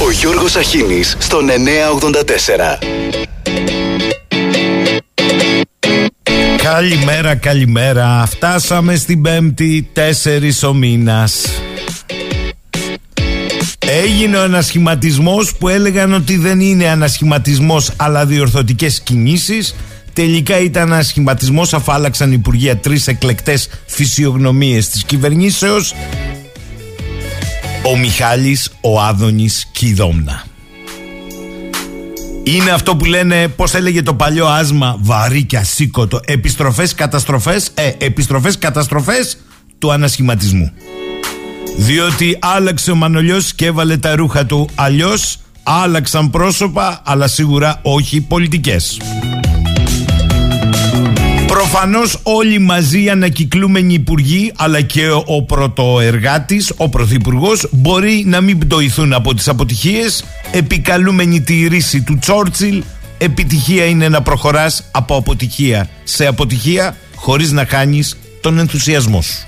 Ο Γιώργος Αχίνης στον 984. Καλημέρα, καλημέρα. Φτάσαμε στην Πέμπτη, τέσσερις ο μήνας. Έγινε ο ανασχηματισμός που έλεγαν ότι δεν είναι ανασχηματισμός αλλά διορθωτικές κινήσεις. Τελικά ήταν ανασχηματισμός αφού άλλαξαν υπουργεία τρεις εκλεκτές φυσιογνωμίες της κυβερνήσεως. Ο Μιχάλης, ο Άδωνης και η Δόμνα. Είναι αυτό που λένε, πώς έλεγε το παλιό άσμα, βαρύ και ασήκωτο. Επιστροφές, καταστροφές. Ε, επιστροφές, καταστροφές του ανασχηματισμού. Διότι άλλαξε ο Μανολιός και έβαλε τα ρούχα του αλλιώς. Άλλαξαν πρόσωπα, αλλά σίγουρα όχι πολιτικές. Προφανώς όλοι μαζί ανακυκλούμενοι υπουργοί αλλά και ο πρωτοεργάτης, ο πρωθυπουργός, μπορεί να μην πτωηθούν από τις αποτυχίες. Επικαλούμενη τη ρίση του Τσόρτσιλ, επιτυχία είναι να προχωράς από αποτυχία σε αποτυχία χωρίς να κάνει τον ενθουσιασμό σου.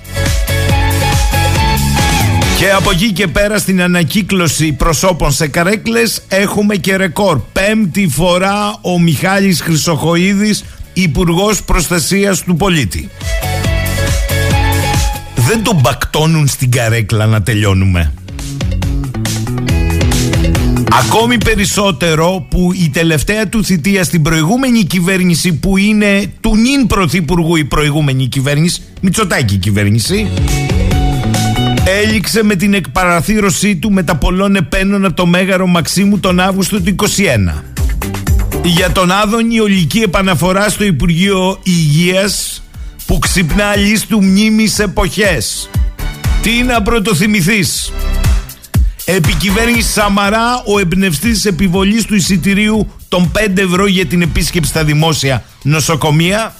Και από εκεί και πέρα στην ανακύκλωση προσώπων σε καρέκλες έχουμε και ρεκόρ. Πέμπτη φορά ο Μιχάλης Χρυσοχοίδης Υπουργός Προστασίας του Πολίτη. Δεν τον μπακτώνουν στην καρέκλα να τελειώνουμε. Ακόμη περισσότερο που η τελευταία του θητεία στην προηγούμενη κυβέρνηση που είναι του νυν πρωθυπουργού η προηγούμενη κυβέρνηση, Μητσοτάκη κυβέρνηση, έληξε με την εκπαραθύρωσή του με τα πολλών επένων από το Μέγαρο Μαξίμου τον Αύγουστο του 2021. Για τον Άδωνη ολική επαναφορά στο Υπουργείο Υγείας που ξυπνά λίστου μνήμης εποχές. Τι να πρωτοθυμηθείς; Επικυβέρνηση Σαμαρά, ο εμπνευστής τη επιβολής του εισιτηρίου των 5 ευρώ για την επίσκεψη στα δημόσια νοσοκομεία.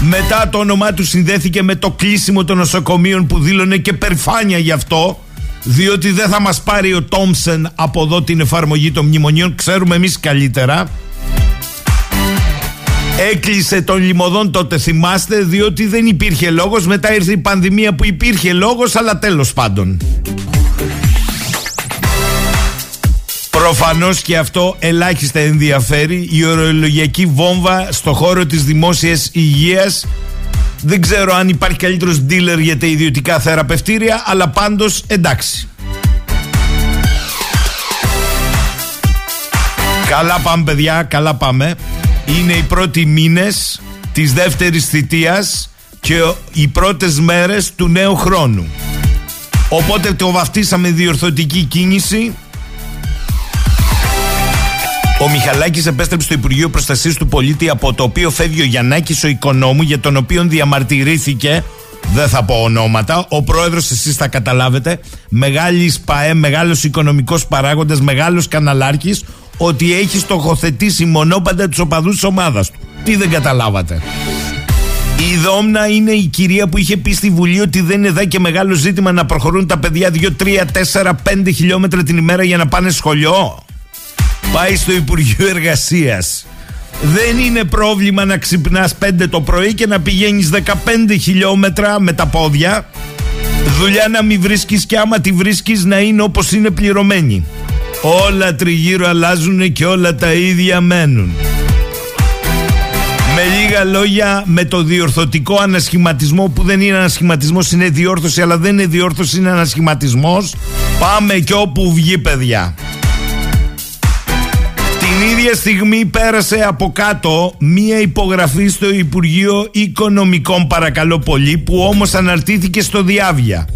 Μετά το όνομά του συνδέθηκε με το κλείσιμο των νοσοκομείων που δήλωνε και περφάνεια γι' αυτό. Διότι δεν θα μας πάρει ο Τόμσεν από εδώ την εφαρμογή των μνημονίων, ξέρουμε εμείς καλύτερα. Έκλεισε τον λιμωδόν τότε θυμάστε διότι δεν υπήρχε λόγος. Μετά ήρθε η πανδημία που υπήρχε λόγος αλλά τέλος πάντων. Προφανώς και αυτό ελάχιστα ενδιαφέρει. Η ορολογιακή βόμβα στο χώρο της δημόσιας υγείας. Δεν ξέρω αν υπάρχει καλύτερος dealer για τα ιδιωτικά θεραπευτήρια αλλά πάντως εντάξει. Καλά πάμε παιδιά, καλά πάμε είναι οι πρώτοι μήνες της δεύτερης θητείας και οι πρώτες μέρες του νέου χρόνου. Οπότε το βαφτίσαμε διορθωτική κίνηση. Ο Μιχαλάκης επέστρεψε στο Υπουργείο Προστασίας του Πολίτη από το οποίο φεύγει ο Γιαννάκης ο οικονόμου για τον οποίο διαμαρτυρήθηκε δεν θα πω ονόματα. Ο πρόεδρος, εσείς θα καταλάβετε, μεγάλης ΠαΕ, μεγάλος οικονομικός παράγοντας, μεγάλος καναλάρχης, ότι έχει στοχοθετήσει μονόπαντα τους οπαδούς της ομάδας του. Τι δεν καταλάβατε. Η Δόμνα είναι η κυρία που είχε πει στη Βουλή ότι δεν είναι εδώ και μεγάλο ζήτημα να προχωρούν τα παιδιά 2, 3, 4, 5 χιλιόμετρα την ημέρα για να πάνε σχολείο. Πάει στο Υπουργείο Εργασίας. Δεν είναι πρόβλημα να ξυπνάς 5 το πρωί και να πηγαίνεις 15 χιλιόμετρα με τα πόδια. Δουλειά να μην βρίσκεις και άμα τη βρίσκεις να είναι όπως είναι πληρωμένη. Όλα τριγύρω αλλάζουν και όλα τα ίδια μένουν. Με λίγα λόγια, με το διορθωτικό ανασχηματισμό που δεν είναι ανασχηματισμός, είναι διόρθωση, αλλά δεν είναι διόρθωση, είναι ανασχηματισμός. Πάμε και όπου βγει, παιδιά. Την ίδια στιγμή πέρασε από κάτω μία υπογραφή στο Υπουργείο Οικονομικών, παρακαλώ πολύ, που όμως αναρτήθηκε στο Διάβια.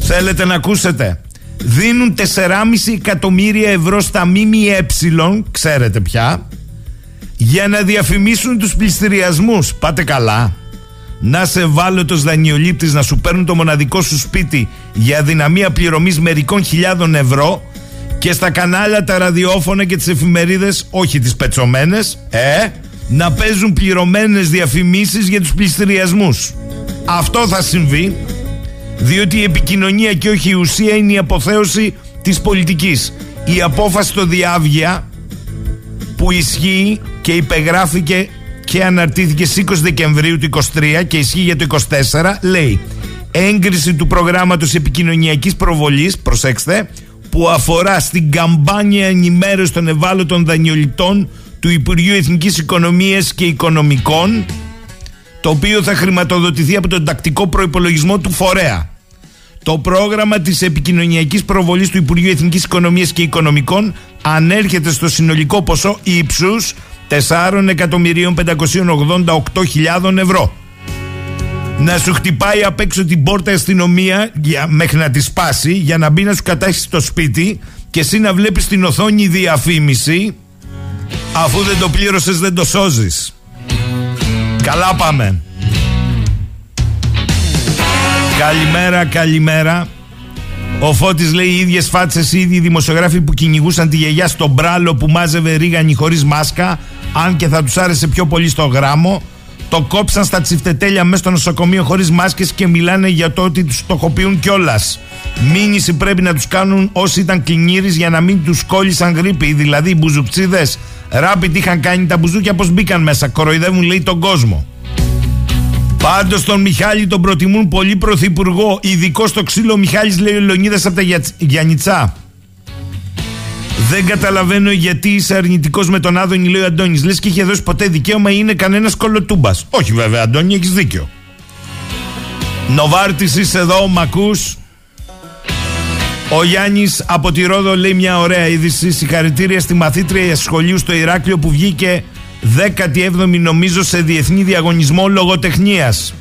Θέλετε να ακούσετε; Δίνουν 4,5 εκατομμύρια ευρώ στα ΜΜΕ, ξέρετε πια, για να διαφημίσουν τους πληστηριασμούς. Πάτε καλά. Να σε το δανειολήπτης να σου παίρνουν το μοναδικό σου σπίτι για δυναμία πληρωμής μερικών χιλιάδων ευρώ και στα κανάλια τα ραδιόφωνα και τις εφημερίδες, όχι τις πετσομένες, ε, να παίζουν πληρωμένες διαφημίσεις για τους πληστηριασμούς. Αυτό θα συμβεί διότι η επικοινωνία και όχι η ουσία είναι η αποθέωση της πολιτικής. Η απόφαση στο Διάβγεια που ισχύει και υπεγράφηκε και αναρτήθηκε στις 20 Δεκεμβρίου του 23 και ισχύει για το 24 λέει έγκριση του προγράμματος επικοινωνιακής προβολής προσέξτε που αφορά στην καμπάνια ενημέρωσης των ευάλωτων δανειολητών του Υπουργείου Εθνικής Οικονομίας και Οικονομικών το οποίο θα χρηματοδοτηθεί από τον τακτικό προϋπολογισμό του φορέα. Το πρόγραμμα της επικοινωνιακής προβολής του Υπουργείου Εθνικής Οικονομίας και Οικονομικών ανέρχεται στο συνολικό ποσό ύψους 4.588.000 ευρώ. Να σου χτυπάει απ' έξω την πόρτα αστυνομία για, μέχρι να τη σπάσει για να μπει να σου κατάξει στο σπίτι και εσύ να βλέπεις την οθόνη διαφήμιση αφού δεν το πλήρωσες δεν το σώζεις. Καλά πάμε. Καλημέρα, καλημέρα. Ο Φώτης λέει οι ίδιες φάτσες, οι ίδιοι δημοσιογράφοι που κυνηγούσαν τη γιαγιά στον μπράλο που μάζευε ρίγανη χωρίς μάσκα, αν και θα τους άρεσε πιο πολύ στο γράμμο, το κόψαν στα τσιφτετέλια μέσα στο νοσοκομείο χωρίς μάσκες και μιλάνε για το ότι τους στοχοποιούν κιόλας. Μήνυση πρέπει να τους κάνουν όσοι ήταν κλινήρες για να μην τους κόλλησαν γρήπη, δηλαδή οι μπουζουξίδες. Ράπιτ είχαν κάνει τα μπουζούκια πως μπήκαν μέσα, κοροϊδεύουν λέει τον κόσμο. Πάντως τον Μιχάλη τον προτιμούν πολύ πρωθυπουργό. Ειδικό στο ξύλο Μιχάλης λέει ο Λεωνίδας από τα Γιαννιτσά. Δεν καταλαβαίνω γιατί είσαι αρνητικός με τον Άδωνη, λέει ο Αντώνης. Λες και είχε δώσει ποτέ δικαίωμα ή είναι κανένας κολοτούμπας. Όχι βέβαια, Αντώνη, έχεις δίκιο. Νοβάρτης είσαι εδώ, μακού. Ο Γιάννης από τη Ρόδο λέει μια ωραία είδηση. Συγχαρητήρια στη μαθήτρια σχολείου στο Ηράκλειο που βγήκε 17η νομίζω σε διεθνή διαγωνισμό λογοτεχνίας.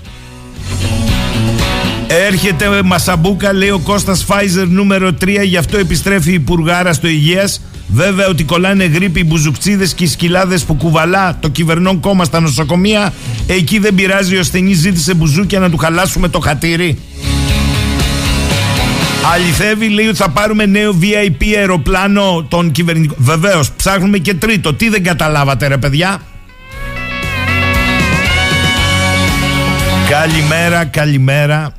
Έρχεται Μασαμπούκα, λέει ο Κώστας Φάιζερ νούμερο 3, γι' αυτό επιστρέφει η Υπουργάρα στο Υγείας. Βέβαια ότι κολλάνε γρήπη, μπουζουξίδες και οι σκυλάδες που κουβαλά το κυβερνών κόμμα στα νοσοκομεία. Εκεί δεν πειράζει, ο ασθενής ζήτησε μπουζούκια να του χαλάσουμε το χατήρι. Αληθεύει, λέει ότι θα πάρουμε νέο VIP αεροπλάνο των κυβερνητικών. Βεβαίως, ψάχνουμε και τρίτο. Τι δεν καταλάβατε, ρε παιδιά; Καλημέρα, καλημέρα.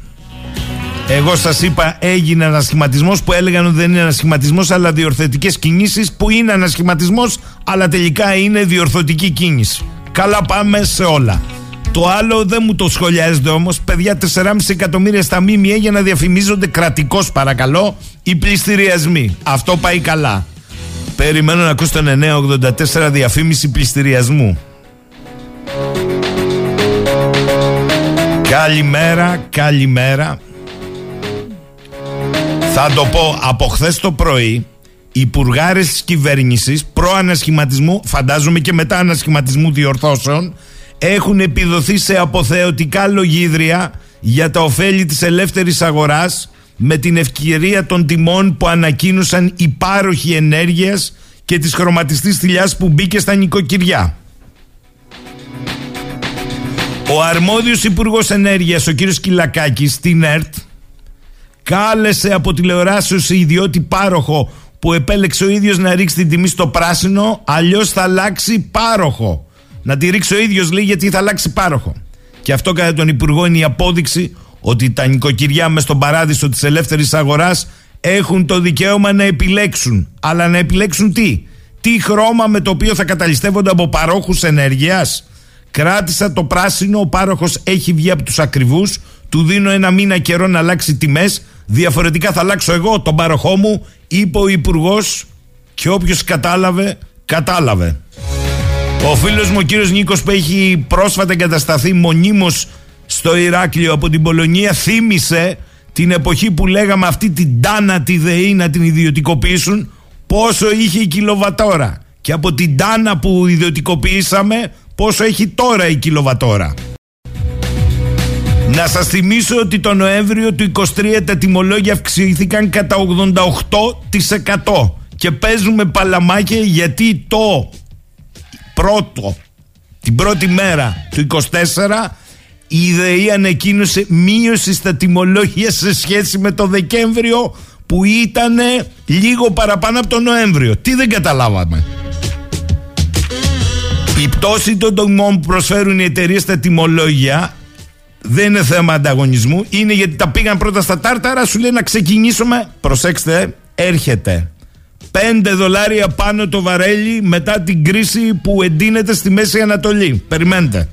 Εγώ σας είπα έγινε ανασχηματισμός που έλεγαν ότι δεν είναι ανασχηματισμός αλλά διορθωτικές κινήσεις που είναι ανασχηματισμός αλλά τελικά είναι διορθωτική κίνηση. Καλά πάμε σε όλα. Το άλλο δεν μου το σχολιάζετε όμως. Παιδιά, 4,5 εκατομμύρια στα ΜΜΕ για να διαφημίζονται κρατικώς, παρακαλώ, οι πληστηριασμοί. Αυτό πάει καλά. Περιμένω να ακούσω τον 984 διαφήμιση πληστηριασμού. Καλημέρα, καλημέρα. Θα το πω από χθες το πρωί. Οι υπουργάρες της κυβέρνησης προ ανασχηματισμού, φαντάζομαι και μετά ανασχηματισμού διορθώσεων, έχουν επιδοθεί σε αποθεωτικά λογίδρια για τα ωφέλη της ελεύθερης αγοράς με την ευκαιρία των τιμών που ανακοίνωσαν οι πάροχοι ενέργειας και της χρωματιστής θηλιάς που μπήκε στα νοικοκυριά. Ο αρμόδιος Υπουργός Ενέργειας, ο κύριος Κυλακάκης, στην ΕΡΤ, κάλεσε από τηλεοράσεως ιδιώτη πάροχο που επέλεξε ο ίδιος να ρίξει την τιμή στο πράσινο, αλλιώς θα αλλάξει πάροχο. Να τη ρίξει ο ίδιος λέει γιατί θα αλλάξει πάροχο. Και αυτό κατά τον Υπουργό είναι η απόδειξη ότι τα νοικοκυριά μες στον παράδεισο της ελεύθερης αγοράς έχουν το δικαίωμα να επιλέξουν. Αλλά να επιλέξουν τι; Τι χρώμα με το οποίο θα καταλυστεύονται από παρόχους ενέργειας; Κράτησα το πράσινο, ο πάροχος έχει βγει από τους ακριβούς. Του δίνω ένα μήνα καιρό να αλλάξει τιμές. Διαφορετικά θα αλλάξω εγώ τον πάροχό μου, είπε ο Υπουργός. Και όποιος κατάλαβε, κατάλαβε. Ο φίλος μου ο κύριος Νίκος που έχει πρόσφατα εγκατασταθεί μονίμως στο Ηράκλειο από την Πολωνία θύμισε την εποχή που λέγαμε αυτή την τάνα τη ΔΕΗ να την ιδιωτικοποιήσουν. Πόσο είχε η κιλοβατόρα. Και από την τάνα που ιδιωτικοποιήσαμε πόσο έχει τώρα η κιλοβατόρα. Να σας θυμίσω ότι το Νοέμβριο του 23 τα τιμολόγια αυξήθηκαν κατά 88% και παίζουμε παλαμάκια γιατί το πρώτο, την πρώτη μέρα του 24 η ΔΕΗ ανακοίνωσε μείωση στα τιμολόγια σε σχέση με το Δεκέμβριο που ήταν λίγο παραπάνω από τον Νοέμβριο. Τι δεν καταλάβαμε; Η πτώση των τομών που προσφέρουν οι εταιρείες στα τιμολόγια δεν είναι θέμα ανταγωνισμού. Είναι γιατί τα πήγαν πρώτα στα τάρταρα. Σου λέει να ξεκινήσουμε. Προσέξτε, έρχεται 5 δολάρια πάνω το βαρέλι μετά την κρίση που εντείνεται στη Μέση Ανατολή. Περιμένετε.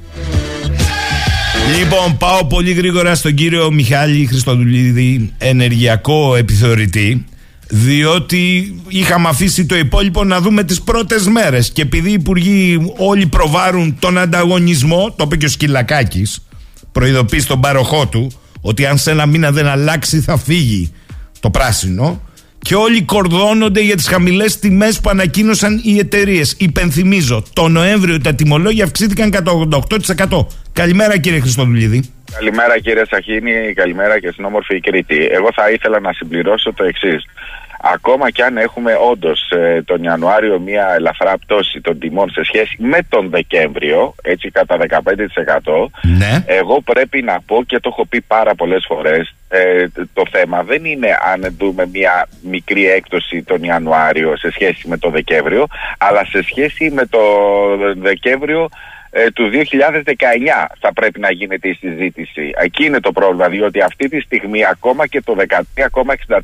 Λοιπόν, πάω πολύ γρήγορα στον κύριο Μιχάλη Χριστοδουλίδη, ενεργειακό επιθεωρητή. διότι είχαμε αφήσει το υπόλοιπο να δούμε τις πρώτες μέρες και επειδή οι υπουργοί όλοι προβάρουν τον ανταγωνισμό, το είπε και ο Σκυλακάκης, προειδοποιεί στον πάροχό του ότι αν σε ένα μήνα δεν αλλάξει θα φύγει το πράσινο και όλοι κορδώνονται για τις χαμηλές τιμές που ανακοίνωσαν οι εταιρείες. Υπενθυμίζω, το Νοέμβριο τα τιμολόγια αυξήθηκαν κατά 88%. Καλημέρα κύριε Χριστοδουλίδη. Καλημέρα κύριε Σαχίνη, καλημέρα και στην όμορφη Κρήτη. Εγώ θα ήθελα να συμπληρώσω το εξής. Ακόμα και αν έχουμε όντως ε, τον Ιανουάριο μια ελαφρά πτώση των τιμών σε σχέση με τον Δεκέμβριο, έτσι κατά 15%, Ναι. εγώ πρέπει να πω και το έχω πει πάρα πολλές φορές, ε, το θέμα δεν είναι αν δούμε μια μικρή έκπτωση τον Ιανουάριο σε σχέση με το Δεκέμβριο, αλλά σε σχέση με το Δεκέμβριο ε, του 2019 θα πρέπει να γίνεται η συζήτηση. Εκεί είναι το πρόβλημα, διότι αυτή τη στιγμή ακόμα και το 13,63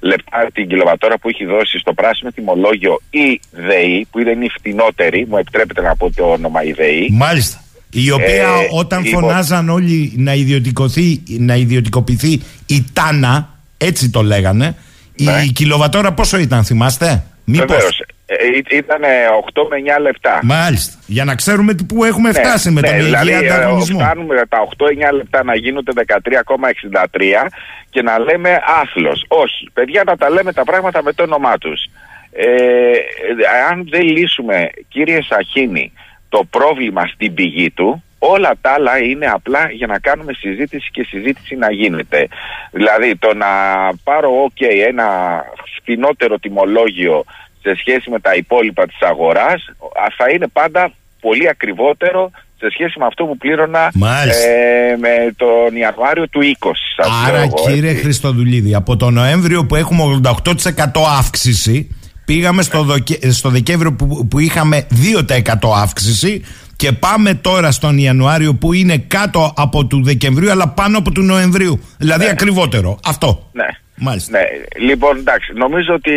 λεπτά την κιλοβατόρα που έχει δώσει στο πράσινο τιμολόγιο η ΔΕΗ, που είναι η φτηνότερη, μου επιτρέπετε να πω το όνομα η ΔΕΗ, Μάλιστα. Η οποία Ε, όταν λοιπόν- φωνάζαν όλοι να, ιδιωτικοποιηθεί, να ιδιωτικοποιηθεί η Τάνα, έτσι το λέγανε, Ναι. η κιλοβατόρα πόσο ήταν, θυμάστε; Μήπως. Βεβαίως, ε, ε, ήταν 8 με 9 λεπτά. Μάλιστα. Για να ξέρουμε τι- πού έχουμε Ναι, φτάσει με ναι, τον δηλαδή, υγιή ε, ανταγωνισμό. Φτάνουμε τα 8-9 λεπτά να γίνονται 13,63 και να λέμε άθλος. Όχι, παιδιά να τα λέμε τα πράγματα με το όνομά τους. Ε, ε, αν δεν λύσουμε, κύριε Σαχίνη, το πρόβλημα στην πηγή του, όλα τα άλλα είναι απλά για να κάνουμε συζήτηση και συζήτηση να γίνεται. Δηλαδή το να πάρω ok, ένα φθηνότερο τιμολόγιο σε σχέση με τα υπόλοιπα της αγοράς α, θα είναι πάντα πολύ ακριβότερο σε σχέση με αυτό που πλήρωνα Μάλιστα. ε, με τον Ιανουάριο του 20. σας λέω Άρα εγώ, κύριε έτσι. Χριστοδουλίδη, από το Νοέμβριο που έχουμε 88% αύξηση, πήγαμε στο, δοκε- στο Δεκέμβριο που, που είχαμε 2% αύξηση και πάμε τώρα στον Ιανουάριο που είναι κάτω από του Δεκεμβρίου αλλά πάνω από του Νοεμβρίου. Δηλαδή ακριβότερο. Αυτό. Ναι. Μάλιστα. Ναι, λοιπόν εντάξει, νομίζω ότι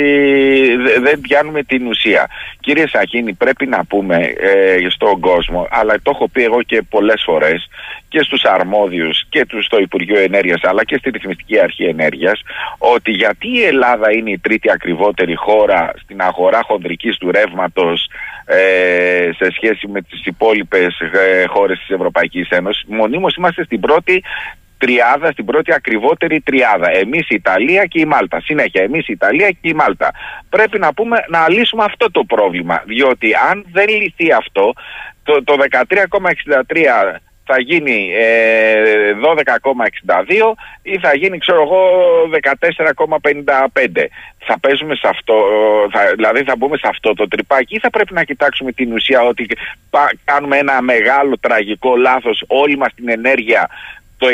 δε- δεν πιάνουμε την ουσία. Κύριε Σαχίνη, πρέπει να πούμε ε, στον κόσμο, αλλά το έχω πει εγώ και πολλές φορές και στους αρμόδιους και τους στο Υπουργείο Ενέργειας αλλά και στη Ρυθμιστική Αρχή Ενέργειας ότι γιατί η Ελλάδα είναι η τρίτη ακριβότερη χώρα στην αγορά χονδρικής του ρεύματος ε, σε σχέση με τις υπόλοιπες ε, χώρες της Ευρωπαϊκής Ένωσης. Μονίμως είμαστε στην πρώτη τριάδα, στην πρώτη ακριβότερη τριάδα. Εμείς η Ιταλία και η Μάλτα. Συνέχεια, εμείς η Ιταλία και η Μάλτα. Πρέπει να πούμε να λύσουμε αυτό το πρόβλημα. Διότι αν δεν λυθεί αυτό, το, το 13,63 θα γίνει ε, 12,62 ή θα γίνει ξέρω εγώ 14,55. Θα παίζουμε σε αυτό, θα, δηλαδή θα μπούμε σε αυτό το τρυπάκι ή θα πρέπει να κοιτάξουμε την ουσία ότι πα- κάνουμε ένα μεγάλο τραγικό λάθος όλη μας την ενέργεια το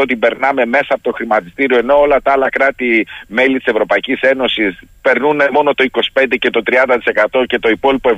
100% την περνάμε μέσα από το χρηματιστήριο ενώ όλα τα άλλα κράτη-μέλη της Ευρωπαϊκής Ένωσης περνούν μόνο το 25% και το 30% και το υπόλοιπο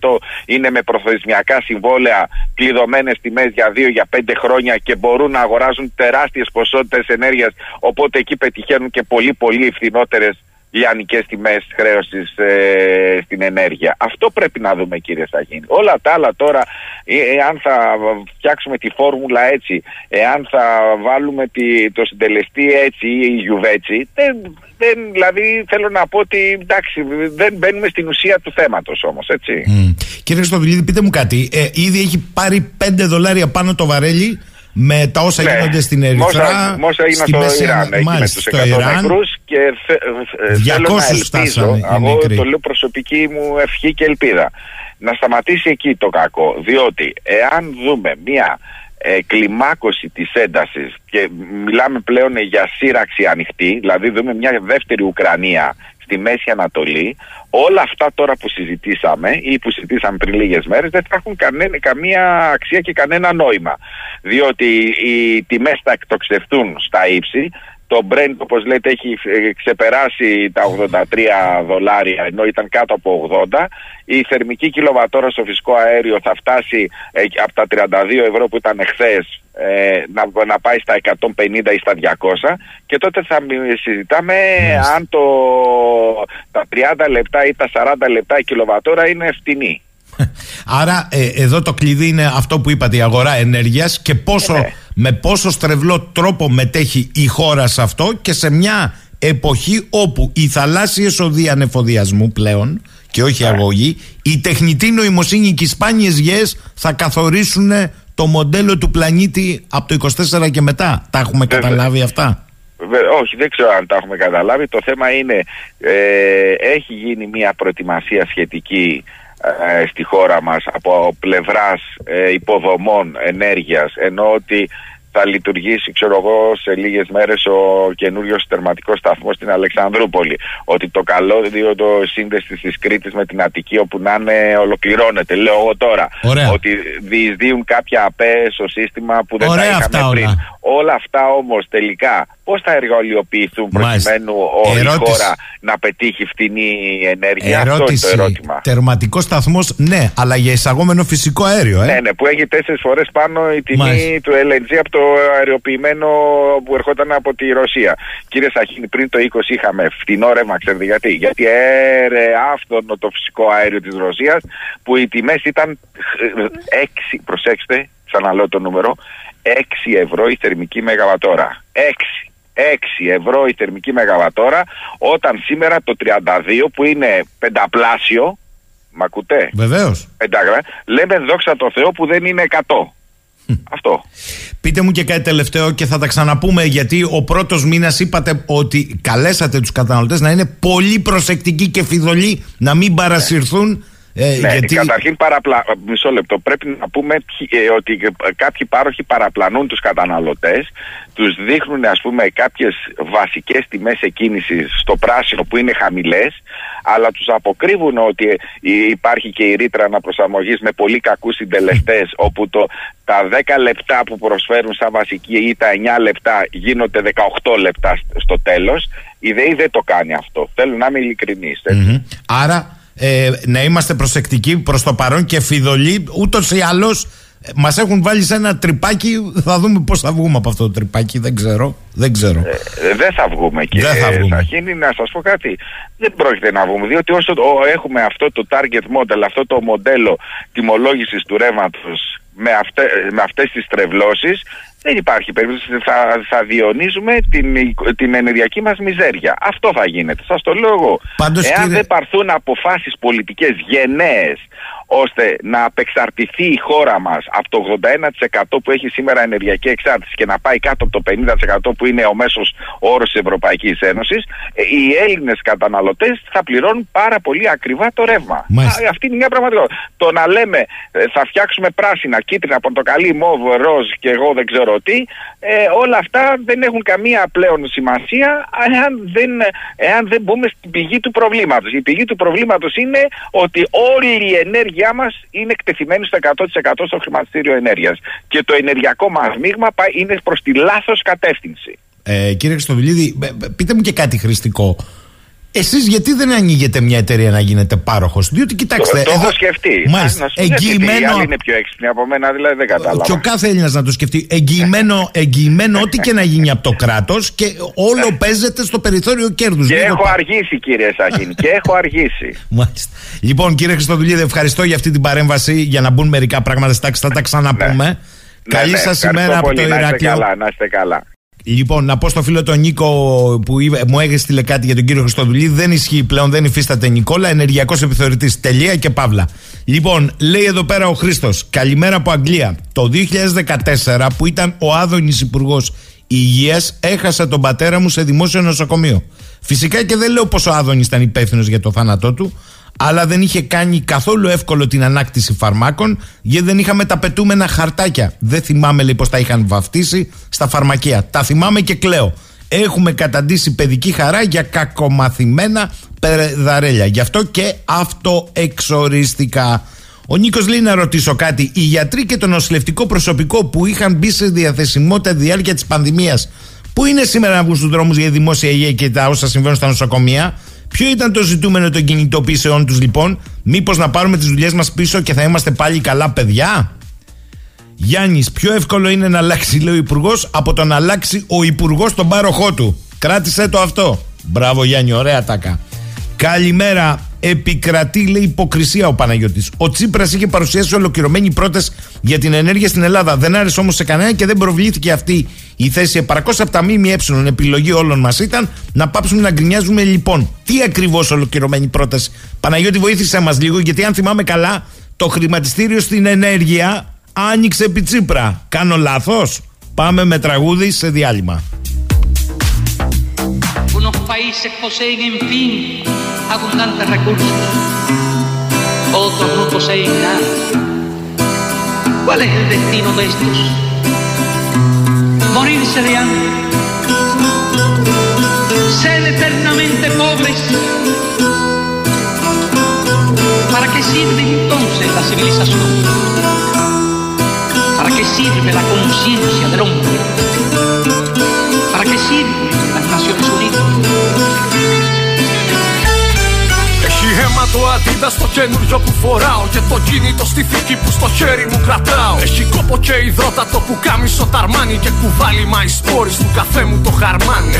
70% είναι με προθεσμιακά συμβόλαια κλειδωμένες τιμές για 2 για 5 χρόνια και μπορούν να αγοράζουν τεράστιες ποσότητες ενέργειας. Οπότε εκεί πετυχαίνουν και πολύ πολύ φθηνότερες λιανικές τιμές χρέωσης ε, στην ενέργεια. Αυτό πρέπει να δούμε κύριε Σαγίνη. Όλα τα άλλα τώρα, ε, εάν θα φτιάξουμε τη φόρμουλα έτσι, εάν θα βάλουμε τη, το συντελεστή έτσι ή η γιουβέτσι, δεν, δεν, δηλαδή θέλω να πω ότι εντάξει, δεν μπαίνουμε στην ουσία του θέματος όμως, έτσι. Μμ. Κύριε Χριστοδουλίδη, πείτε μου κάτι. Ε, ήδη έχει πάρει 5 δολάρια πάνω το βαρέλι με τα όσα Ναι. γίνονται στην Ερυθρά. Μόσα, μόσα έγιναν στη στο Μέση Ιράν, Ανα- εκεί με μάλιστα, τους στο 100 Ιράν. νεκρούς και θε, ε, θέλω 200 να ελπίζω, φτάσανε οι εγώ νεκροί. το λέω προσωπική μου ευχή και ελπίδα, να σταματήσει εκεί το κακό, διότι εάν δούμε μια ε, κλιμάκωση της έντασης και μιλάμε πλέον για σύραξη ανοιχτή, δηλαδή δούμε μια δεύτερη Ουκρανία στη Μέση Ανατολή, όλα αυτά τώρα που συζητήσαμε ή που συζητήσαμε πριν λίγες μέρες δεν θα έχουν κανένα, καμία αξία και κανένα νόημα. Διότι οι τιμές θα εκτοξευτούν στα ύψη, το Brent όπως λέτε έχει ε, ξεπεράσει τα 83 δολάρια ενώ ήταν κάτω από 80. Η θερμική κιλοβατόρα στο φυσικό αέριο θα φτάσει ε, από τα 32 ευρώ που ήταν εχθές ε, να, να πάει στα 150 ή στα 200 και τότε θα μι- συζητάμε αν το, τα 30 λεπτά ή τα 40 λεπτά η κιλοβατόρα είναι φτηνή. Άρα ε, εδώ το κλειδί είναι αυτό που είπατε, η αγορά ενέργειας και πόσο, Ναι. με πόσο στρεβλό τρόπο μετέχει η χώρα σε αυτό και σε μια εποχή όπου οι θαλάσσιες οδοί ανεφοδιασμού πλέον και όχι Ναι. αγωγή, η τεχνητή νοημοσύνη και οι σπάνιες γιές θα καθορίσουν το μοντέλο του πλανήτη από το 24 και μετά. Τα έχουμε Βέβαια. καταλάβει αυτά; Βε- Όχι, δεν ξέρω αν τα έχουμε καταλάβει. Το θέμα είναι, ε, έχει γίνει μια προετοιμασία σχετική ε, στη χώρα μας από πλευράς ε, υποδομών ενέργειας, ενώ ότι θα λειτουργήσει, ξέρω εγώ, σε λίγες μέρες ο καινούριος τερματικός σταθμός στην Αλεξανδρούπολη. Ότι το καλώδιο το σύνδεση της Κρήτης με την Αττική όπου να είναι ολοκληρώνεται. Λέω εγώ τώρα. Ωραία. Ότι διεισδύουν κάποια ΑΠΕ στο σύστημα που δεν Ωραία τα είχαμε αυτά πριν. όλα. Όλα αυτά όμως τελικά πώς θα εργαλειοποιηθούν Μάλιστα. προκειμένου ο, η Ερώτηση. χώρα να πετύχει φτηνή ενέργεια; Αυτό είναι Ερώτηση. το ερώτημα. Τερματικό σταθμός, ναι, αλλά για εισαγόμενο φυσικό αέριο, ε. Ναι, ναι, που έχει τέσσερις φορές πάνω η τιμή Μάλιστα. του LNG από το αεριοποιημένο που ερχόταν από τη Ρωσία. Κύριε Σαχίνη, πριν το 20 είχαμε φτηνό ρεύμα, ξέρετε γιατί. Γιατί έρε άφθονο το φυσικό αέριο της Ρωσίας που οι τιμές ήταν 6, προσέξτε, ξαναλέω το νούμερο, 6 ευρώ η θερμική μεγαβατόρα. 6. 6 ευρώ η θερμική μεγαβατόρα όταν σήμερα το 32 που είναι πενταπλάσιο Μ' ακούτε; Βεβαίως. Εντάξει, λέμε δόξα τω Θεώ που δεν είναι 100. Αυτό. Πείτε μου και κάτι τελευταίο και θα τα ξαναπούμε γιατί ο πρώτος μήνας είπατε ότι καλέσατε τους καταναλωτές να είναι πολύ προσεκτικοί και φιδωλοί να μην παρασυρθούν ε, Ναι, γιατί... καταρχήν παραπλα... μισό λεπτό. Πρέπει να πούμε ποιοι- ε, ότι ε, κάποιοι πάροχοι παραπλανούν τους καταναλωτές, τους δείχνουν ας πούμε κάποιες βασικές τιμές εκκίνησης στο πράσινο που είναι χαμηλές, αλλά τους αποκρύβουν ότι ε, υπάρχει και η ρήτρα αναπροσαρμογής με πολύ κακούς συντελεστές, όπου το, τα 10 λεπτά που προσφέρουν σαν βασική ή τα 9 λεπτά γίνονται 18 λεπτά σ- στο τέλος. Η ΔΕΗ δεν το κάνει αυτό. Θέλω να είμαι ειλικρινής. έτσι. Μμμ. Άρα ε, να είμαστε προσεκτικοί προς το παρόν και φιδωλοί ούτως ή άλλως ε, μας έχουν βάλει σε ένα τρυπάκι θα δούμε πώς θα βγούμε από αυτό το τρυπάκι δεν ξέρω, δεν ξέρω. Ε, δεν θα βγούμε και Δεν θα βγούμε. Σαχίνη, να σας πω κάτι. Δεν πρόκειται να βγούμε, διότι όσο το- έχουμε αυτό το target model, αυτό το μοντέλο τιμολόγησης του ρεύματος με, αυτέ, με αυτές τις τρευλώσεις, δεν υπάρχει περίπτωση. Θα, θα διονύζουμε την, την ενεργειακή μας μιζέρια. Αυτό θα γίνεται. Σας το λέω εγώ. Πάντως, Εάν κύριε- δεν πάρθουν αποφάσεις πολιτικές γενναίες ώστε να απεξαρτηθεί η χώρα μας από το 81% που έχει σήμερα ενεργειακή εξάρτηση και να πάει κάτω από το 50% που είναι ο μέσος όρος της Ευρωπαϊκής Ένωσης, ε, οι Έλληνες καταναλωτές θα πληρώνουν πάρα πολύ ακριβά το ρεύμα. Μάλιστα. Α, αυτή είναι μια πραγματικότητα. Το να λέμε ε, θα φτιάξουμε πράσινα, κίτρινα, πορτοκαλί, μόβ, ροζ και εγώ δεν ξέρω τι, ε, όλα αυτά δεν έχουν καμία πλέον σημασία εάν δεν, εάν δεν μπούμε στην πηγή του προβλήματος. Η πηγή του προβλήματος είναι ότι όλη η ενέργειά μας είναι εκτεθειμένη στο 100% στο χρηματιστήριο ενέργειας και το ενεργειακό μας μείγμα πάει- είναι προς τη λάθος κατεύθυνση. Ε, κύριε Χριστοδουλίδη, ε, ε, πείτε μου και κάτι χρηστικό. Εσείς γιατί δεν ανοίγετε μια εταιρεία να γίνετε πάροχος, Διότι κοιτάξτε. το, το εδώ- έχω σκεφτεί. Μάλιστα. Να σου πω, γιατί οι Εγγυημένο. άλλοι είναι πιο έξυπνοι από μένα, δηλαδή δεν κατάλαβα. Και ο κάθε Έλληνας να το σκεφτεί. Εγγυημένο, εγγυημένο ό,τι και να γίνει από το κράτος και όλο παίζεται στο περιθώριο κέρδους. Και έχω αργήσει κύριε Σαχίνη και έχω αργήσει. Μάλιστα. Λοιπόν, κύριε Χριστοδουλίδη, ευχαριστώ για αυτή την παρέμβαση. Για να μπουν μερικά πράγματα στα τάξη, θα τα ξαναπούμε. Καλή Ναι, ναι, σας ευχαριστώ ημέρα από πολύ. το Να είστε Ηράκλειο. καλά, να είστε καλά. Λοιπόν, να πω στο φίλο τον Νίκο που είπε- μου έστειλε κάτι για τον κύριο Χριστοδουλή. Δεν ισχύει πλέον, δεν υφίσταται Νικόλα. Ενεργειακός επιθεωρητής. Τελεία και παύλα. Λοιπόν, λέει εδώ πέρα ο Χρήστος. Καλημέρα από Αγγλία. Το 2014 που ήταν ο Άδωνης Υπουργός Υγείας, έχασα τον πατέρα μου σε δημόσιο νοσοκομείο. Φυσικά και δεν λέω πως ο Άδωνης ήταν υπεύθυνος για το θάνατό του, αλλά δεν είχε κάνει καθόλου εύκολο την ανάκτηση φαρμάκων, γιατί δεν είχαμε τα πετούμενα χαρτάκια. Δεν θυμάμαι λέει πώς τα είχαν βαφτίσει στα φαρμακεία. Τα θυμάμαι και κλαίω. Έχουμε καταντήσει παιδική χαρά για κακομαθημένα περδαρέλια. Γι' αυτό και αυτοεξορίστηκα. Ο Νίκος λέει να ρωτήσω κάτι. Οι γιατροί και το νοσηλευτικό προσωπικό που είχαν μπει σε διαθεσιμότητα τη διάρκεια της πανδημίας, πού είναι σήμερα να βγουν στου δρόμους για δημόσια υγεία και τα όσα συμβαίνουν στα νοσοκομεία, Ποιο ήταν το ζητούμενο των κινητοποιήσεών τους λοιπόν, Μήπως να πάρουμε τις δουλειές μας πίσω και θα είμαστε πάλι καλά παιδιά; Γιάννης, πιο εύκολο είναι να αλλάξει, λέει ο Υπουργός, από το να αλλάξει ο Υπουργός τον πάροχό του. Κράτησε το αυτό. Μπράβο, Γιάννη, ωραία τάκα. Καλημέρα. Επικρατεί, λέει, υποκρισία ο Παναγιώτης. Ο Τσίπρας είχε παρουσιάσει ολοκληρωμένη πρόταση για την ενέργεια στην Ελλάδα. Δεν άρεσε όμως σε κανένα και δεν προβλήθηκε αυτή η θέση επαρκώς από τα ΜΜΕ. Επιλογή όλων μας ήταν να πάψουμε να γκρινιάζουμε λοιπόν. Τι ακριβώς ολοκληρωμένη πρόταση; Παναγιώτη, βοήθησε μας λίγο, γιατί αν θυμάμαι καλά, το χρηματιστήριο στην ενέργεια άνοιξε επί Τσίπρα. Κάνω λάθος; Πάμε με τραγούδι σε διάλειμμα. Países poseen, en fin, abundantes recursos. Otros no poseen nada. ¿Cuál es el destino de estos? Morirse de hambre. Ser eternamente pobres. ¿Para qué sirve entonces la civilización? ¿Para qué sirve la conciencia del hombre? ¿Para qué sirven las Naciones Unidas? Έχει αίμα το αντίδα στο καινούριο που φοράω Και το κινητό στη θήκη που στο χέρι μου κρατάω. Έχει κόπο και υδρότατο που κάμισο ταρμάνι Και κουβάλι μα σπόρι του καφέ μου το χαρμάνι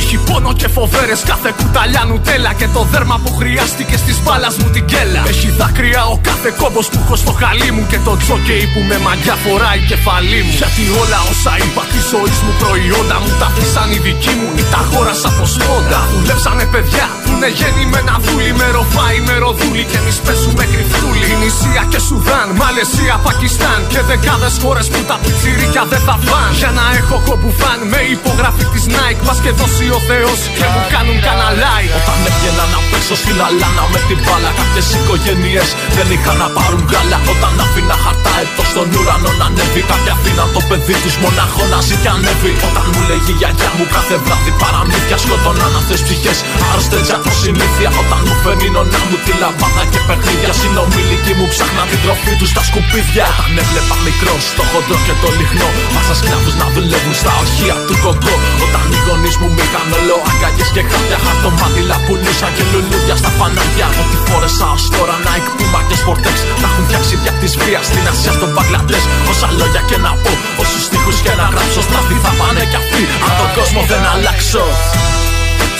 Έχει πόνο και φοβέρες κάθε κουταλιά νουτέλα Και το δέρμα που χρειάστηκε στις μπάλας μου την κέλα Έχει δάκρυα ο κάθε κόμπος που έχω στο χαλί μου Και το τζόκεϊ που με μαγιά φοράει κεφαλή μου Γιατί όλα όσα είπα της ζωής μου προϊόντα μου Τα αφήσαν οι δικοί μου ή τα αγόρασα από σπόντα Δουλέψανε παιδιά που είναι γεννημένα δούλοι με ροφάι με ροδούλη και εμείς πέσουμε κρυφτούλοι. Νησία και Σουδάν, Μαλαισία, Πακιστάν και δεκάδες χώρες που τα πιτσιρίκια δεν θα φαν. Για να έχω κομπουφάν με υπογραφή της Nike, πα και δώσει ο Θεός και μου κάνουν καναλάι. Όταν έβγαινα να πέσω στην αλάνα με την μπάλα, κάποιες οικογένειες δεν είχαν να πάρουν γάλα. Όταν άφηνα χαρτά έτο στον ουρανό να ανέβει, κάποια αφήναν το παιδί τους μονάχο να ζει και ανέβει. Όταν μου λέγει η γιαγιά μου κάθε βράδυ παραμύθια σκοτώναν αυτέ ψυχές. Άρρωστες από συνήθεια όταν μου φέρνει νονά μου τη λαμπάδα και παιχνίδια. Συνομιλικοί μου ψάχνα την τροφή τους στα σκουπίδια. Όταν έβλεπα μικρό στο χοντρό και το λιχνό. Μάσα σκλάβους να δουλεύουν στα ορυχεία του Κονγκό. Όταν οι γονείς μου μήκαν όλο αγκαλιέ και χάπια. Χαρτομάντιλα πουλούσα και λουλούδια στα φανάρια. Ό,τι φόρεσα ως τώρα Nike, Puma και Sportex. Τα έχουν φτιάξει δια της βίας στην Ασία, στον Μπαγκλαντές. Όσα λόγια και να πω, όσους στίχους και να γράψω. Στράφι θα πάνε κι αυτοί. Αν τον κόσμο δεν αλλάξω.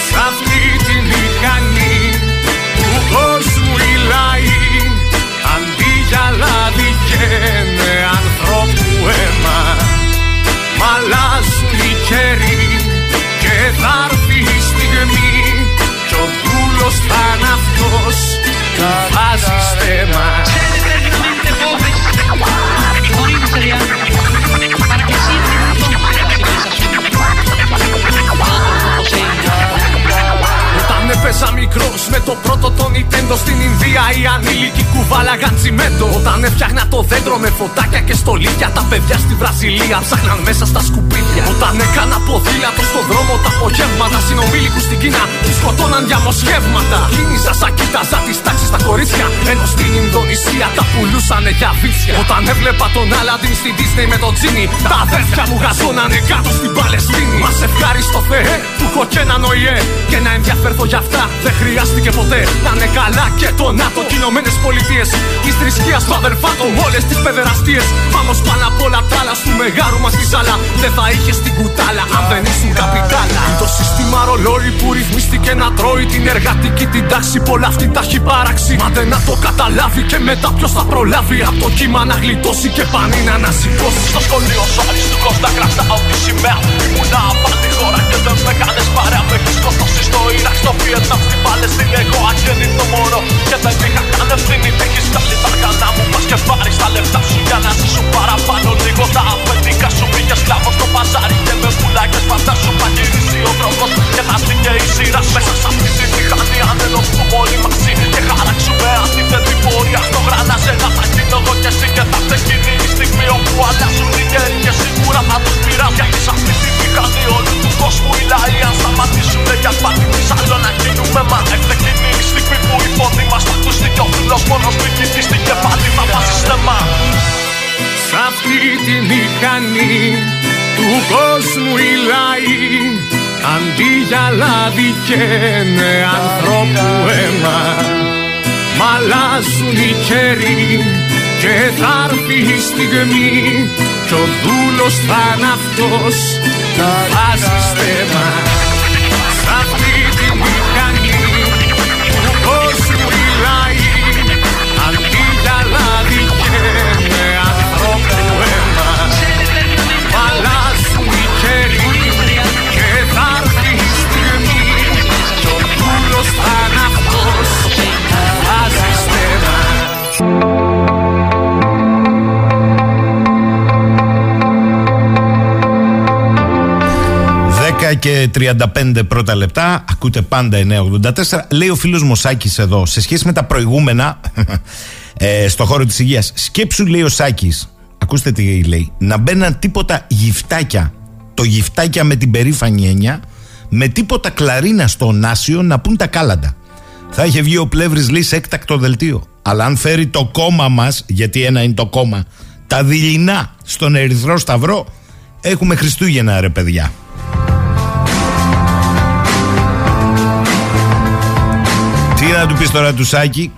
Σ' αυτή τη μηχανή του κόσμου οι λαοί Αντί για λάδι καίνε ανθρώπου αίμα Μ' αλλάζουν οι καιροί και θα έρθεις η στιγμή Κι ο δούλος θα είναι αυτός. Που βάζει στέμα έπαιζα μικρός με το πρώτο το Nintendo στην Ινδία, οι ανήλικοι κουβάλαγαν τσιμέντο. Όταν έφτιαχνα το δέντρο με φωτάκια και στολίδια, τα παιδιά στη Βραζιλία ψάχναν μέσα στα σκουπίδια. Όταν έκανα ποδήλατο στον δρόμο τα απογεύματα, συνομήλικου στην Κίνα τους σκοτώναν διαμοσχεύματα. Κίνησα σαν κοίταζα τις τάξεις στα κορίτσια, ενώ στην Ινδονησία τα πουλούσανε για βίτσια. Όταν έβλεπα τον Άλαντιν στην Disney με τον Τζίνι, τα αδέρφια μου γαζώνανε κάτω στην Παλαιστίνη. Μας ευχάριστο Θεέ που έχω και έναν ΟΗΕ και να ενδιαφέρθω για αυτά δεν χρειάστηκε ποτέ. Να είναι καλά και το ΝΑΤΟ και Ηνωμένε Πολιτείες. Της θρησκείας του αδερφάτων, όλες τις παιδεραστίες. Πάμε πάνω απ' όλα τα άλλα του μεγάρου μας τη ζάλα. Δεν θα είχε την κουτάλα αν δεν ήσουν καπιτάλα. Είναι το σύστημα ρολόι που ρυθμίστηκε να τρώει την εργατική την τάξη. Πολλά αυτή τα έχει παράξει. Μα δεν να το καταλάβει και μετά ποιος θα προλάβει. Από το κύμα να γλιτώσει και πανί να ανασηκώσει. Στο σχολείο σου αριστούχο να κρατάω τη σημαία. Ήμουνα απ' τη χώρα και δεν με κάνει παρέα. Με έχει σκοτώσει στο Ιράκ, στο Βιετνάμ, στην Παλαιστίνη. Εγώ αγέννητο μωρό και δεν είχα καν ευθύνη. Με έχει βγάλει τα αργανά μου. Πα και πάρει τα λεφτά σου για να ζήσουν παραπάνω. Λίγο τα αφεντικά σου πήγε σκλάβο στο παζάρι και με πουλάκες φαντάσου. Θα γυρίσει Αντί για λάδι καίνε ανθρώπου αίμα Μ' αλλάζουν οι καιροί και θα έρθει η στιγμή Κι ο δούλος θα είναι αυτός που βάζει στέμα και 35 πρώτα λεπτά. Ακούτε πάντα 984. Λέει ο φίλος Μωσάκης εδώ, σε σχέση με τα προηγούμενα ε, στο χώρο της υγείας. Σκέψου, λέει ο Σάκης, ακούστε τι λέει, να μπαίναν τίποτα γυφτάκια. Το γυφτάκια με την περήφανη έννοια, με τίποτα κλαρίνα στο Νάσιο να πούν τα κάλαντα. Θα είχε βγει ο Πλεύρης λέει σε έκτακτο δελτίο. Αλλά αν φέρει το κόμμα μας, γιατί ένα είναι το κόμμα, τα δειλινά στον Ερυθρό Σταυρό, έχουμε Χριστούγεννα ρε παιδιά. Τι να του πεις τώρα του Σάκη,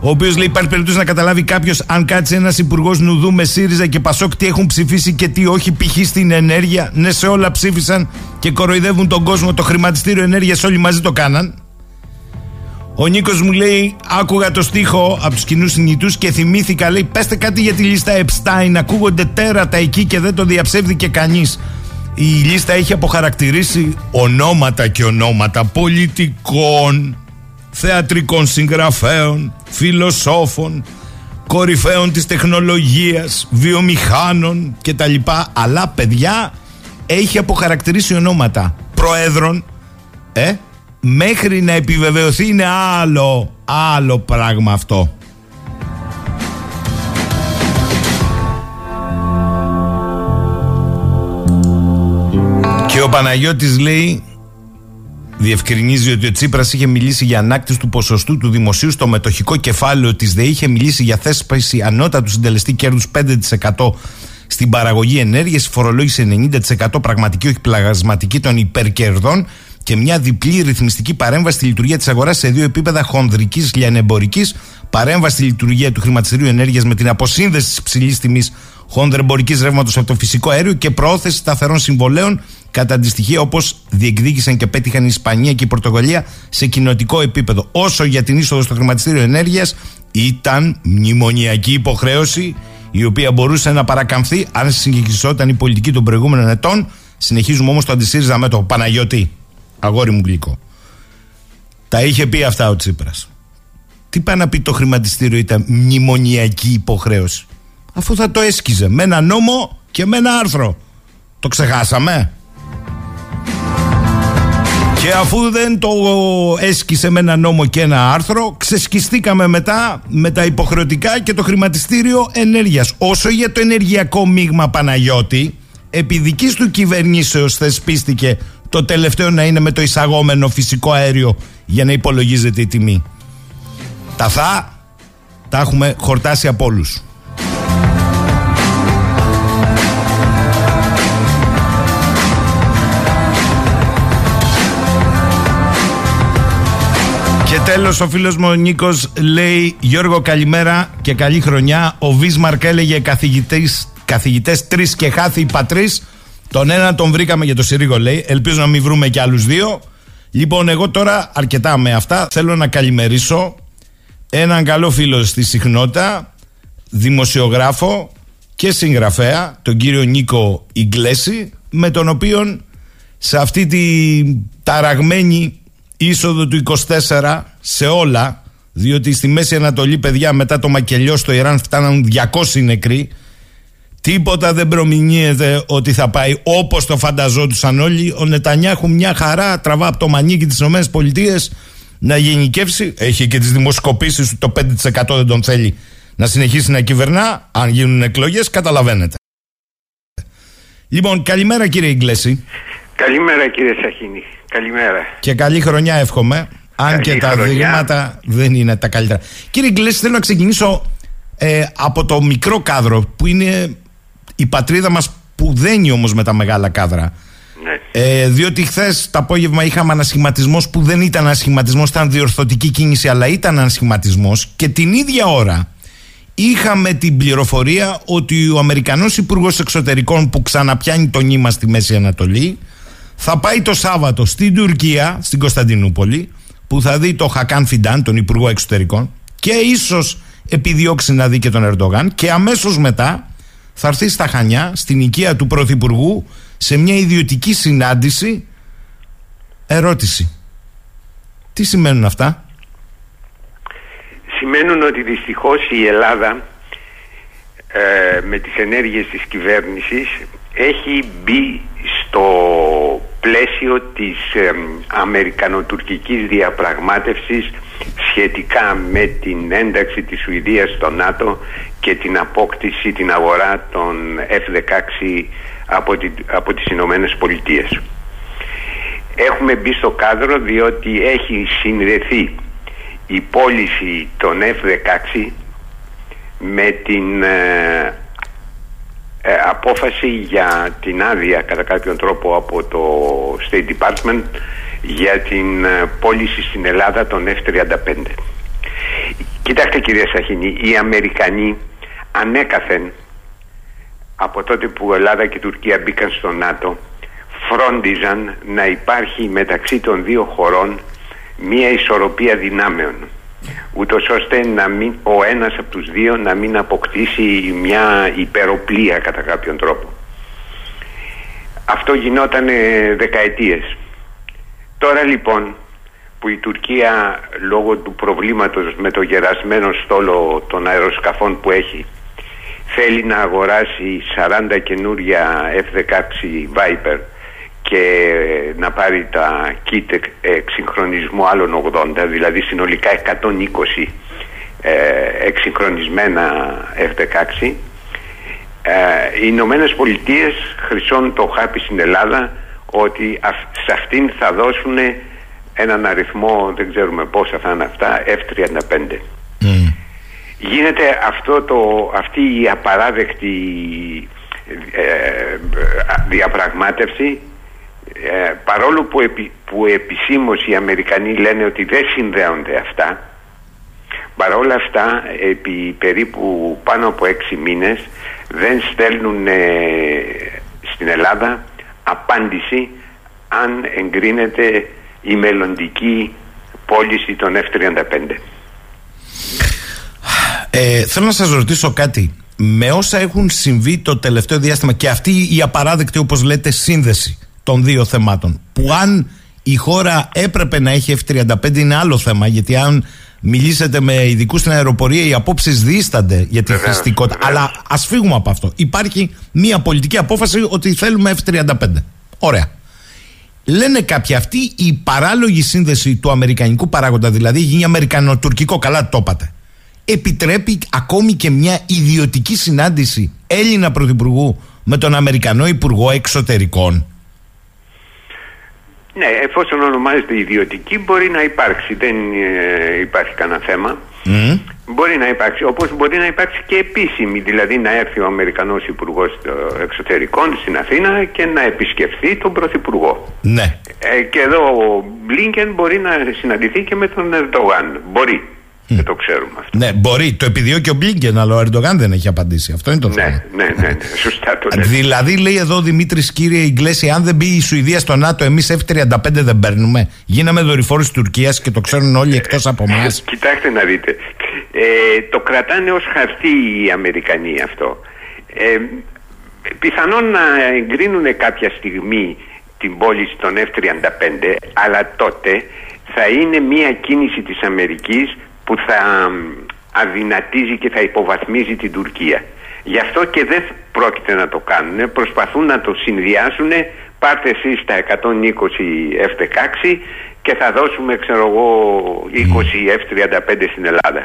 ο οποίος λέει υπάρχει περίπτωση να καταλάβει κάποιος αν κάτσει ένας υπουργός Νουδού με ΣΥΡΙΖΑ και Πασόκ τι έχουν ψηφίσει και τι όχι, π.χ. στην ενέργεια. Ναι, σε όλα ψήφισαν και κοροϊδεύουν τον κόσμο. Το χρηματιστήριο ενέργειας όλοι μαζί το κάναν. Ο Νίκος μου λέει: Άκουγα το στίχο από τους κοινούς συνητούς και θυμήθηκα, λέει: Πέστε κάτι για τη λίστα Epstein. Ακούγονται τέρατα εκεί και δεν το διαψεύδει κανείς. Η λίστα έχει αποχαρακτηρίσει ονόματα και ονόματα πολιτικών, θεατρικών συγγραφέων, φιλοσόφων, κορυφαίων της τεχνολογίας, βιομηχάνων κτλ. Αλλά παιδιά έχει αποχαρακτηρίσει ονόματα προέδρων, ε, μέχρι να επιβεβαιωθεί είναι άλλο, άλλο πράγμα αυτό. Και ο Παναγιώτης λέει Διευκρινίζει ότι ο Τσίπρας είχε μιλήσει για ανάκτηση του ποσοστού του δημοσίου στο μετοχικό κεφάλαιο της ΔΕΗ. Είχε μιλήσει για θέσπιση ανώτατου συντελεστή κέρδους 5% στην παραγωγή ενέργειας. Φορολόγησε 90% πραγματική, όχι πλαγασματική των υπερκερδών και μια διπλή ρυθμιστική παρέμβαση στη λειτουργία της αγοράς σε δύο επίπεδα χονδρικής λιανεμπορικής, παρέμβαση στη λειτουργία του χρηματιστηρίου ενέργειας με την αποσύνδεση της ψηλής τιμής χονδρεμπορικής ρεύματος από το φυσικό αέριο και προώθηση σταθερών συμβολέων κατά αντιστοιχεία όπως διεκδίκησαν και πέτυχαν η Ισπανία και η Πορτογαλία σε κοινοτικό επίπεδο. Όσο για την είσοδο στο χρηματιστήριο ενέργειας, ήταν μνημονιακή υποχρέωση η οποία μπορούσε να παρακαμφθεί αν συγχυσόταν η πολιτική των προηγούμενων ετών. Συνεχίζουμε όμως το αντισύριζα με το Παναγιώτη αγόρι μου γλυκό. Τα είχε πει αυτά ο Τσίπρας. Τι πάει να πει το χρηματιστήριο ήταν μνημονιακή υποχρέωση; Αφού θα το έσκιζε με ένα νόμο και με ένα άρθρο. Το ξεχάσαμε; Και αφού δεν το έσκησε με ένα νόμο και ένα άρθρο, ξεσκιστήκαμε μετά με τα υποχρεωτικά και το χρηματιστήριο ενέργειας. Όσο για το ενεργειακό μείγμα Παναγιώτη, επί δικής του κυβερνήσεως θεσπίστηκε το τελευταίο να είναι με το εισαγόμενο φυσικό αέριο για να υπολογίζεται η τιμή. Τα θα τα έχουμε χορτάσει από όλους. Και τέλος ο φίλος μου ο Νίκος λέει Γιώργο καλημέρα και καλή χρονιά Ο Βίσμαρκ έλεγε καθηγητές, καθηγητές τρεις και χάθη πατρίς τον ένα τον βρήκαμε για το Συρίγο, λέει. Ελπίζω να μην βρούμε και άλλους δύο. Λοιπόν, εγώ τώρα αρκετά με αυτά θέλω να καλημερίσω έναν καλό φίλο στη συχνότητα, δημοσιογράφο και συγγραφέα, τον κύριο Νίκο Ιγκλέση, με τον οποίο σε αυτή τη ταραγμένη είσοδο του 24 σε όλα, διότι στη Μέση Ανατολή, παιδιά, μετά το μακελιό στο Ιράν φτάναν 200 νεκροί, Τίποτα δεν προμηνύεται ότι θα πάει όπως το φανταζόντουσαν όλοι. Ο Νετανιάχου μια χαρά τραβά από το μανίκι της ΗΠΑ να γενικεύσει. Έχει και τις δημοσκοπήσεις του το 5% δεν τον θέλει να συνεχίσει να κυβερνά. Αν γίνουν εκλογές καταλαβαίνετε. Λοιπόν, καλημέρα κύριε Ιγκλέση. Καλημέρα κύριε Σαχίνη. Καλημέρα. Και καλή χρονιά εύχομαι. Αν και τα διλήμματα δεν είναι τα καλύτερα. Κύριε Ιγκλέση, θέλω να ξεκινήσω ε, από το μικρό κάδρο που είναι η πατρίδα μας που δένει όμως με τα μεγάλα κάδρα. Ναι. Ε, διότι χθες το απόγευμα είχαμε ανασχηματισμός που δεν ήταν ανασχηματισμός, ήταν διορθωτική κίνηση, αλλά ήταν ανασχηματισμός. Και την ίδια ώρα είχαμε την πληροφορία ότι ο Αμερικανός Υπουργός Εξωτερικών που ξαναπιάνει το νήμα στη Μέση Ανατολή θα πάει το Σάββατο στην Τουρκία, στην Κωνσταντινούπολη, που θα δει το Χακάν Φιντάν, τον Υπουργό Εξωτερικών, και ίσως επιδιώξει να δει και τον Ερντογάν, και αμέσως μετά θα έρθει στα Χανιά, στην οικία του Πρωθυπουργού, σε μια ιδιωτική συνάντηση. Ερώτηση. Τι σημαίνουν αυτά; Σημαίνουν ότι δυστυχώς η Ελλάδα ε, με τις ενέργειες της κυβέρνησης έχει μπει στο πλαίσιο της ε, αμερικανοτουρκικής διαπραγμάτευσης σχετικά με την ένταξη της Σουηδίας στο ΝΑΤΟ και την απόκτηση, την αγορά των F-16 από, την, από τις Ηνωμένες Πολιτείες. Έχουμε μπει στο κάδρο διότι έχει συνδεθεί η πώληση των F-16 με την ε, ε, απόφαση για την άδεια κατά κάποιον τρόπο από το State Department για την ε, πώληση στην Ελλάδα των F-35. Κοιτάξτε κυρία Σαχίνη, οι Αμερικανοί ανέκαθεν από τότε που Ελλάδα και Τουρκία μπήκαν στο ΝΑΤΟ φρόντιζαν να υπάρχει μεταξύ των δύο χωρών μία ισορροπία δυνάμεων ούτως ώστε να μην, ο ένας από τους δύο να μην αποκτήσει μια υπεροπλία κατά κάποιον τρόπο. Αυτό γινόταν δεκαετίες. Τώρα λοιπόν που η Τουρκία λόγω του προβλήματος με το γερασμένο στόλο των αεροσκαφών που έχει θέλει να αγοράσει 40 καινούρια F-16 Viper και να πάρει τα kit εξυγχρονισμού άλλων 80 δηλαδή συνολικά 120 ε, εξυγχρονισμένα F-16 ε, οι Ηνωμένες Πολιτείες χρυσώνουν το χάπι στην Ελλάδα ότι σε αυτήν θα δώσουν έναν αριθμό δεν ξέρουμε πόσα θα είναι αυτά F-35 γίνεται αυτό το, αυτή η απαράδεκτη ε, διαπραγμάτευση ε, παρόλο που, επι, που επισήμως οι Αμερικανοί λένε ότι δεν συνδέονται αυτά παρόλα αυτά επί περίπου πάνω από έξι μήνες δεν στέλνουν ε, στην Ελλάδα απάντηση αν εγκρίνεται η μελλοντική πώληση των F-35. Ε, θέλω να σας ρωτήσω κάτι. Με όσα έχουν συμβεί το τελευταίο διάστημα και αυτή η απαράδεκτη όπως λέτε σύνδεση των δύο θεμάτων. Που αν η χώρα έπρεπε να έχει F-35 είναι άλλο θέμα, γιατί αν μιλήσετε με ειδικούς στην αεροπορία, οι απόψεις δίστανται για τη χρηστικότητα. Αλλά ας φύγουμε από αυτό. Υπάρχει μια πολιτική απόφαση ότι θέλουμε F-35. Ωραία. Λένε κάποιοι αυτή η παράλογη σύνδεση του αμερικανικού παράγοντα, δηλαδή γίνει αμερικανοτουρκικό, καλά το είπατε, επιτρέπει ακόμη και μια ιδιωτική συνάντηση Έλληνα Πρωθυπουργού με τον Αμερικανό Υπουργό Εξωτερικών. Ναι, εφόσον ονομάζεται ιδιωτική μπορεί να υπάρξει, δεν ε, υπάρχει κανένα θέμα. Μπορεί να υπάρξει, όπως μπορεί να υπάρξει και επίσημη, δηλαδή να έρθει ο Αμερικανός Υπουργός Εξωτερικών στην Αθήνα και να επισκεφθεί τον Πρωθυπουργό. Ναι. Ε, και εδώ ο Μπλίνκεν μπορεί να συναντηθεί και με τον Ερντογάν. Μπορεί. Δεν το ξέρουμε αυτό. Ναι, μπορεί. Το επιδιώκει ο Μπλίνκεν, αλλά ο Ερντογάν δεν έχει απαντήσει. Αυτό είναι το ναι, θέμα. Ναι, ναι, ναι. Σωστά το λέτε. Δηλαδή, λέει εδώ ο Δημήτρης κύριε Ιγκλέση, αν δεν μπει η Σουηδία στο ΝΑΤΟ, εμείς F35 δεν παίρνουμε. Γίναμε δορυφόροι της Τουρκίας και το ξέρουν όλοι εκτός από εμάς. Κοιτάξτε να δείτε. Ε, το κρατάνε ως χαρτί οι Αμερικανοί αυτό. Ε, πιθανόν να εγκρίνουν κάποια στιγμή την πώληση των F35, αλλά τότε θα είναι μια κίνηση της Αμερικής που θα αδυνατίζει και θα υποβαθμίζει την Τουρκία. Γι' αυτό και δεν πρόκειται να το κάνουν. Προσπαθούν να το συνδυάσουν. Πάρτε εσείς τα 120 F-16 και θα δώσουμε ξέρω εγώ 20 F-35 στην Ελλάδα.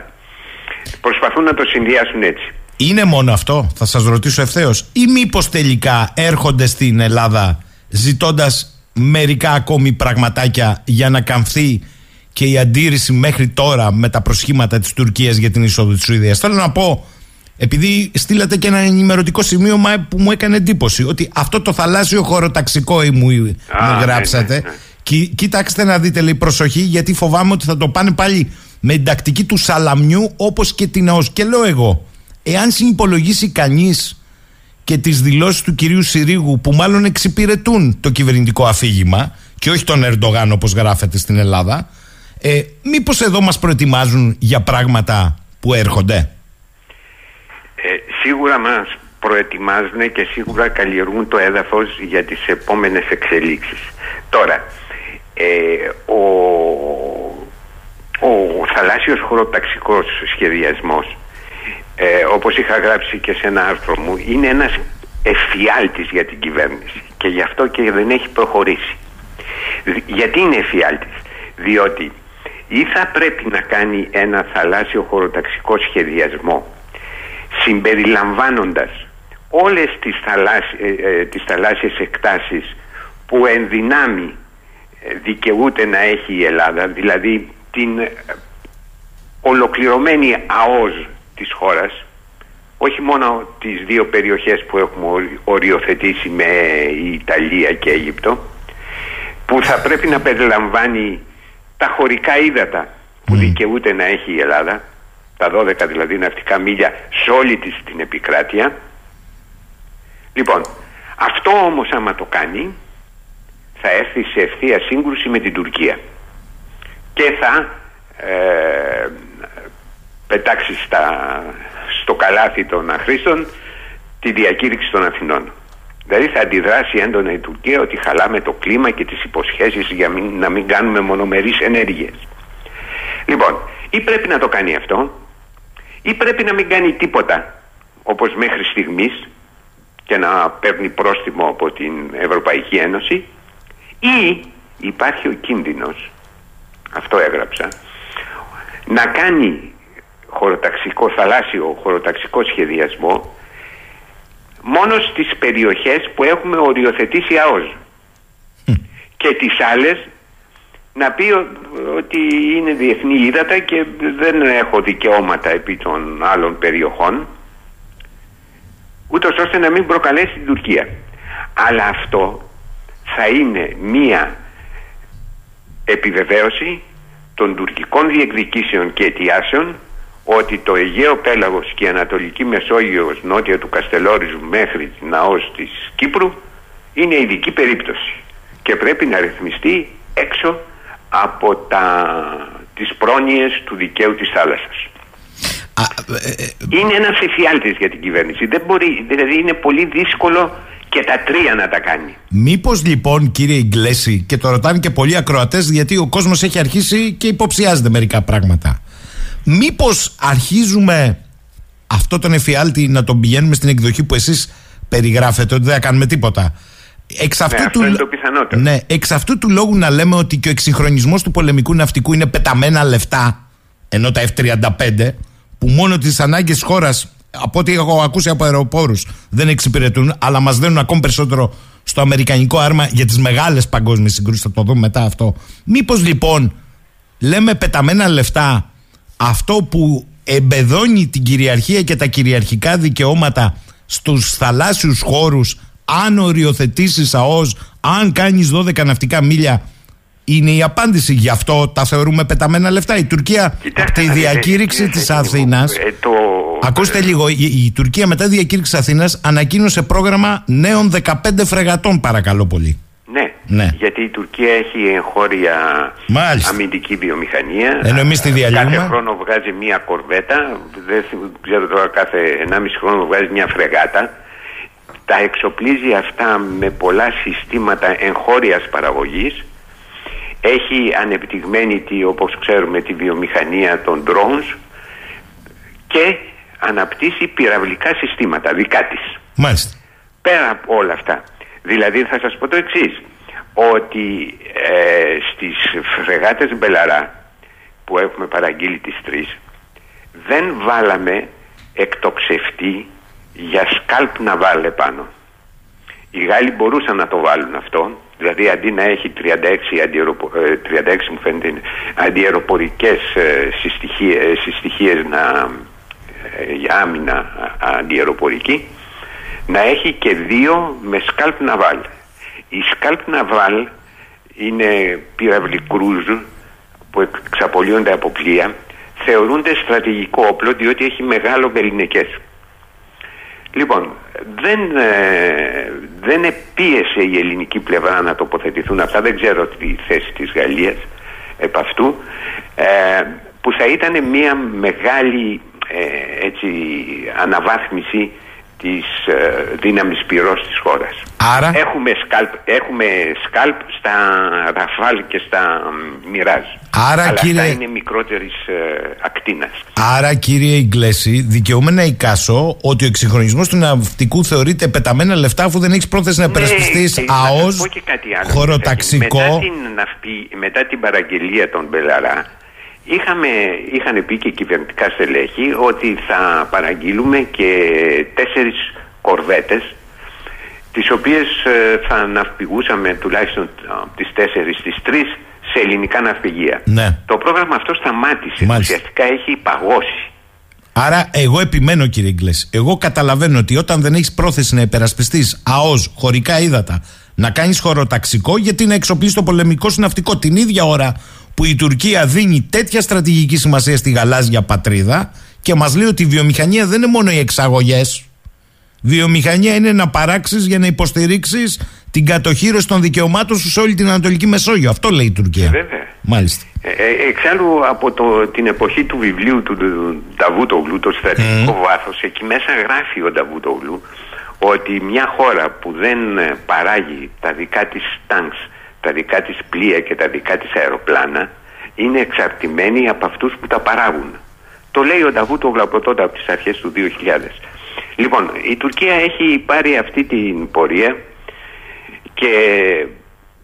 Προσπαθούν να το συνδυάσουν έτσι. Είναι μόνο αυτό, θα σας ρωτήσω ευθέως, ή μήπως τελικά έρχονται στην Ελλάδα ζητώντας μερικά ακόμη πραγματάκια για να καμφθεί και η αντίρρηση μέχρι τώρα με τα προσχήματα της Τουρκίας για την εισόδου της Σουηδίας. Θέλω να πω, επειδή στείλατε και ένα ενημερωτικό σημείωμα που μου έκανε εντύπωση, ότι αυτό το θαλάσσιο χωροταξικό μου, μου γράψατε, ναι, ναι, ναι. κοίταξτε να δείτε λέει προσοχή γιατί φοβάμαι ότι θα το πάνε πάλι με την τακτική του σαλαμιού όπως και την ΑΟΣ. Και λέω εγώ, εάν συνυπολογίσει κανείς και τις δηλώσεις του κυρίου Συρίγου που μάλλον εξυπηρετούν το κυβερνητικό αφήγημα και όχι τον Ερντογάν όπως γράφεται στην Ελλάδα ε, μήπως εδώ μας προετοιμάζουν για πράγματα που έρχονται; Ε, σίγουρα μας προετοιμάζουν και σίγουρα καλλιεργούν το έδαφος για τις επόμενες εξελίξεις. Τώρα, ε, ο, ο θαλάσσιος χωροταξικός σχεδιασμός ε, όπως είχα γράψει και σε ένα άρθρο μου είναι ένας εφιάλτης για την κυβέρνηση και γι' αυτό και δεν έχει προχωρήσει. Δι- Γιατί είναι εφιάλτης; Διότι ή θα πρέπει να κάνει ένα θαλάσσιο χωροταξικό σχεδιασμό συμπεριλαμβάνοντας όλες τις, θαλάσσι, ε, ε, τις θαλάσσιες εκτάσεις που εν δυνάμει ε, δικαιούται να έχει η Ελλάδα, δηλαδή την ε, ολοκληρωμένη ΑΟΣ της χώρας, όχι μόνο τις δύο περιοχές που έχουμε ορι- οριοθετήσει με η Ιταλία και Αίγυπτο, που θα πρέπει να περιλαμβάνει τα χωρικά ύδατα που δικαιούται να έχει η Ελλάδα, τα 12 δηλαδή ναυτικά μίλια σε όλη της την επικράτεια. Λοιπόν, αυτό όμως άμα το κάνει θα έρθει σε ευθεία σύγκρουση με την Τουρκία και θα ε, πετάξει στα, στο καλάθι των αχρήστων τη διακήρυξη των Αθηνών. Δηλαδή θα αντιδράσει έντονα η Τουρκία ότι χαλάμε το κλίμα και τις υποσχέσεις για μην- να μην κάνουμε μονομερείς ενέργειες. Λοιπόν, ή πρέπει να το κάνει αυτό, ή πρέπει να μην κάνει τίποτα όπως μέχρι στιγμής και να παίρνει πρόστιμο από την Ευρωπαϊκή Ένωση ή υπάρχει ο κίνδυνος, αυτό έγραψα, να κάνει χωροταξικό, θαλάσσιο χωροταξικό σχεδιασμό μόνο στις περιοχές που έχουμε οριοθετήσει ΑΟΣ και τις άλλες να πει ο- ότι είναι διεθνή ύδατα και δεν έχω δικαιώματα επί των άλλων περιοχών ούτως ώστε να μην προκαλέσει την Τουρκία. Αλλά αυτό θα είναι μία επιβεβαίωση των τουρκικών διεκδικήσεων και αιτιάσεων ότι το Αιγαίο Πέλαγος και η Ανατολική Μεσόγειος νότια του Καστελόριζου μέχρι την ΑΟΣ της Κύπρου είναι ειδική περίπτωση και πρέπει να ρυθμιστεί έξω από τα, τις πρόνοιες του δικαίου της θάλασσας. Α, ε, ε, Είναι ένας εφιάλτης για την κυβέρνηση. Δεν μπορεί, δηλαδή είναι πολύ δύσκολο και τα τρία να τα κάνει. Μήπως λοιπόν κύριε Ιγκλέση και το ρωτάνε και πολλοί ακροατές γιατί ο κόσμος έχει αρχίσει και υποψιάζεται μερικά πράγματα. Μήπως αρχίζουμε αυτό τον εφιάλτη να τον πηγαίνουμε στην εκδοχή που εσείς περιγράφετε ότι δεν θα κάνουμε τίποτα. Εξ αυτού, Ναι, αυτό είναι το πιθανότερο. ναι, εξ αυτού του λόγου να λέμε ότι και ο εξυγχρονισμός του πολεμικού ναυτικού είναι πεταμένα λεφτά ενώ τα F-35 που μόνο τις ανάγκες της χώρας από ό,τι έχω ακούσει από αεροπόρους δεν εξυπηρετούν αλλά μας δίνουν ακόμη περισσότερο στο αμερικανικό άρμα για τις μεγάλες παγκόσμιες συγκρούσεις θα το δούμε μετά αυτό μήπως λοιπόν λέμε πεταμένα λεφτά αυτό που εμπεδώνει την κυριαρχία και τα κυριαρχικά δικαιώματα στους θαλάσσιους χώρους αν οριοθετήσεις ΑΟΣ, αν κάνεις 12 ναυτικά μίλια είναι η απάντηση. Γι' αυτό τα θεωρούμε πεταμένα λεφτά. Η Τουρκία από Κοιτάξτε τη να δείτε, διακήρυξη κύριε της Σεγγενικού, Αθήνας ε, το- Ακούστε λίγο, η, η Τουρκία μετά τη διακήρυξη της Αθήνας ανακοίνωσε πρόγραμμα νέων 15 φρεγατών παρακαλώ πολύ. Ναι, Ναι. γιατί η Τουρκία έχει εγχώρια Μάλιστα. αμυντική βιομηχανία. Ενώ εμείς τη διαλύουμε. Κάθε χρόνο βγάζει μία κορβέτα, δεν θυ- ξέρω τώρα κάθε 1,5 χρόνο βγάζει μία φρεγάτα. Τα εξοπλίζει αυτά με πολλά συστήματα εγχώριας παραγωγής. Έχει ανεπτυγμένη, τη, όπως ξέρουμε, τη βιομηχανία των drones και αναπτύσσει πυραυλικά συστήματα δικά της. Μάλιστα. Πέρα από όλα αυτά. Δηλαδή θα σας πω το εξής ότι ε, στις φρεγάτες Μπελαρά που έχουμε παραγγείλει τις τρεις δεν βάλαμε εκτοξευτή για σκάλπ να βάλε πάνω. Οι Γάλλοι μπορούσαν να το βάλουν αυτό, δηλαδή αντί να έχει 36, αντιεροπο, ε, 36 μου φαίνεται είναι, αντιεροπορικές ε, συστοιχίες, συστοιχίες να, ε, για άμυνα α- αντιεροπορική, να έχει και δύο με σκάλπ ναβάλ. Η σκάλπ ναβάλ είναι πύραυλοι κρούζ που εξαπολύονται από πλοία, θεωρούνται στρατηγικό όπλο διότι έχει μεγάλο βεληνικές. Λοιπόν, δεν, ε, δεν επίεσε η ελληνική πλευρά να τοποθετηθούν αυτά, δεν ξέρω τη θέση της Γαλλίας επ' αυτού, ε, που θα ήταν μια μεγάλη ε, έτσι, αναβάθμιση της ε, δύναμης πυρός της χώρας. Άρα, Έχουμε σκάλπ, έχουμε σκάλπ στα Ραφάλ και στα Μοιράζ. Άρα, Αλλά κύριε- αυτά είναι μικρότερης ε, ακτίνας. άρα κύριε Ιγκλέση, δικαιούμαι να εικάσω ότι ο εξυγχρονισμός του ναυτικού θεωρείται πεταμένα λεφτά αφού δεν έχεις πρόθεση να υπερασπιστείς Ναι, να σας ΑΟΣ, πω και κάτι άλλο. χωροταξικό. Μετά την, ναυπη- μετά την παραγγελία των Μπελαρά, είχαμε, είχαν πει και κυβερνητικά στελέχη ότι θα παραγγείλουμε και τέσσερις κορβέτες τις οποίες ε, θα ναυπηγούσαμε τουλάχιστον από τις τέσσερις στις τρεις σε ελληνικά ναυπηγεία. Ναι. Το πρόγραμμα αυτό σταμάτησε. Μάλιστα. Ουσιαστικά έχει παγώσει. Άρα, εγώ επιμένω, κύριε Ιγκλέση. Εγώ καταλαβαίνω ότι όταν δεν έχεις πρόθεση να υπερασπιστείς ΑΟΣ, χωρικά ύδατα, να κάνεις χωροταξικό, γιατί να εξοπλίσει το πολεμικό σου ναυτικό την ίδια ώρα που η Τουρκία δίνει τέτοια στρατηγική σημασία στη γαλάζια πατρίδα και μας λέει ότι η βιομηχανία δεν είναι μόνο οι εξαγωγές. Βιομηχανία είναι να παράξεις για να υποστηρίξεις την κατοχήρωση των δικαιωμάτων σου σε όλη την Ανατολική Μεσόγειο. Αυτό λέει η Τουρκία. Βέβαια. Μάλιστα. Ε, ε, εξάλλου από το, την εποχή του βιβλίου του, του Νταβούτογλου, το στρατηγικό βάθος, εκεί μέσα γράφει ο Νταβούτογλου ότι μια χώρα που δεν ε, παράγει τα δικά της τάγκς, τα δικά της πλοία και τα δικά της αεροπλάνα είναι εξαρτημένη από αυτούς που τα παράγουν. Το λέει ο Νταβούτογλου από τότε από τις αρχές του 2000. Λοιπόν, η Τουρκία έχει πάρει αυτή την πορεία και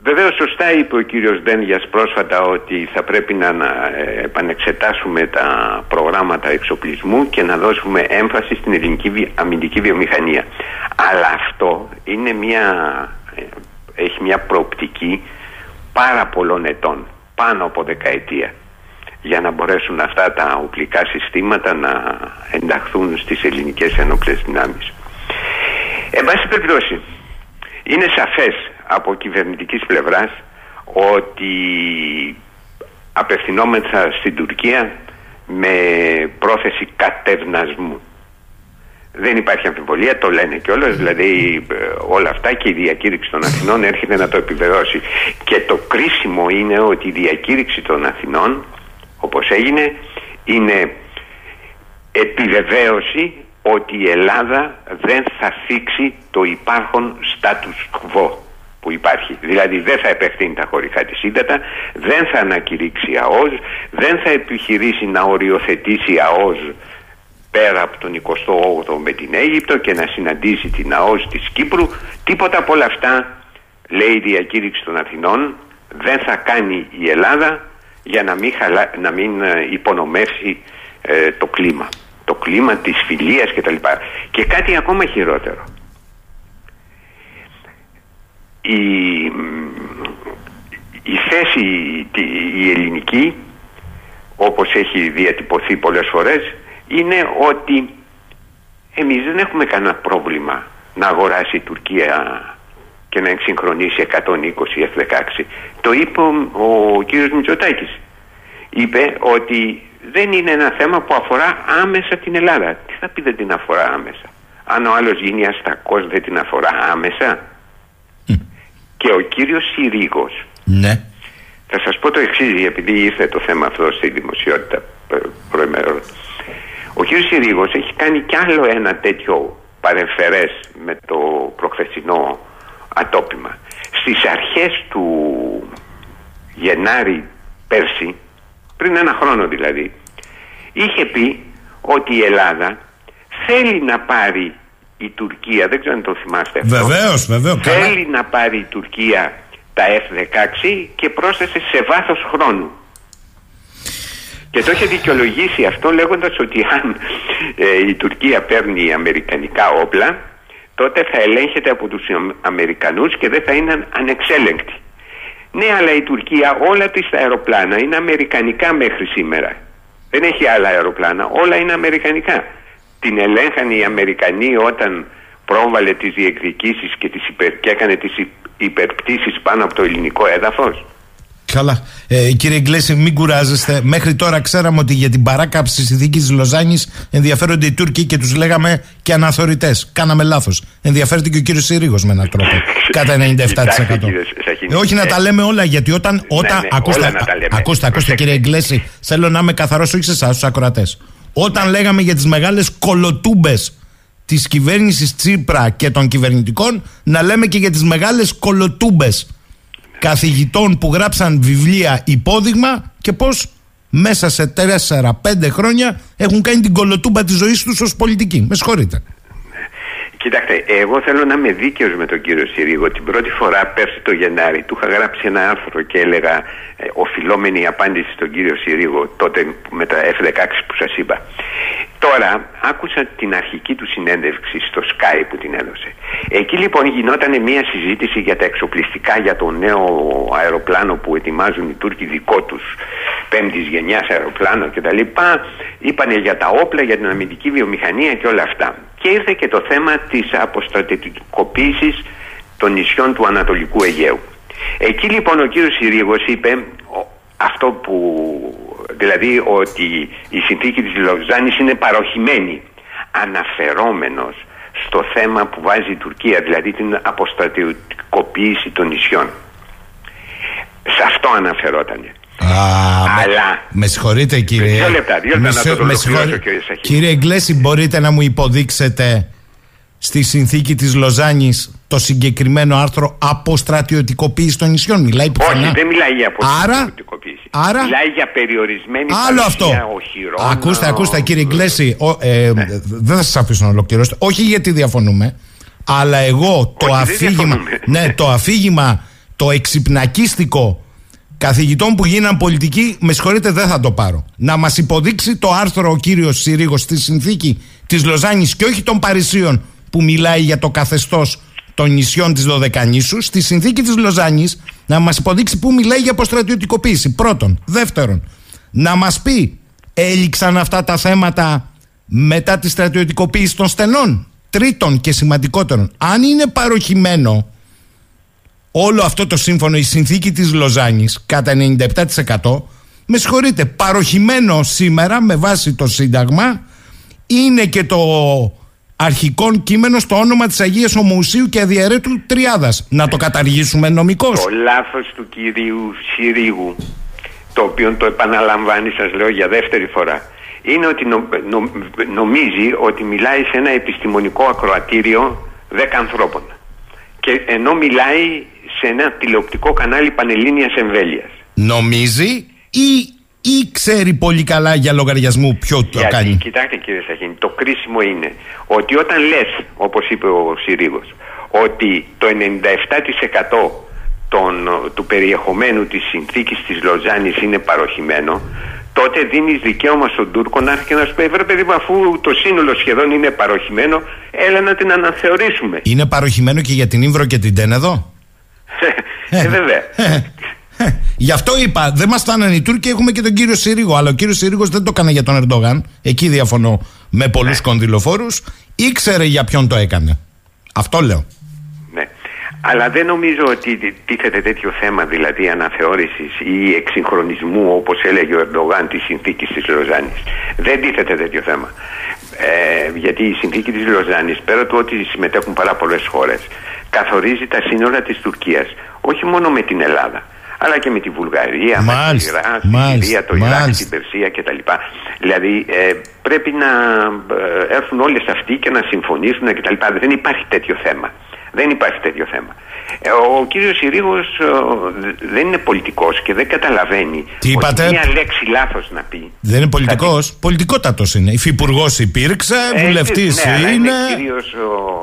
βεβαίως σωστά είπε ο κύριος Ντένιας πρόσφατα ότι θα πρέπει να να, ε, επανεξετάσουμε τα προγράμματα εξοπλισμού και να δώσουμε έμφαση στην ελληνική βι- αμυντική βιομηχανία. Αλλά αυτό είναι μια, ε, έχει μια προοπτική πάρα πολλών ετών, πάνω από δεκαετία για να μπορέσουν αυτά τα οπλικά συστήματα να ενταχθούν στις ελληνικές ενόπλες δυνάμεις. Εν πάση περιπτώσει, είναι σαφές από κυβερνητικής πλευράς ότι απευθυνόμεθα στην Τουρκία με πρόθεση κατευνασμού. Δεν υπάρχει αμφιβολία, το λένε κιόλας. Δηλαδή ε, όλα αυτά και η διακήρυξη των Αθηνών έρχεται να το επιβεβαιώσει. Και το κρίσιμο είναι ότι η διακήρυξη των Αθηνών, όπως έγινε, είναι επιβεβαίωση ότι η Ελλάδα δεν θα θίξει το υπάρχον status quo που υπάρχει. Δηλαδή δεν θα επεκτείνει τα χωρικά της ύδατα, δεν θα ανακηρύξει ΑΟΣ, δεν θα επιχειρήσει να οριοθετήσει ΑΟΣ πέρα από τον 28ο με την Αίγυπτο και να συναντήσει την ΑΟΣ της Κύπρου. Τίποτα από όλα αυτά, λέει η διακήρυξη των Αθηνών, δεν θα κάνει η Ελλάδα για να μην, χαλα... να μην ε, υπονομεύσει ε, το κλίμα. Το κλίμα της φιλίας κτλ. Και κάτι ακόμα χειρότερο. Η, η θέση τη- η ελληνική όπως έχει διατυπωθεί πολλές φορές είναι ότι εμείς δεν έχουμε κανένα πρόβλημα να αγοράσει η Τουρκία και να εξυγχρονίσει 120 F-16. Το είπε ο, ο κύριος Μητσοτάκης. Είπε ότι δεν είναι ένα θέμα που αφορά άμεσα την Ελλάδα. Τι θα πει δεν την αφορά άμεσα; Αν ο άλλος γίνει αστακός δεν την αφορά άμεσα; Και ο κύριος Συρίγος Ναι. θα σας πω το εξής, επειδή ήρθε το θέμα αυτό στη δημοσιότητα ε, προημερών. Ο κ. Συρίγος έχει κάνει κι άλλο ένα τέτοιο παρεμφερές με το προχθεσινό ατόπιμα. Στις αρχές του Γενάρη πέρσι, πριν ένα χρόνο δηλαδή, είχε πει ότι η Ελλάδα θέλει να πάρει η Τουρκία, δεν ξέρω αν το θυμάστε αυτό, Βεβαίως, βεβαίως. Καλά. Θέλει να πάρει η Τουρκία τα F-16 και πρόσθεσε σε βάθος χρόνου. Και το είχε δικαιολογήσει αυτό λέγοντας ότι αν ε, η Τουρκία παίρνει αμερικανικά όπλα τότε θα ελέγχεται από τους Αμ- Αμερικανούς και δεν θα είναι ανεξέλεγκτη. Ναι, αλλά η Τουρκία όλα της τα αεροπλάνα είναι αμερικανικά μέχρι σήμερα. Δεν έχει άλλα αεροπλάνα, όλα είναι αμερικανικά. Την ελέγχαν οι Αμερικανοί όταν πρόβαλε τις διεκδικήσεις και, τις υπερ, και έκανε τις υ- υπερπτήσεις πάνω από το ελληνικό έδαφος. Καλά. Ε, κύριε Γκλέση, μην κουράζεστε. Μέχρι τώρα ξέραμε ότι για την παράκαψη της συνθήκη της Λοζάνης ενδιαφέρονται οι Τούρκοι και τους λέγαμε και αναθωρητέ. Κάναμε λάθος. Ενδιαφέρεται και ο κύριος Συρίγος με έναν τρόπο. κατά 97%. Κοιτάξτε, κύριε Σαχίνη, Ε, όχι να ε, τα λέμε όλα, γιατί όταν. όταν ναι, ακούστε, όλα να τα λέμε. ακούστε, ακούστε, κύριε Γκλέση, θέλω να είμαι καθαρός όχι σε εσάς, στους ακροατές. Όταν λέγαμε για τις μεγάλες κολοτούμπες της κυβέρνησης Τσίπρα και των κυβερνητικών να λέμε και για τις μεγάλες κολοτούμπες καθηγητών που γράψαν βιβλία υπόδειγμα και πώς μέσα σε 4-5 χρόνια έχουν κάνει την κολοτούμπα της ζωής τους ως πολιτική. Με συγχωρείτε. Κοιτάξτε, εγώ θέλω να είμαι δίκαιος με τον κύριο Συρίγο. Την πρώτη φορά πέρσι το Γενάρη του είχα γράψει ένα άρθρο και έλεγα ε, οφειλόμενη απάντηση στον κύριο Συρίγο τότε με τα F16 που σας είπα. Τώρα άκουσα την αρχική του συνέντευξη στο Sky που την έδωσε. Εκεί λοιπόν γινόταν μια συζήτηση για τα εξοπλιστικά για το νέο αεροπλάνο που ετοιμάζουν οι Τούρκοι δικό τους πέμπτης γενιάς αεροπλάνο κτλ. Είπανε για τα όπλα, για την αμυντική βιομηχανία και όλα αυτά. Και ήρθε και το θέμα της αποστρατητικοποίησης των νησιών του Ανατολικού Αιγαίου. Εκεί λοιπόν ο κύριος Συρίγος είπε αυτό που δηλαδή ότι η συνθήκη της Λοζάνης είναι παροχημένη αναφερόμενος στο θέμα που βάζει η Τουρκία δηλαδή την αποστρατικοποίηση των νησιών σε αυτό αναφερότανε αλλά. Με συγχωρείτε κύριε. Δύο λεπτά, δύο λεπτά να το με συγχωρείτε, κύριε Κύριε Εγκλέση, μπορείτε να μου υποδείξετε στη συνθήκη της Λοζάνης το συγκεκριμένο άρθρο αποστρατιωτικοποίησης των νησιών; Μιλάει πουθενά. Όχι, δεν μιλάει για αποστρατιωτικοποίηση. Άρα, μιλάει για περιορισμένη Άλλο αυτό. οχυρών. Ακούστε, ακούστε κύριε Εγκλέση, ε, ναι. δεν θα σας αφήσω να ολοκληρώσετε. Όχι γιατί διαφωνούμε, αλλά εγώ το αφήγημα, ναι, το αφήγημα, το εξυπνακίστικο καθηγητών που γίναν πολιτικοί, με συγχωρείτε δεν θα το πάρω. Να μας υποδείξει το άρθρο ο κύριος Συρίγος στη συνθήκη της Λοζάνης και όχι των Παρισίων που μιλάει για το καθεστώς των νησιών της Δωδεκανήσου, στη συνθήκη της Λοζάνης να μας υποδείξει που μιλάει για αποστρατιωτικοποίηση. Πρώτον. Δεύτερον, να μας πει έληξαν αυτά τα θέματα μετά τη στρατιωτικοποίηση των στενών. Τρίτον και σημαντικότερον, αν είναι παροχημένο όλο αυτό το σύμφωνο, η συνθήκη της Λοζάνης κατά 97% με συγχωρείτε, παροχημένο σήμερα με βάση το Σύνταγμα είναι και το αρχικό κείμενο στο όνομα της Αγίας Ομοουσίου και Αδιαιρέτου Τριάδας. Να το καταργήσουμε νομικώς. Το λάθος του κυρίου Συρίγου, το οποίο το επαναλαμβάνει σας λέω για δεύτερη φορά, είναι ότι νομίζει ότι μιλάει σε ένα επιστημονικό ακροατήριο 10 ανθρώπων. Και ενώ μιλάει σε ένα τηλεοπτικό κανάλι πανελλήνιας εμβέλειας. Νομίζει ή, ή ξέρει πολύ καλά για λογαριασμού ποιο το Γιατί, κάνει; Κοιτάξτε κύριε Σαχίνη, το κρίσιμο είναι ότι όταν λες, όπως είπε ο Συρίγος, ότι το 97% των, του περιεχομένου της συνθήκης της Λοζάνης είναι παροχημένο, τότε δίνεις δικαίωμα στον Τούρκο να έρθει και να σου πει: Βρε παιδί μου, αφού το σύνολο σχεδόν είναι παροχημένο, έλα να την αναθεωρήσουμε. Είναι παροχημένο και για την Ήμβρο και την Τένεδο; Ε, βέβαια. Γι' αυτό είπα, δεν μας φτάνανε οι Τούρκοι, έχουμε και τον κύριο Συρίγο. Αλλά ο κύριος Συρίγος δεν το έκανε για τον Ερντογάν. Εκεί διαφωνώ με πολλούς ναι. κονδυλοφόρους. Ήξερε για ποιον το έκανε. Αυτό λέω. Ναι. Αλλά δεν νομίζω ότι τίθεται τέτοιο θέμα, δηλαδή αναθεώρησης ή εξυγχρονισμού, όπως έλεγε ο Ερντογάν, της συνθήκης της Λοζάνης. Δεν τίθεται τέτοιο θέμα. Ε, γιατί η συνθήκη της Λοζάνης, πέρα του ότι συμμετέχουν πάρα πολλές χώρες, καθορίζει τα σύνορα της Τουρκίας όχι μόνο με την Ελλάδα αλλά και με τη Βουλγαρία, μάλιστα, με την Ιράν, Συρία, το Ιράκ, την Περσία κτλ. Δηλαδή ε, πρέπει να ε, έρθουν όλες αυτοί και να συμφωνήσουν κτλ. Δεν υπάρχει τέτοιο θέμα. Δεν υπάρχει τέτοιο θέμα. Ε, ο κύριος Συρίγος δεν είναι πολιτικός και δεν καταλαβαίνει Τι είπατε; ότι μια λέξη λάθος να πει. Δεν είναι πολιτικός, θα... πολιτικότατος είναι. Υφυπουργός υπήρξε, ε, βουλευτής ναι, είναι. είναι κυρίως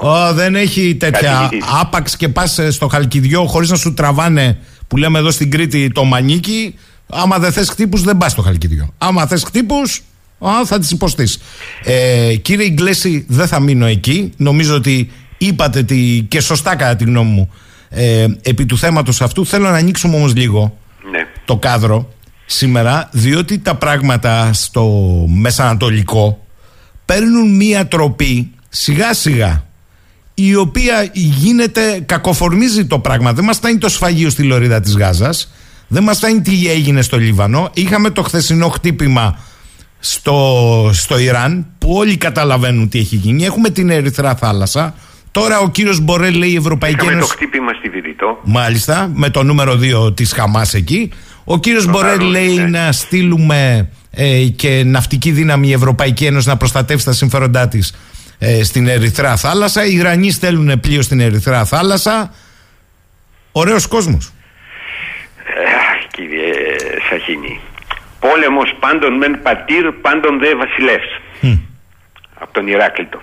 ο... δεν έχει τέτοια άπαξ και πας στο Χαλκιδιό χωρίς να σου τραβάνε που λέμε εδώ στην Κρήτη το μανίκι. Άμα δεν θες χτύπους δεν πας στο Χαλκιδιό. Άμα θες χτύπους Α, θα τις υποστείς. Ε, κύριε Ιγκλέση, δεν θα μείνω εκεί. Νομίζω ότι είπατε τη, και σωστά κατά τη γνώμη μου ε, επί του θέματος αυτού. Θέλω να ανοίξουμε όμως λίγο ναι. το κάδρο σήμερα, διότι τα πράγματα στο Μεσανατολικό παίρνουν μία τροπή σιγά σιγά η οποία γίνεται, κακοφορμίζει το πράγμα. Δεν μας φτάνει το σφαγείο στη λωρίδα της Γάζας, δεν μας φτάνει τι έγινε στο Λίβανο. Είχαμε το χθεσινό χτύπημα στο, στο Ιράν που όλοι καταλαβαίνουν τι έχει γίνει. Έχουμε την Ερυθρά θάλασσα. Τώρα ο κύριος Μπορέλ λέει η Ευρωπαϊκή Ένωση. το χτύπημα στη Βηρητό. Μάλιστα, με το νούμερο 2 της Χαμάς εκεί. Ο κύριος Μπορέλ λέει ναι. να στείλουμε ε, και ναυτική δύναμη η Ευρωπαϊκή Ένωση να προστατεύσει τα συμφέροντά της ε, στην Ερυθρά θάλασσα. Οι Ιρανοί στέλνουν πλοίο στην Ερυθρά θάλασσα. Ωραίος κόσμος. Ε, κύριε Σαχίνη, πόλεμος πάντων μεν πατήρ, πάντων δε βασιλεύς. Από τον Ηράκλειτο.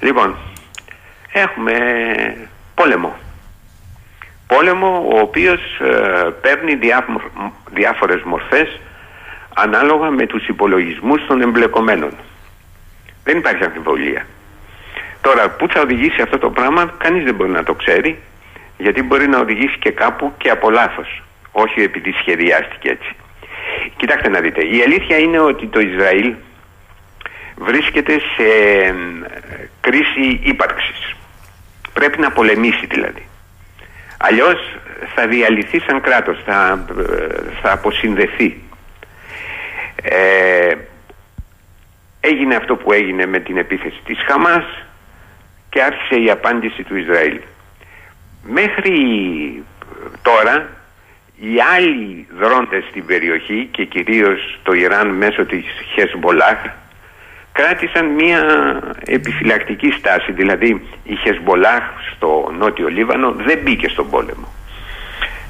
Λοιπόν, έχουμε πόλεμο. Πόλεμο ο οποίος ε, παίρνει διάφορες μορφές ανάλογα με τους υπολογισμούς των εμπλεκομένων. Δεν υπάρχει αμφιβολία. Τώρα, πού θα οδηγήσει αυτό το πράγμα, κανείς δεν μπορεί να το ξέρει, γιατί μπορεί να οδηγήσει και κάπου και από λάθος. Όχι επειδή σχεδιάστηκε έτσι. Κοιτάξτε να δείτε, η αλήθεια είναι ότι το Ισραήλ βρίσκεται σε κρίση ύπαρξης. Πρέπει να πολεμήσει δηλαδή. Αλλιώς θα διαλυθεί σαν κράτος, θα, θα αποσυνδεθεί. Ε, έγινε αυτό που έγινε με την επίθεση της Χαμάς και άρχισε η απάντηση του Ισραήλ. Μέχρι τώρα οι άλλοι δρόντες στην περιοχή και κυρίως το Ιράν μέσω της Χεσμολάχ κράτησαν μια επιφυλακτική στάση. Δηλαδή η Χεσμολάχ στο νότιο Λίβανο δεν μπήκε στον πόλεμο.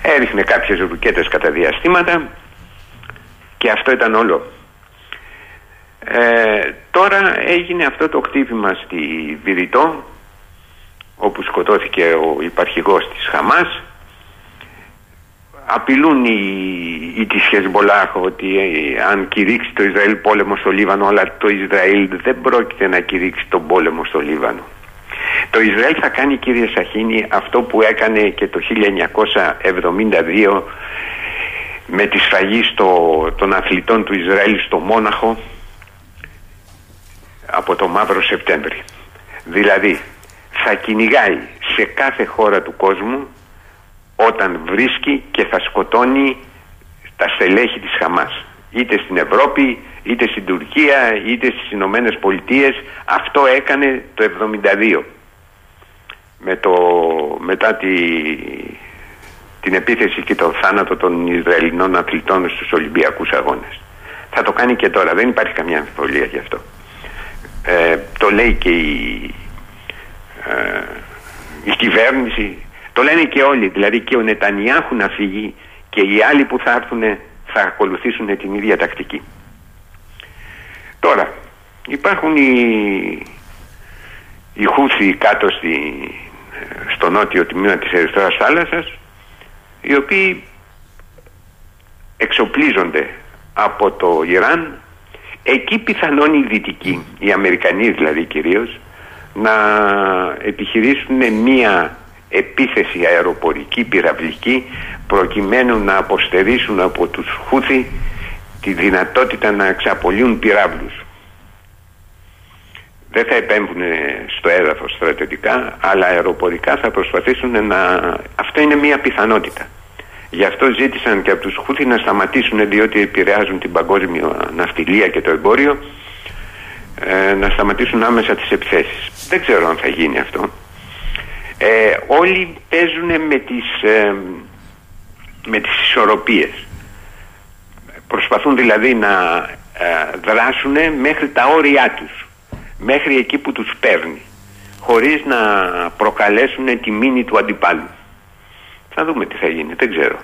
Έριχνε κάποιες ρουκέτες κατά διαστήματα και αυτό ήταν όλο. Ε, τώρα έγινε αυτό το κτύπημα στη Βηρητό όπου σκοτώθηκε ο υπαρχηγός της Χαμάς απειλούν οι, οι της Χεσμολάχ ότι ε, αν κηρύξει το Ισραήλ πόλεμο στο Λίβανο αλλά το Ισραήλ δεν πρόκειται να κηρύξει τον πόλεμο στο Λίβανο το Ισραήλ θα κάνει κύριε Σαχίνη αυτό που έκανε και το 1972 με τη σφαγή στο, των αθλητών του Ισραήλ στο Μόναχο από το Μαύρο Σεπτέμβρη. Δηλαδή θα κυνηγάει σε κάθε χώρα του κόσμου όταν βρίσκει και θα σκοτώνει τα στελέχη της Χαμάς. Είτε στην Ευρώπη, είτε στην Τουρκία, είτε στις Ηνωμένες Πολιτείες. Αυτό έκανε το 72 με το, μετά τη, την επίθεση και τον θάνατο των Ισραηλινών αθλητών στους Ολυμπιακούς Αγώνες. Θα το κάνει και τώρα, δεν υπάρχει καμιά αμφιβολία γι' αυτό. Ε, το λέει και η, ε, η κυβέρνηση, το λένε και όλοι, δηλαδή και ο Νετανιάχου να φύγει και οι άλλοι που θα έρθουν θα ακολουθήσουν την ίδια τακτική. Τώρα, υπάρχουν οι, οι Χούθοι κάτω στη, στο νότιο τμήμα της Ερυθράς θάλασσας οι οποίοι εξοπλίζονται από το Ιράν εκεί πιθανόν οι Δυτικοί, οι Αμερικανοί δηλαδή κυρίως να επιχειρήσουν μία επίθεση αεροπορική, πυραυλική προκειμένου να αποστερήσουν από τους Χούθη τη δυνατότητα να εξαπολύουν πυράβλους. Δεν θα επέμβουν στο έδαφος στρατιωτικά, αλλά αεροπορικά θα προσπαθήσουν να... Αυτό είναι μία πιθανότητα. Γι' αυτό ζήτησαν και από τους Χούθη να σταματήσουν διότι επηρεάζουν την παγκόσμια ναυτιλία και το εμπόριο ε, να σταματήσουν άμεσα τις επιθέσεις. Δεν ξέρω αν θα γίνει αυτό. Ε, όλοι παίζουν με τις, ε, με τις ισορροπίες. Προσπαθούν δηλαδή να ε, δράσουν μέχρι τα όρια τους. Μέχρι εκεί που τους παίρνει. Χωρίς να προκαλέσουν τη μήνυ του αντιπάλου. Θα δούμε τι θα γίνει, δεν ξέρω.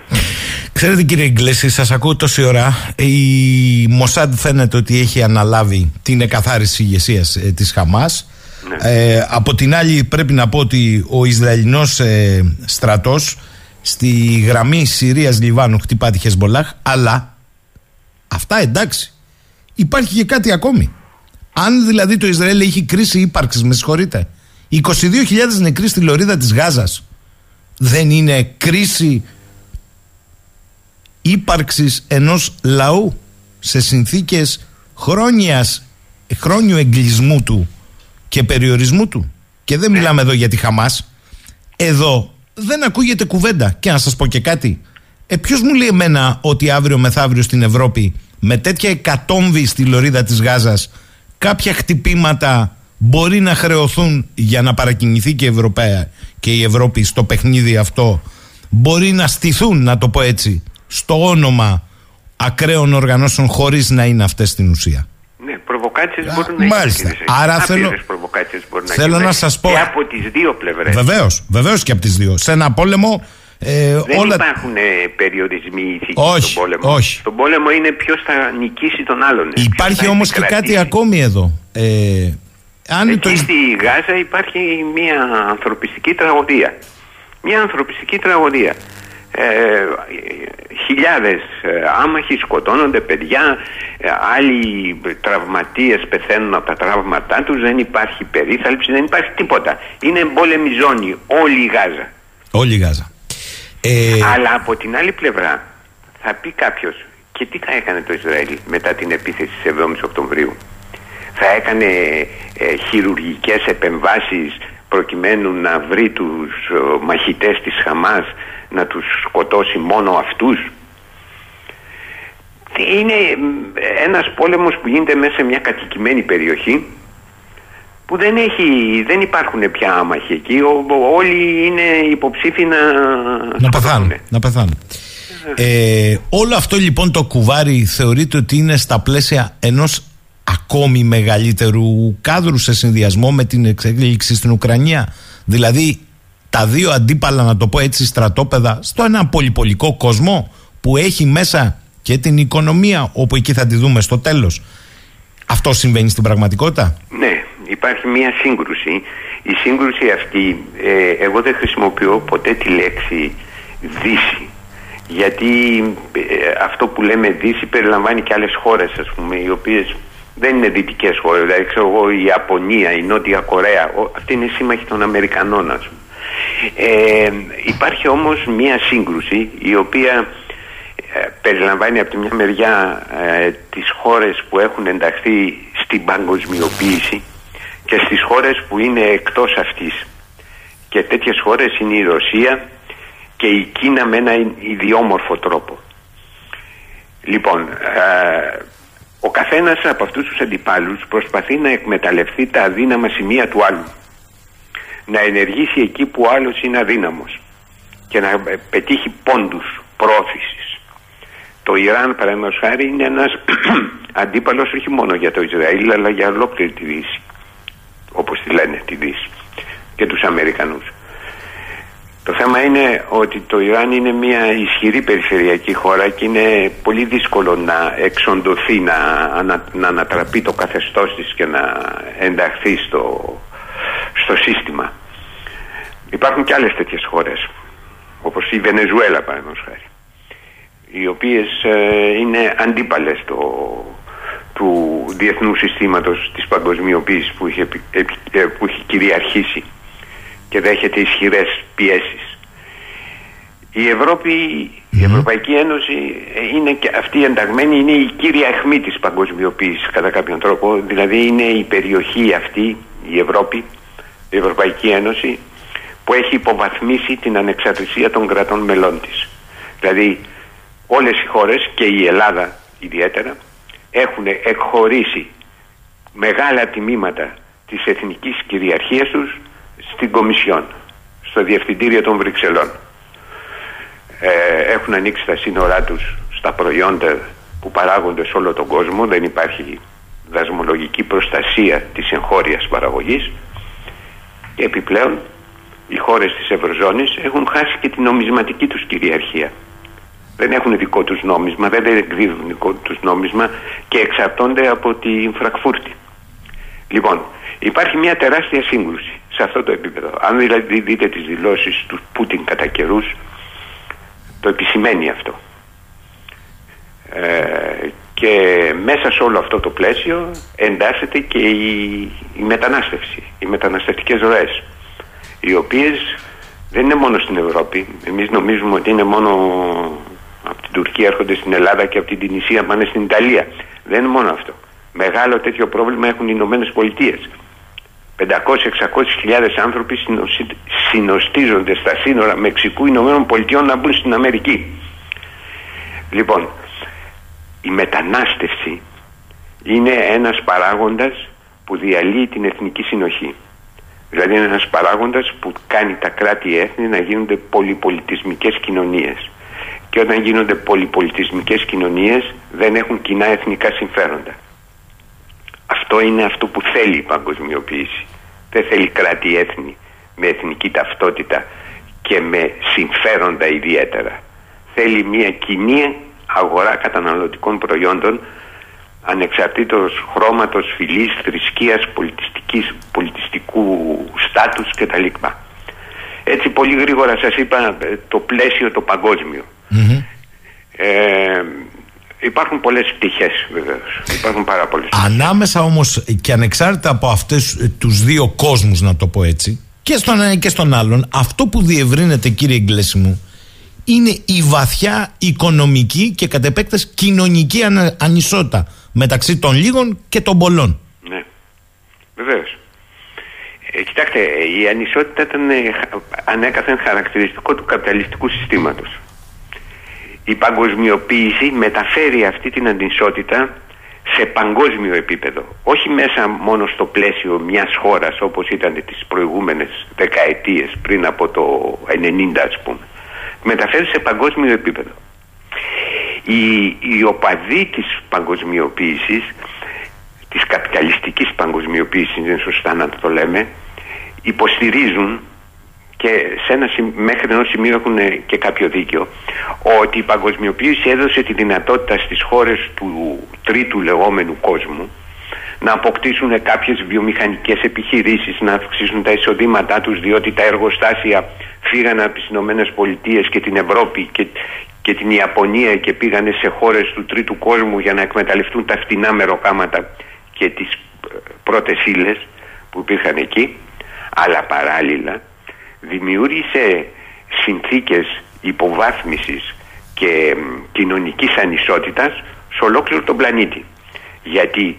Ξέρετε κύριε Ιγκλέση, σας ακούω τόση ώρα. Η Μοσάντ φαίνεται ότι έχει αναλάβει την εκαθάριση ηγεσίας ε, της Χαμάς. Ναι. Ε, από την άλλη πρέπει να πω ότι ο Ισραηλινός ε, στρατός στη γραμμή Συρίας-Λιβάνου χτυπά τη Χεσμολάχ, αλλά αυτά εντάξει. Υπάρχει και κάτι ακόμη. Αν δηλαδή το Ισραήλ έχει κρίση ύπαρξης, με συγχωρείτε, 22.000 νεκροί στη λωρίδα της Γάζας δεν είναι κρίση ύπαρξης ενός λαού σε συνθήκες χρόνιας, χρόνιου εγκλισμού του και περιορισμού του. Και δεν μιλάμε εδώ για τη Χαμάς. Εδώ δεν ακούγεται κουβέντα. Και να σας πω και κάτι. Ε, ποιος μου λέει εμένα ότι αύριο μεθαύριο στην Ευρώπη με τέτοια εκατόμβη στη λωρίδα της Γάζας κάποια χτυπήματα μπορεί να χρεωθούν για να παρακινηθεί και η Ευρωπαία και η Ευρώπη στο παιχνίδι αυτό; Μπορεί να στηθούν, να το πω έτσι, στο όνομα ακραίων οργανώσεων χωρίς να είναι αυτές στην ουσία; Ναι, προβοκ προβοκάτσες μπορούν να μάλιστα. έχεις. Άρα Άπειρες θέλω- προβοκάτσες μπορούν να θέλω έχεις. να σας πω- Και από τις δύο πλευρές. Βεβαίως, βεβαίως και από τις δύο. Σε ένα πόλεμο ε, Δεν όλα. υπάρχουν ε, περιορισμοί ηθικοί Όχι, στον πόλεμο. όχι. Στον πόλεμο είναι ποιος θα νικήσει τον άλλον. ε, ποιος Υπάρχει θα όμως και κάτι επικρατήσει. ακόμη εδώ. Ε, αν το. Εκεί στη Γάζα υπάρχει μια ανθρωπιστική τραγωδία. Μια ανθρωπιστική τραγωδία. Ε, χιλιάδες ε, άμαχοι σκοτώνονται, παιδιά, ε, άλλοι τραυματίες πεθαίνουν από τα τραύματά τους, δεν υπάρχει περίθαλψη, δεν υπάρχει τίποτα. Είναι εμπόλεμη ζώνη όλη η Γάζα. Όλη η Γάζα. Ε, Αλλά από την άλλη πλευρά θα πει κάποιος και τι θα έκανε το Ισραήλ μετά την επίθεση της 7ης Οκτωβρίου; Θα έκανε ε, χειρουργικές επεμβάσεις προκειμένου να βρει τους ε, μαχητές της Χαμάς να τους σκοτώσει μόνο αυτούς. Είναι μ, ένας πόλεμος που γίνεται μέσα σε μια κατοικημένη περιοχή που δεν, έχει, δεν υπάρχουν πια άμαχοι εκεί. Ο- ο- όλοι είναι υποψήφοι να, να πεθάνουν. σκοτώνουνε. Να πεθάνουν. Ε, όλο αυτό λοιπόν το κουβάρι θεωρείται ότι είναι στα πλαίσια ενός ακόμη μεγαλύτερου κάδρου σε συνδυασμό με την εξέλιξη στην Ουκρανία. Δηλαδή τα δύο αντίπαλα, να το πω έτσι, στρατόπεδα στο ένα πολυπολικό κόσμο που έχει μέσα και την οικονομία, όπου εκεί θα τη δούμε στο τέλος. Αυτό συμβαίνει στην πραγματικότητα; Ναι, υπάρχει μια σύγκρουση. Η σύγκρουση αυτή, ε, εγώ δεν χρησιμοποιώ ποτέ τη λέξη Δύση. Γιατί ε, αυτό που λέμε Δύση περιλαμβάνει και άλλες χώρες, ας πούμε, οι οποίες δεν είναι δυτικές χώρες. Δηλαδή, ξέρω εγώ, η Ιαπωνία, η Νότια Κορέα, ο, αυτή είναι σύμμαχοι των Αμερικανών, ας πούμε. Ε, υπάρχει όμως μια σύγκρουση η οποία ε, περιλαμβάνει από τη μια μεριά ε, τις χώρες που έχουν ενταχθεί στην παγκοσμιοποίηση και στις χώρες που είναι εκτός αυτής. Και τέτοιες χώρες είναι η Ρωσία και η Κίνα με ένα ιδιόμορφο τρόπο. Λοιπόν, ε, ο καθένας από αυτούς τους αντιπάλους προσπαθεί να εκμεταλλευτεί τα αδύναμα σημεία του άλλου. Να ενεργήσει εκεί που ο άλλος είναι αδύναμος και να ε, πετύχει πόντους πρόθεσης. Το Ιράν, παραδείγματος χάρη, είναι ένας αντίπαλος όχι μόνο για το Ισραήλ, αλλά για ολόκληρη τη Δύση. Όπως τη λένε τη Δύση. Και τους Αμερικανούς. Το θέμα είναι ότι το Ιράν είναι μια ισχυρή περιφερειακή χώρα και είναι πολύ δύσκολο να εξοντωθεί, να, ανα- να ανατραπεί το καθεστώς της και να ενταχθεί στο, στο σύστημα. Υπάρχουν και άλλες τέτοιες χώρες, όπως η Βενεζουέλα παραδείγματος χάρη, οι οποίες ε, είναι αντίπαλες το, του διεθνούς συστήματος της παγκοσμιοποίησης που είχε, επι- επι- ε, που είχε κυριαρχήσει και δέχεται ισχυρές πιέσεις. Η Ευρώπη, η Ευρωπαϊκή Ένωση ε, είναι και αυτή ενταγμένη, είναι η κύρια αιχμή της παγκοσμιοποίησης κατά κάποιον τρόπο. Δηλαδή είναι η περιοχή αυτή, η Ευρώπη, η Ευρωπαϊκή Ένωση, που έχει υποβαθμίσει την ανεξαρτησία των κρατών μελών της. Δηλαδή όλες οι χώρες και η Ελλάδα ιδιαίτερα έχουν εκχωρήσει μεγάλα τιμήματα της εθνικής κυριαρχίας τους στην Κομισιόν, στο Διευθυντήριο των Βρυξελών. Ε, έχουν ανοίξει τα σύνορά τους στα προϊόντα που παράγονται σε όλο τον κόσμο, δεν υπάρχει δασμολογική προστασία της εγχώριας παραγωγής και επιπλέον οι χώρες της Ευρωζώνης έχουν χάσει και την νομισματική τους κυριαρχία. Δεν έχουν δικό τους νόμισμα, δεν εκδίδουν δικό τους νόμισμα και εξαρτώνται από τη Φρακφούρτη. Λοιπόν, υπάρχει μια τεράστια σύγκρουση σε αυτό το επίπεδο. Αν δηλαδή δείτε τις δηλώσεις του Πούτιν κατά καιρούς, το επισημαίνει αυτό. Ε, και μέσα σε όλο αυτό το πλαίσιο εντάσσεται και η, η μετανάστευση, οι μεταναστευτικές ροές, οι οποίες δεν είναι μόνο στην Ευρώπη. Εμείς νομίζουμε ότι είναι μόνο από την Τουρκία έρχονται στην Ελλάδα και από την Τινησία πάνε στην Ιταλία. Δεν είναι μόνο αυτό. Μεγάλο τέτοιο πρόβλημα έχουν οι Ηνωμένες Πολιτείες. 500-600 χιλιάδες άνθρωποι συνοσι- συνοστίζονται στα σύνορα Μεξικού Ηνωμένων Πολιτειών να μπουν στην Αμερική. Λοιπόν, η μετανάστευση είναι ένας παράγοντας που διαλύει την εθνική συνοχή. Δηλαδή είναι ένας παράγοντας που κάνει τα κράτη-έθνη να γίνονται πολυπολιτισμικές κοινωνίες. Και όταν γίνονται πολυπολιτισμικές κοινωνίες δεν έχουν κοινά εθνικά συμφέροντα. Αυτό Αυτό είναι αυτό που θέλει η παγκοσμιοποίηση. Δεν θέλει κράτη-έθνη με εθνική ταυτότητα και με συμφέροντα ιδιαίτερα. Θέλει μια κοινή αγορά καταναλωτικών προϊόντων ανεξαρτήτως χρώματος, φυλής, θρησκείας, πολιτιστικής, πολιτιστικού στάτους κτλ. Έτσι πολύ γρήγορα σας είπα ε, το πλαίσιο το παγκοσμιο Ε, υπάρχουν πολλές πτυχές βεβαίως. Υπάρχουν πάρα πολλές Ανάμεσα όμως και ανεξάρτητα από αυτές ε, τους δύο κόσμους να το πω έτσι και στον ένα και στον άλλον αυτό που διευρύνεται κύριε Εγκλέση μου είναι η βαθιά οικονομική και κατ' επέκταση κοινωνική ανισότητα μεταξύ των λίγων και των πολλών. Ναι, βεβαίως. Ε, κοιτάξτε, η ανισότητα ήταν ε, ανέκαθεν χαρακτηριστικό του καπιταλιστικού συστήματος. Η παγκοσμιοποίηση μεταφέρει αυτή την ανισότητα σε παγκόσμιο επίπεδο. Όχι μέσα μόνο στο πλαίσιο μιας χώρας όπως ήταν τις προηγούμενες δεκαετίες πριν από το 90 ας πούμε. Μεταφέρει σε παγκόσμιο επίπεδο. Οι, οι οπαδοί της παγκοσμιοποίησης, της καπιταλιστικής παγκοσμιοποίησης είναι σωστά να το λέμε, υποστηρίζουν και σε ένα, μέχρι ενός σημείο έχουν και κάποιο δίκιο ότι η παγκοσμιοποίηση έδωσε τη δυνατότητα στις χώρες του τρίτου λεγόμενου κόσμου να αποκτήσουν κάποιες βιομηχανικές επιχειρήσεις, να αυξήσουν τα εισοδήματά τους διότι τα εργοστάσια φύγαν από τις Ηνωμένες Πολιτείες και την Ευρώπη και, και την Ιαπωνία και πήγαν σε χώρες του τρίτου κόσμου για να εκμεταλλευτούν τα φτηνά μεροκάματα και τις ε, πρώτες ύλες που υπήρχαν εκεί. Αλλά παράλληλα δημιούργησε συνθήκες υποβάθμισης και κοινωνικής ανισότητας σε ολόκληρο τον πλανήτη. Γιατί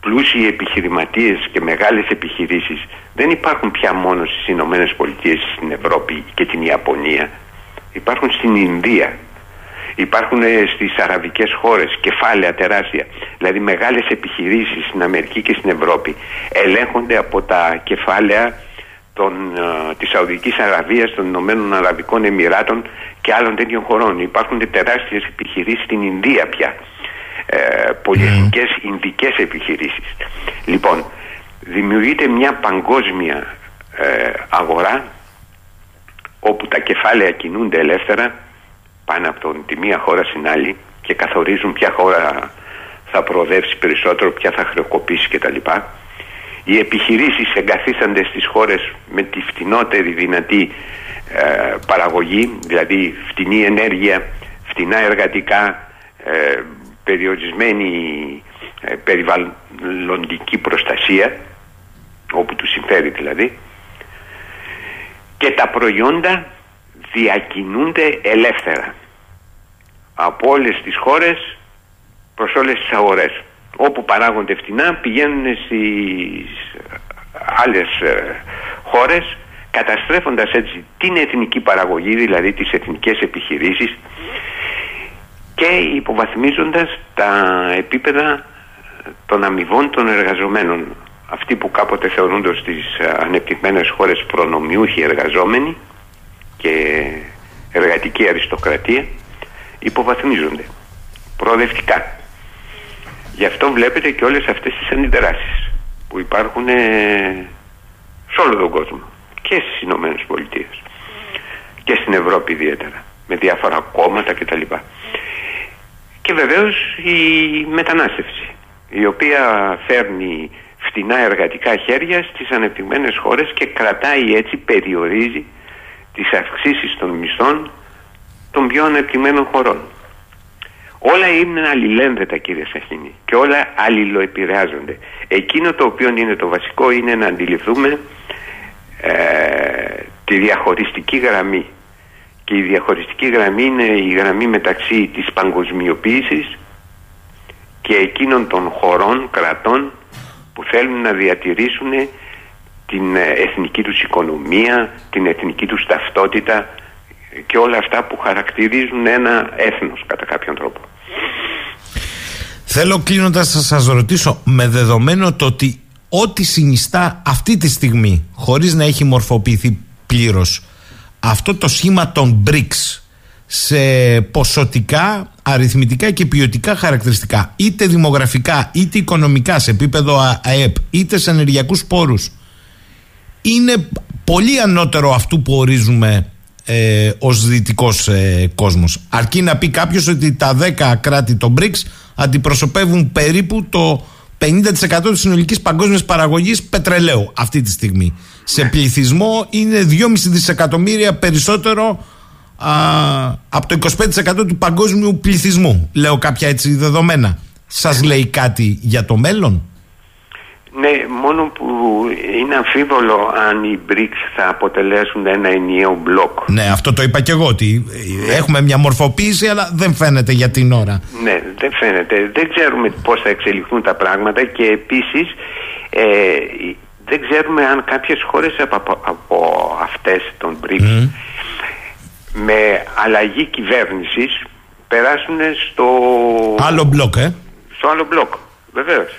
πλούσιοι επιχειρηματίες και μεγάλες επιχειρήσεις δεν υπάρχουν πια μόνο στις Ηνωμένες Πολιτείες, στην Ευρώπη και την Ιαπωνία. Υπάρχουν στην Ινδία, υπάρχουν στις αραβικές χώρες κεφάλαια τεράστια. Δηλαδή μεγάλες επιχειρήσεις στην Αμερική και στην Ευρώπη ελέγχονται από τα κεφάλαια των, ε, της Σαουδικής Αραβίας, των Ηνωμένων Αραβικών Εμμυράτων και άλλων τέτοιων χωρών. Υπάρχουν τεράστιες επιχειρήσεις στην Ινδία πια. Ε, πολυεθνικές mm. Ινδικές επιχειρήσεις. Λοιπόν, δημιουργείται μια παγκόσμια ε, αγορά όπου τα κεφάλαια κινούνται ελεύθερα πάνω από τον, τη μία χώρα στην άλλη και καθορίζουν ποια χώρα θα προοδεύσει περισσότερο, ποια θα χρεοκοπήσει κτλ. Οι επιχειρήσεις εγκαθίστανται στις χώρες με τη φτηνότερη δυνατή ε, παραγωγή, δηλαδή φτηνή ενέργεια, φτηνά εργατικά, ε, περιορισμένη ε, περιβαλλοντική προστασία, όπου του συμφέρει δηλαδή, και τα προϊόντα διακινούνται ελεύθερα από όλες τις χώρες προς όλες τις αγορές όπου παράγονται φτηνά πηγαίνουν στις άλλες ε, χώρες καταστρέφοντας έτσι την εθνική παραγωγή δηλαδή τις εθνικές επιχειρήσεις και υποβαθμίζοντας τα επίπεδα των αμοιβών των εργαζομένων. Αυτοί που κάποτε θεωρούνται στις ανεπτυγμένες χώρες προνομιούχοι εργαζόμενοι και εργατική αριστοκρατία υποβαθμίζονται προοδευτικά Γι' αυτό βλέπετε και όλες αυτές τις αντιδράσεις που υπάρχουν ε, σε όλο τον κόσμο και στις Ηνωμένες Πολιτείες και στην Ευρώπη ιδιαίτερα με διάφορα κόμματα κτλ. Και βεβαίως η μετανάστευση η οποία φέρνει φτηνά εργατικά χέρια στις ανεπτυγμένες χώρες και κρατάει έτσι, περιορίζει τις αυξήσεις των μισθών των πιο ανεπτυγμένων χωρών. Όλα είναι αλληλένδετα κύριε Σαχίνη και όλα αλληλοεπηρεάζονται. Εκείνο το οποίο είναι το βασικό είναι να αντιληφθούμε ε, τη διαχωριστική γραμμή. Και η διαχωριστική γραμμή είναι η γραμμή μεταξύ της παγκοσμιοποίησης και εκείνων των χωρών, κρατών που θέλουν να διατηρήσουν την εθνική τους οικονομία, την εθνική τους ταυτότητα και όλα αυτά που χαρακτηρίζουν ένα έθνος κατά κάποιον τρόπο. Θέλω κλείνοντας να σας ρωτήσω με δεδομένο το ότι ό,τι συνιστά αυτή τη στιγμή χωρίς να έχει μορφοποιηθεί πλήρως αυτό το σχήμα των BRICS σε ποσοτικά αριθμητικά και ποιοτικά χαρακτηριστικά, είτε δημογραφικά, είτε οικονομικά σε επίπεδο ΑΕΠ, είτε σε ενεργειακούς πόρους, είναι πολύ ανώτερο αυτού που ορίζουμε ε, ως δυτικός ε, κόσμος. Αρκεί να πει κάποιος ότι τα 10 κράτη των BRICS αντιπροσωπεύουν περίπου το 50% της συνολικής παγκόσμιας παραγωγής πετρελαίου αυτή τη στιγμή. Σε ναι. πληθυσμό είναι 2,5 δισεκατομμύρια περισσότερο α, από το 25% του παγκόσμιου πληθυσμού. Λέω κάποια έτσι δεδομένα. Σας λέει κάτι για το μέλλον; Ναι, μόνο που είναι αμφίβολο αν οι BRICS θα αποτελέσουν ένα ενιαίο μπλοκ. Ναι, αυτό το είπα και εγώ, ότι έχουμε μια μορφοποίηση, αλλά δεν φαίνεται για την ώρα. Ναι, δεν φαίνεται. Δεν ξέρουμε πώς θα εξελιχθούν τα πράγματα και επίσης ε, δεν ξέρουμε αν κάποιες χώρες από, από αυτές των BRICS με αλλαγή κυβέρνησης περάσουν στο... Άλλο μπλοκ, ε; Στο άλλο μπλοκ, βεβαίως.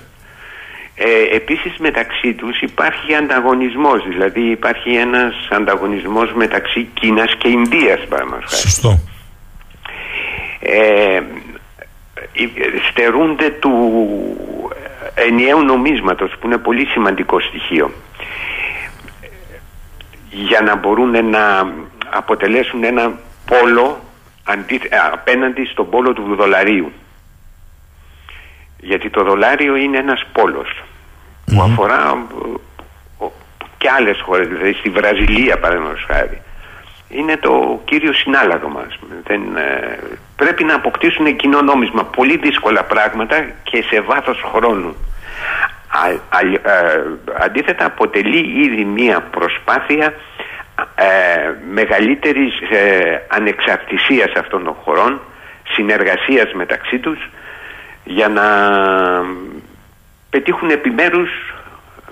Ε, επίσης μεταξύ τους υπάρχει ανταγωνισμός, δηλαδή υπάρχει ένας ανταγωνισμός μεταξύ Κίνας και Ινδίας Σωστό. Ε, στερούνται του ενιαίου νομίσματος που είναι πολύ σημαντικό στοιχείο για να μπορούν να αποτελέσουν ένα πόλο απέναντι στον πόλο του δολαρίου. Γιατί το δολάριο είναι ένας πόλος που αφορά και άλλες χώρες, δηλαδή στη Βραζιλία παραδείγματος χάρη. Είναι το κύριο συνάλλαγμα μας. Δεν, ε, πρέπει να αποκτήσουν κοινό νόμισμα. Πολύ δύσκολα πράγματα και σε βάθος χρόνου. Ε, αντίθετα αποτελεί ήδη μία προσπάθεια ε, μεγαλύτερης ε, ανεξαρτησίας αυτών των χωρών, συνεργασίας μεταξύ τους για να πετύχουν επιμέρους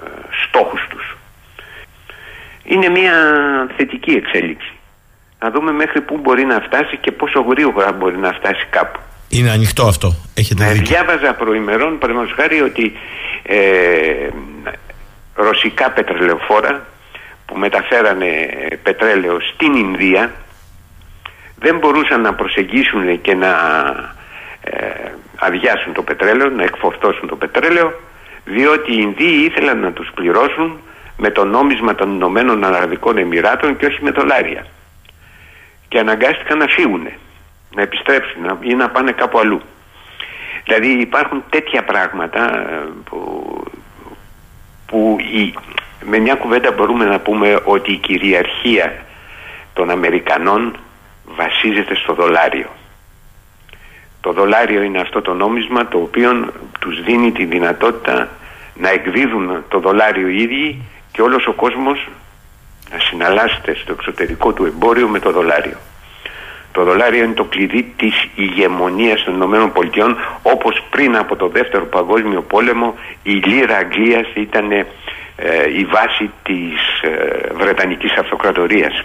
ε, στόχους τους. Είναι μια θετική εξέλιξη. Να δούμε μέχρι πού μπορεί να φτάσει και πόσο γρήγορα μπορεί να φτάσει κάπου. Είναι ανοιχτό αυτό. Έχετε ε, Διάβαζα προημερών, παραδείγματος χάρη, ότι ε, ρωσικά πετρελαιοφόρα που μεταφέρανε πετρέλαιο στην Ινδία δεν μπορούσαν να προσεγγίσουν και να ε, αδειάσουν το πετρέλαιο, να εκφορτώσουν το πετρέλαιο διότι οι Ινδοί ήθελαν να τους πληρώσουν με το νόμισμα των Ηνωμένων Αραβικών Εμμυράτων και όχι με δολάρια. Και αναγκάστηκαν να φύγουν, να επιστρέψουν ή να πάνε κάπου αλλού. Δηλαδή υπάρχουν τέτοια πράγματα ε, που, που η, με μια κουβέντα μπορούμε να πούμε ότι η κυριαρχία των Αμερικανών βασίζεται στο δολάριο. Το δολάριο είναι αυτό το νόμισμα το οποίο τους δίνει τη δυνατότητα να εκδίδουν το δολάριο οι ίδιοι και όλος ο κόσμος να συναλλάσσεται στο εξωτερικό του εμπόριο με το δολάριο. Το δολάριο είναι το κλειδί της ηγεμονίας των Ηνωμένων Πολιτειών όπως πριν από το δεύτερο παγκόσμιο πόλεμο η λίρα Αγγλίας ήταν ε, η βάση της ε, Βρετανικής Αυτοκρατορίας.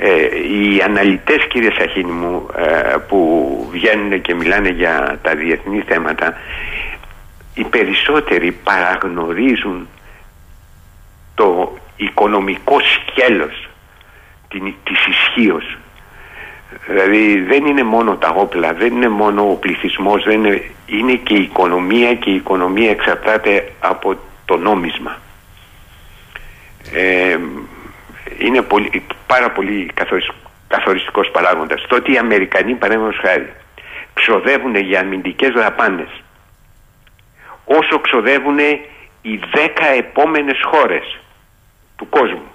Ε, οι αναλυτές κύριε Σαχίνη μου ε, που βγαίνουν και μιλάνε για τα διεθνή θέματα οι περισσότεροι παραγνωρίζουν το οικονομικό σκέλος την, της ισχύως. Δηλαδή δεν είναι μόνο τα όπλα, δεν είναι μόνο ο πληθυσμός, δεν είναι, είναι και η οικονομία και η οικονομία εξαρτάται από το νόμισμα. Ε, είναι πολύ, πάρα πολύ καθοριστικός παράγοντας. Το ότι οι Αμερικανοί παρέμβασαν χάρη ξοδεύουν για αμυντικές δαπάνες όσο ξοδεύουν οι δέκα επόμενες χώρες του κόσμου.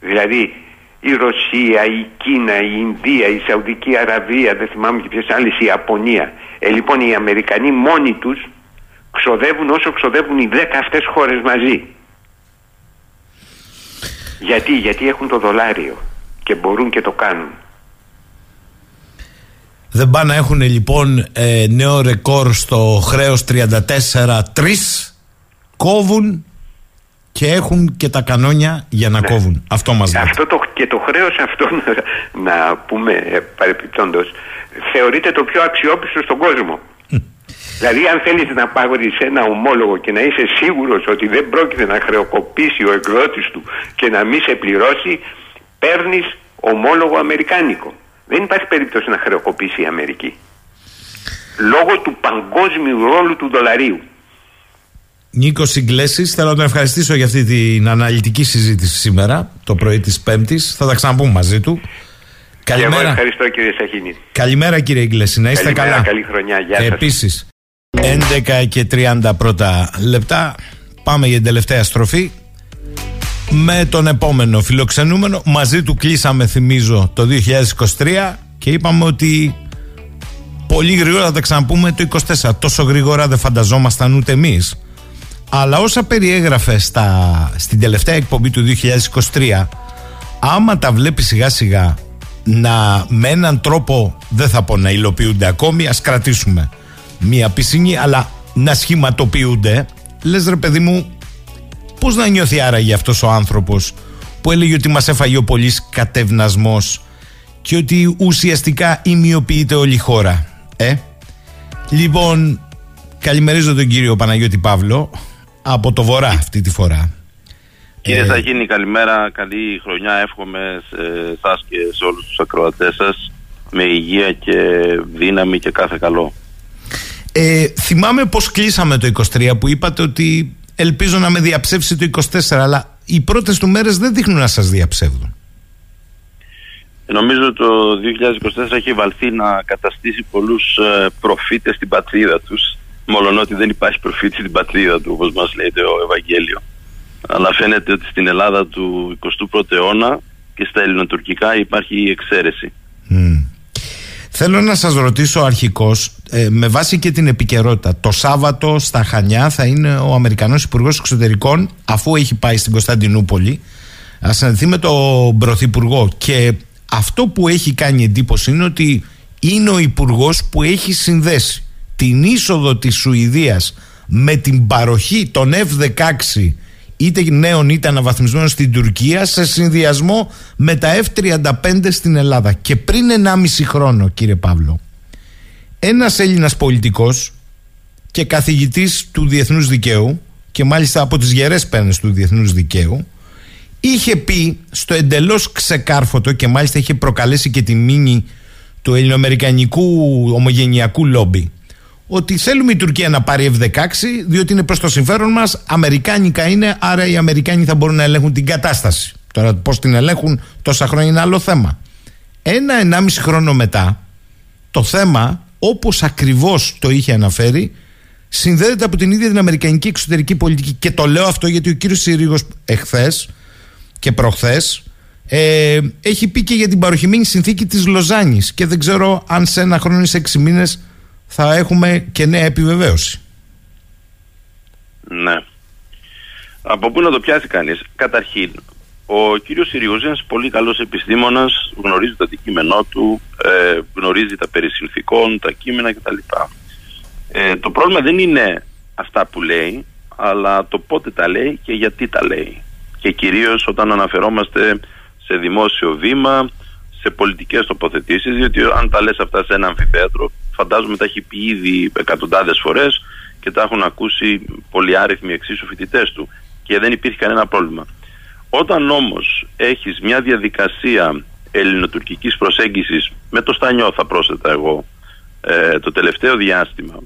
Δηλαδή η Ρωσία, η Κίνα, η Ινδία, η Σαουδική Αραβία, δεν θυμάμαι και ποιες άλλες, η Ιαπωνία. Ε, λοιπόν οι Αμερικανοί μόνοι τους ξοδεύουν όσο ξοδεύουν οι δέκα αυτές χώρες μαζί. Γιατί, γιατί έχουν το δολάριο και μπορούν και το κάνουν. Δεν πάνε να έχουν λοιπόν ε, νέο ρεκόρ στο χρέος 34-3 κόβουν και έχουν και τα κανόνια για να ναι. κόβουν. Αυτό μας λέει. Αυτό το, και το χρέος αυτό να, πούμε ε, παρεπιπτόντως θεωρείται το πιο αξιόπιστο στον κόσμο. Δηλαδή αν θέλεις να πάρεις ένα ομόλογο και να είσαι σίγουρος ότι δεν πρόκειται να χρεοκοπήσει ο εκδότης του και να μην σε πληρώσει παίρνεις ομόλογο αμερικάνικο. Δεν υπάρχει περίπτωση να χρεοκοπήσει η Αμερική. Λόγω του παγκόσμιου ρόλου του δολαρίου. Νίκος Συγκλέση, θέλω να τον ευχαριστήσω για αυτή την αναλυτική συζήτηση σήμερα, το πρωί της Πέμπτης. Θα τα ξαναπούμε μαζί του. Καλημέρα. Και εγώ ευχαριστώ κύριε Σαχίνη. Καλημέρα κύριε Ιγκλέση, να είστε Καλημέρα, καλά. Καλή χρονιά, γεια σας. Επίσης, 11 και 30 πρώτα λεπτά, πάμε για την τελευταία στροφή. Με τον επόμενο φιλοξενούμενο, μαζί του κλείσαμε θυμίζω το 2023 και είπαμε ότι πολύ γρήγορα θα τα ξαναπούμε το 24. Τόσο γρήγορα δεν φανταζόμασταν ούτε εμείς. Αλλά όσα περιέγραφε στα, στην τελευταία εκπομπή του 2023, άμα τα βλέπεις σιγά σιγά να με έναν τρόπο δεν θα πω να υλοποιούνται ακόμη, ας κρατήσουμε μία πισινή, αλλά να σχηματοποιούνται, λες ρε παιδί μου, πώς να νιώθει άραγε αυτός ο άνθρωπος που έλεγε ότι μας έφαγε ο πολύς κατευνασμός και ότι ουσιαστικά ημιοποιείται όλη η χώρα. Ε; Λοιπόν, καλημερίζω τον κύριο Παναγιώτη Παύλο από το βορρά αυτή τη φορά. Κύριε Ε, Σαγίνη, καλημέρα. Καλή χρονιά. Εύχομαι σε εσάς και σε όλους τους ακροατές σας με υγεία και δύναμη και κάθε καλό. Ε, θυμάμαι πως κλείσαμε το 23 που είπατε ότι ελπίζω να με διαψεύσει το 24 αλλά οι πρώτες του μέρες δεν δείχνουν να σας διαψεύδουν. Ε, Νομίζω το 2024 έχει βαλθεί να καταστήσει πολλούς ε, προφήτες στην πατρίδα τους μόλον ότι δεν υπάρχει προφήτη στην πατρίδα του όπως μας λέει το Ευαγγέλιο. Αλλά φαίνεται ότι στην Ελλάδα του 21ου αιώνα και στα ελληνοτουρκικά υπάρχει η εξαίρεση. Μμ. Θέλω να σας ρωτήσω αρχικώς, ε, με βάση και την επικαιρότητα, το Σάββατο στα Χανιά θα είναι ο Αμερικανός Υπουργός Εξωτερικών, αφού έχει πάει στην Κωνσταντινούπολη, να συναντηθεί με τον Πρωθυπουργό. Και αυτό που έχει κάνει εντύπωση είναι ότι είναι ο Υπουργός που έχει συνδέσει την είσοδο της Σουηδίας με την παροχή των F-16 είτε νέων είτε αναβαθμισμένων στην Τουρκία σε συνδυασμό με τα F-35 στην Ελλάδα. Και πριν 1,5 χρόνο κύριε Παύλο ένας Έλληνας πολιτικός και καθηγητής του διεθνούς δικαίου και μάλιστα από τις γερές πένες του διεθνούς δικαίου είχε πει στο εντελώς ξεκάρφωτο και μάλιστα είχε προκαλέσει και τη μήνυ του ελληνοαμερικανικού ομογενειακού λόμπι ότι θέλουμε η Τουρκία να πάρει F-16 διότι είναι προς το συμφέρον μας αμερικάνικα είναι άρα οι Αμερικάνοι θα μπορούν να ελέγχουν την κατάσταση. Τώρα πώς την ελέγχουν τόσα χρόνια είναι άλλο θέμα. Ένα ενάμιση χρόνο μετά το θέμα όπως ακριβώς το είχε αναφέρει συνδέεται από την ίδια την αμερικανική εξωτερική πολιτική και το λέω αυτό γιατί ο κύριος Συρίγος εχθές και προχθές ε, έχει πει και για την παροχημένη συνθήκη της Λοζάνης και δεν ξέρω αν σε ένα χρόνο ή σε έξι μήνες θα έχουμε και νέα επιβεβαίωση. Ναι. Από πού να το πιάσει κανείς; Καταρχήν, ο κύριος Συριούζης είναι ένας πολύ καλός επιστήμονας, γνωρίζει το αντικείμενό του, ε, γνωρίζει τα περί συνθήκων, τα κείμενα κτλ. Ε, το πρόβλημα δεν είναι αυτά που λέει, αλλά το πότε τα λέει και γιατί τα λέει. Και κυρίως όταν αναφερόμαστε σε δημόσιο βήμα, σε πολιτικές τοποθετήσεις, διότι αν τα λες αυτά σε ένα αμφιθέατρο, φαντάζομαι τα έχει πει ήδη εκατοντάδες φορές και τα έχουν ακούσει πολυάριθμοι εξίσου φοιτητές του και δεν υπήρχε κανένα πρόβλημα. Όταν όμως έχεις μια διαδικασία ελληνοτουρκικής προσέγγισης με το στανιό θα πρόσθετα εγώ ε, το τελευταίο διάστημα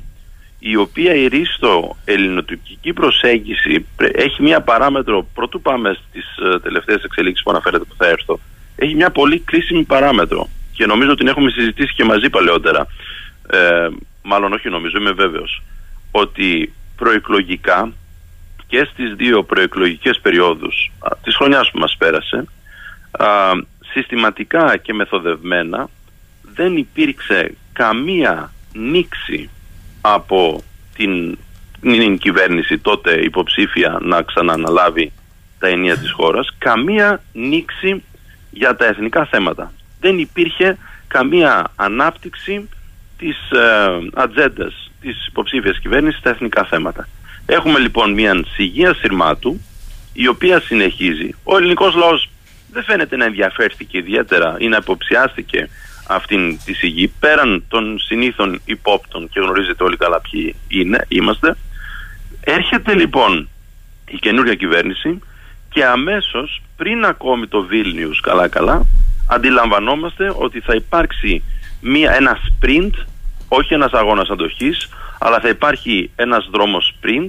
η οποία η ρίστο ελληνοτουρκική προσέγγιση πρε- έχει μια παράμετρο πρωτού πάμε στις ε, τελευταίες εξελίξεις που αναφέρεται που θα έρθω έχει μια πολύ κρίσιμη παράμετρο και νομίζω ότι την έχουμε συζητήσει και μαζί παλαιότερα. Ε, μάλλον όχι νομίζω είμαι βέβαιος ότι προεκλογικά και στις δύο προεκλογικές περιόδους α, της χρονιάς που μας πέρασε α, συστηματικά και μεθοδευμένα δεν υπήρξε καμία νήξη από την, την κυβέρνηση τότε υποψήφια να ξανααναλάβει τα ενία της χώρας καμία νήξη για τα εθνικά θέματα. Δεν υπήρχε καμία ανάπτυξη της ε, ατζέντας της υποψήφιας κυβέρνησης στα εθνικά θέματα. Έχουμε λοιπόν μια σιγεία σειρμάτου η οποία συνεχίζει. Ο ελληνικός λαός δεν φαίνεται να ενδιαφέρθηκε ιδιαίτερα ή να υποψιάστηκε αυτήν της σιγή πέραν των συνήθων υπόπτων και γνωρίζετε όλοι καλά ποιοι είναι, είμαστε. Έρχεται λοιπόν η καινούρια κυβέρνηση και αμέσως πριν ακόμη το Βίλνιους καλά καλά αντιλαμβανόμαστε ότι θα υπάρξει μία, ένα sprint, όχι ένας αγώνας αντοχής, αλλά θα υπάρχει ένας δρόμος sprint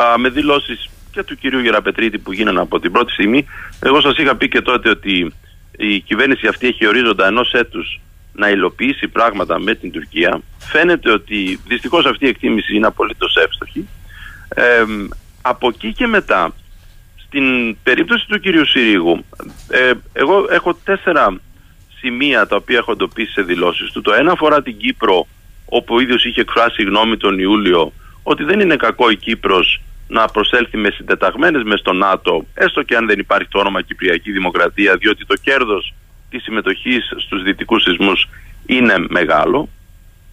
α, με δηλώσεις και του κυρίου Γεραπετρίτη που γίνανε από την πρώτη στιγμή. Εγώ σας είχα πει και τότε ότι η κυβέρνηση αυτή έχει ορίζοντα ενός έτους να υλοποιήσει πράγματα με την Τουρκία. Φαίνεται ότι δυστυχώς αυτή η εκτίμηση είναι απολύτως εύστοχη. Ε, από εκεί και μετά, στην περίπτωση του κυρίου Συρίγου, ε, εγώ έχω τέσσερα σημεία τα οποία έχω εντοπίσει σε δηλώσεις του. Το ένα αφορά την Κύπρο, όπου ο ίδιος είχε εκφράσει γνώμη τον Ιούλιο ότι δεν είναι κακό η Κύπρος να προσέλθει με συντεταγμένες μες στο ΝΑΤΟ, έστω και αν δεν υπάρχει το όνομα Κυπριακή Δημοκρατία, διότι το κέρδος της συμμετοχής στους δυτικούς σεισμούς είναι μεγάλο.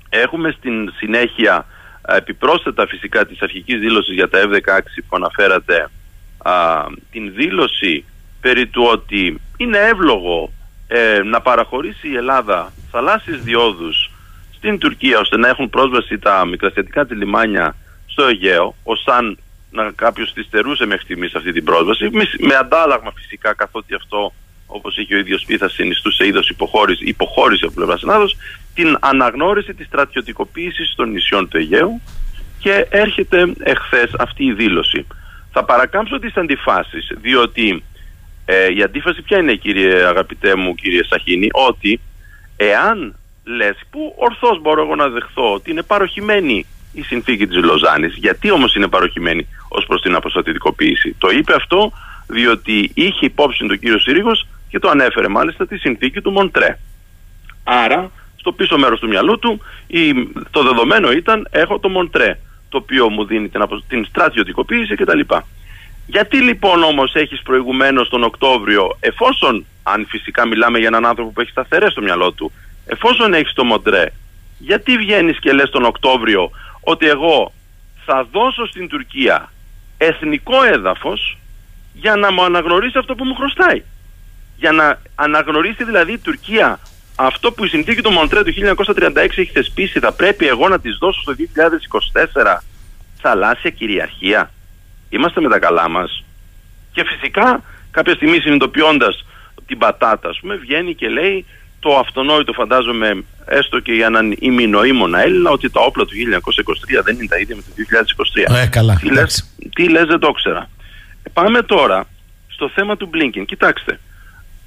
Έχουμε στην συνέχεια επιπρόσθετα φυσικά της αρχικής δήλωσης για τα F-16 που αναφέρατε την δήλωση περί του ότι είναι εύλογο ε, να παραχωρήσει η Ελλάδα θαλάσσιες διόδους στην Τουρκία ώστε να έχουν πρόσβαση τα μικρασιατικά τη λιμάνια στο Αιγαίο ως αν να κάποιος τη στερούσε μέχρι στιγμής αυτή την πρόσβαση με αντάλλαγμα φυσικά καθότι αυτό όπως είχε ο ίδιος πει θα συνιστούσε είδος υποχώρηση, υποχώρηση από πλευράς Ελλάδος την αναγνώριση της στρατιωτικοποίησης των νησιών του Αιγαίου και έρχεται εχθές αυτή η δήλωση. Θα παρακάμψω τις αντιφάσεις διότι ε, η αντίφαση ποια είναι κύριε αγαπητέ μου κύριε Σαχίνη ότι εάν λες που ορθώς μπορώ εγώ να δεχθώ ότι είναι παροχημένη η συνθήκη της Λοζάνης. Γιατί όμως είναι παροχημένη ως προς την αποστατητικοποίηση το είπε αυτό διότι είχε υπόψη τον κύριο Συρίγος και το ανέφερε μάλιστα τη συνθήκη του Μοντρέ. Άρα στο πίσω μέρος του μυαλού του η, το δεδομένο ήταν έχω το Μοντρέ το οποίο μου δίνει την, την στρατιωτικοποίηση κτλ. Γιατί λοιπόν όμως έχεις προηγουμένως τον Οκτώβριο, εφόσον, αν φυσικά μιλάμε για έναν άνθρωπο που έχει σταθερές στο μυαλό του, εφόσον έχεις το Μοντρέ, γιατί βγαίνεις και λες τον Οκτώβριο ότι εγώ θα δώσω στην Τουρκία εθνικό έδαφος για να μου αναγνωρίσει αυτό που μου χρωστάει; Για να αναγνωρίσει δηλαδή η Τουρκία αυτό που η συνθήκη του Μοντρέ του 1936 έχει θεσπίσει θα πρέπει εγώ να τις δώσω στο 2024 θαλάσσια κυριαρχία; Είμαστε με τα καλά μας; Και φυσικά κάποια στιγμή συνειδητοποιώντας την πατάτα, ας πούμε, βγαίνει και λέει το αυτονόητο φαντάζομαι έστω και για έναν ημινοήμονα Έλληνα ότι τα όπλα του 1923 δεν είναι τα ίδια με το 2023. Ε, καλά. Τι λες, τι λες δεν το ήξερα. Ε, πάμε τώρα στο θέμα του Blinken. Κοιτάξτε,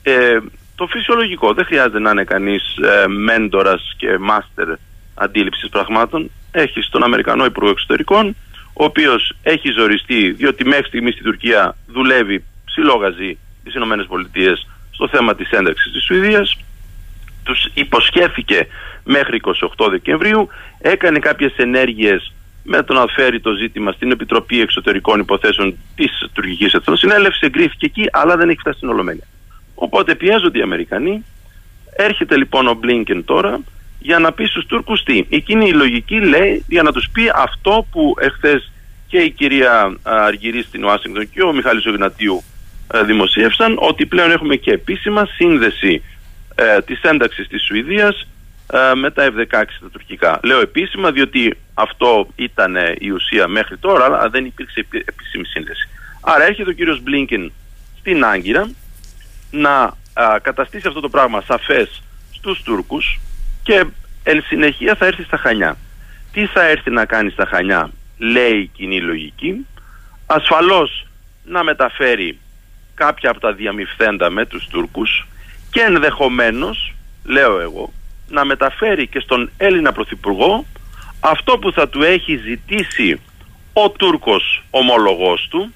ε, το φυσιολογικό δεν χρειάζεται να είναι κανείς ε, μέντορας και μάστερ αντίληψης πραγμάτων. Έχει τον Αμερικανό Υπουργό Εξωτερικών ο οποίος έχει ζοριστεί, διότι μέχρι στιγμής στην Τουρκία δουλεύει, ψηλόγαζει τις ΗΠΑ στο θέμα της ένταξης της Σουηδίας. Τους υποσχέθηκε μέχρι 28 Δεκεμβρίου, έκανε κάποιες ενέργειες με το να φέρει το ζήτημα στην Επιτροπή Εξωτερικών Υποθέσεων της Τουρκικής Εθνοσυνέλευσης, εγκρίθηκε εκεί, αλλά δεν έχει φτάσει στην Ολομέλεια. Οπότε πιέζονται οι Αμερικανοί. Έρχεται λοιπόν ο Μπλίνκεν τώρα για να πει στους Τούρκους τι. Εκείνη η λογική λέει για να τους πει αυτό που εχθές και η κυρία Αργυρή στην Ουάσιγκτον και ο Μιχάλης Ογνατίου δημοσίευσαν ότι πλέον έχουμε και επίσημα σύνδεση ε, της ένταξης της Σουηδίας με τα F-16 τα τουρκικά. Λέω επίσημα διότι αυτό ήταν η ουσία μέχρι τώρα αλλά δεν υπήρξε επίσημη σύνδεση. Άρα έρχεται ο κύριος Μπλίνκεν στην Άγκυρα να καταστήσει αυτό το πράγμα σαφές στους Τούρκους και εν συνεχεία θα έρθει στα Χανιά. Τι θα έρθει να κάνει στα Χανιά, λέει η κοινή λογική, ασφαλώς να μεταφέρει κάποια από τα διαμυφθέντα με τους Τούρκους και ενδεχομένως, λέω εγώ, να μεταφέρει και στον Έλληνα Πρωθυπουργό αυτό που θα του έχει ζητήσει ο Τούρκος ομολογός του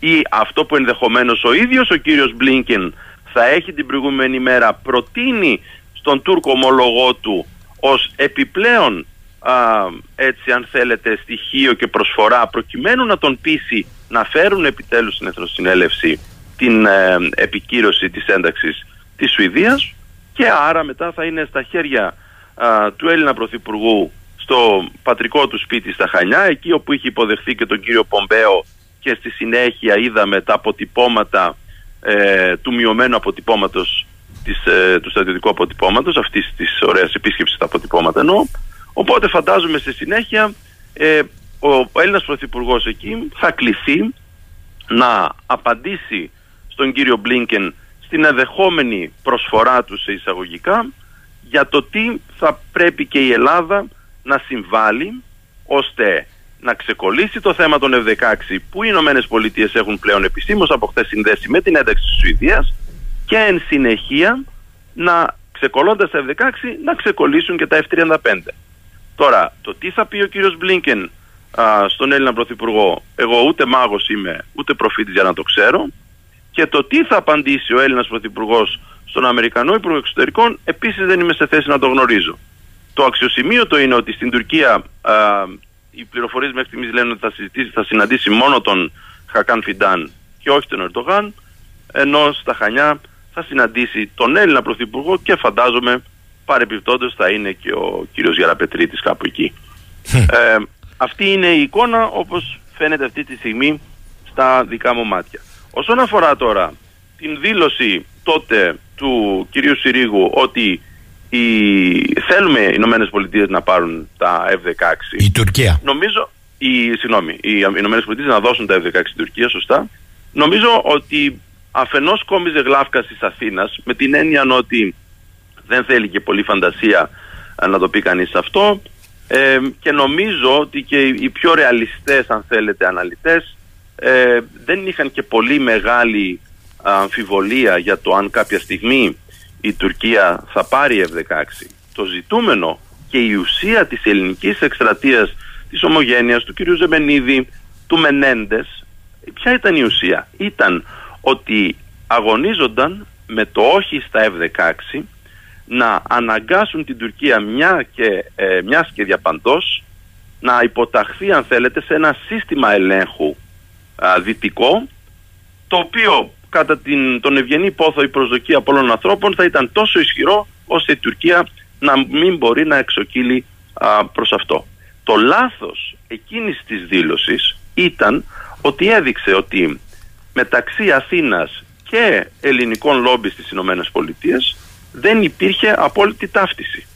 ή αυτό που ενδεχομένως ο ίδιος ο κύριος Μπλίνκεν θα έχει την προηγούμενη μέρα προτείνει στον Τούρκο ομολογό του ως επιπλέον α, έτσι αν θέλετε στοιχείο και προσφορά προκειμένου να τον πείσει να φέρουν επιτέλους στην Εθνοσυνέλευση την ε, επικύρωση της ένταξης της Σουηδίας και άρα μετά θα είναι στα χέρια του Έλληνα Πρωθυπουργού στο πατρικό του σπίτι στα Χανιά εκεί όπου είχε υποδεχθεί και τον κύριο Πομπέο και στη συνέχεια είδαμε τα αποτυπώματα ε, του μειωμένου αποτυπώματος της, ε, του στρατιωτικού αποτυπώματος αυτής της ωραίας επίσκεψης στα αποτυπώματα εννοώ. Οπότε φαντάζομαι στη συνέχεια ε, ο Έλληνας Πρωθυπουργός εκεί θα κληθεί να απαντήσει στον κύριο Μπλίνκεν στην εδεχόμενη προσφορά τους σε εισαγωγικά για το τι θα πρέπει και η Ελλάδα να συμβάλλει ώστε να ξεκολλήσει το θέμα των F-16 που οι Ηνωμένες Πολιτείες έχουν πλέον επισήμως από χθες συνδέσει με την ένταξη της Σουηδίας και εν συνεχεία να ξεκολλώντας τα F-16 να ξεκολλήσουν και τα F-35. Τώρα, το τι θα πει ο κύριος Μπλίνκεν στον Έλληνα Πρωθυπουργό, εγώ ούτε μάγος είμαι, ούτε προφήτης για να το ξέρω, και το τι θα απαντήσει ο Έλληνας Πρωθυπουργός στον Αμερικανό Υπουργό Εξωτερικών, επίσης δεν είμαι σε θέση να το γνωρίζω. Το αξιοσημείωτο είναι ότι στην Τουρκία α, οι πληροφορίες μέχρι στιγμής λένε ότι θα, συζητήσει, θα συναντήσει μόνο τον Χακάν Φιντάν και όχι τον Ερντογάν, ενώ στα Χανιά θα συναντήσει τον Έλληνα Πρωθυπουργό και φαντάζομαι παρεπιπτόντως θα είναι και ο κύριος Γεραπετρίτης κάπου εκεί. ε, αυτή είναι η εικόνα όπως φαίνεται αυτή τη στιγμή στα δικά μου μάτια. Όσον αφορά τώρα την δήλωση τότε του κυρίου Συρίγου ότι οι... θέλουμε οι Ηνωμένες Πολιτείες να πάρουν τα F-16. Η Τουρκία. Νομίζω, η, συγγνώμη, οι Ηνωμένες Πολιτείες να δώσουν τα F-16 στην Τουρκία, σωστά. Νομίζω ότι αφενός κόμιζε γλάφκα τη Αθήνας με την έννοια ότι δεν θέλει και πολύ φαντασία ε, να το πει κανείς αυτό ε, και νομίζω ότι και οι πιο ρεαλιστές αν θέλετε αναλυτές ε, δεν είχαν και πολύ μεγάλη αμφιβολία για το αν κάποια στιγμή η Τουρκία θα πάρει F-16. Το ζητούμενο και η ουσία της ελληνικής εκστρατείας της ομογένειας του κ. Ζεμενίδη, του Μενέντες, ποια ήταν η ουσία; Ήταν ότι αγωνίζονταν με το όχι στα F-16 να αναγκάσουν την Τουρκία μια και, ε, μιας και διαπαντός να υποταχθεί αν θέλετε σε ένα σύστημα ελέγχου α, δυτικό το οποίο κατά την, τον ευγενή πόθο η προσδοκία πολλών ανθρώπων θα ήταν τόσο ισχυρό ώστε η Τουρκία να μην μπορεί να εξοκύλει α, προς αυτό. Το λάθος εκείνης της δήλωσης ήταν ότι έδειξε ότι μεταξύ Αθήνας και ελληνικών λόμπι στις Ηνωμένες Πολιτείες δεν υπήρχε απόλυτη ταύτιση.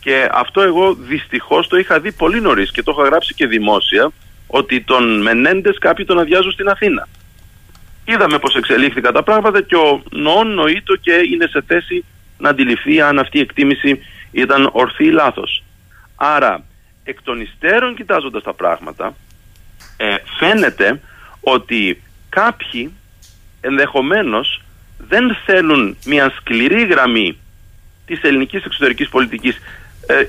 Και αυτό εγώ δυστυχώς το είχα δει πολύ νωρίς και το είχα γράψει και δημόσια ότι τον Μενέντες κάποιοι τον αδειάζουν στην Αθήνα. Είδαμε πως εξελίχθηκαν τα πράγματα και ο Νόν νοήτο και είναι σε θέση να αντιληφθεί αν αυτή η εκτίμηση ήταν ορθή ή λάθος. Άρα, εκ των υστέρων κοιτάζοντας τα πράγματα, ε, φαίνεται ότι κάποιοι ενδεχομένως δεν θέλουν μια σκληρή γραμμή της ελληνικής εξωτερικής πολιτικής ε,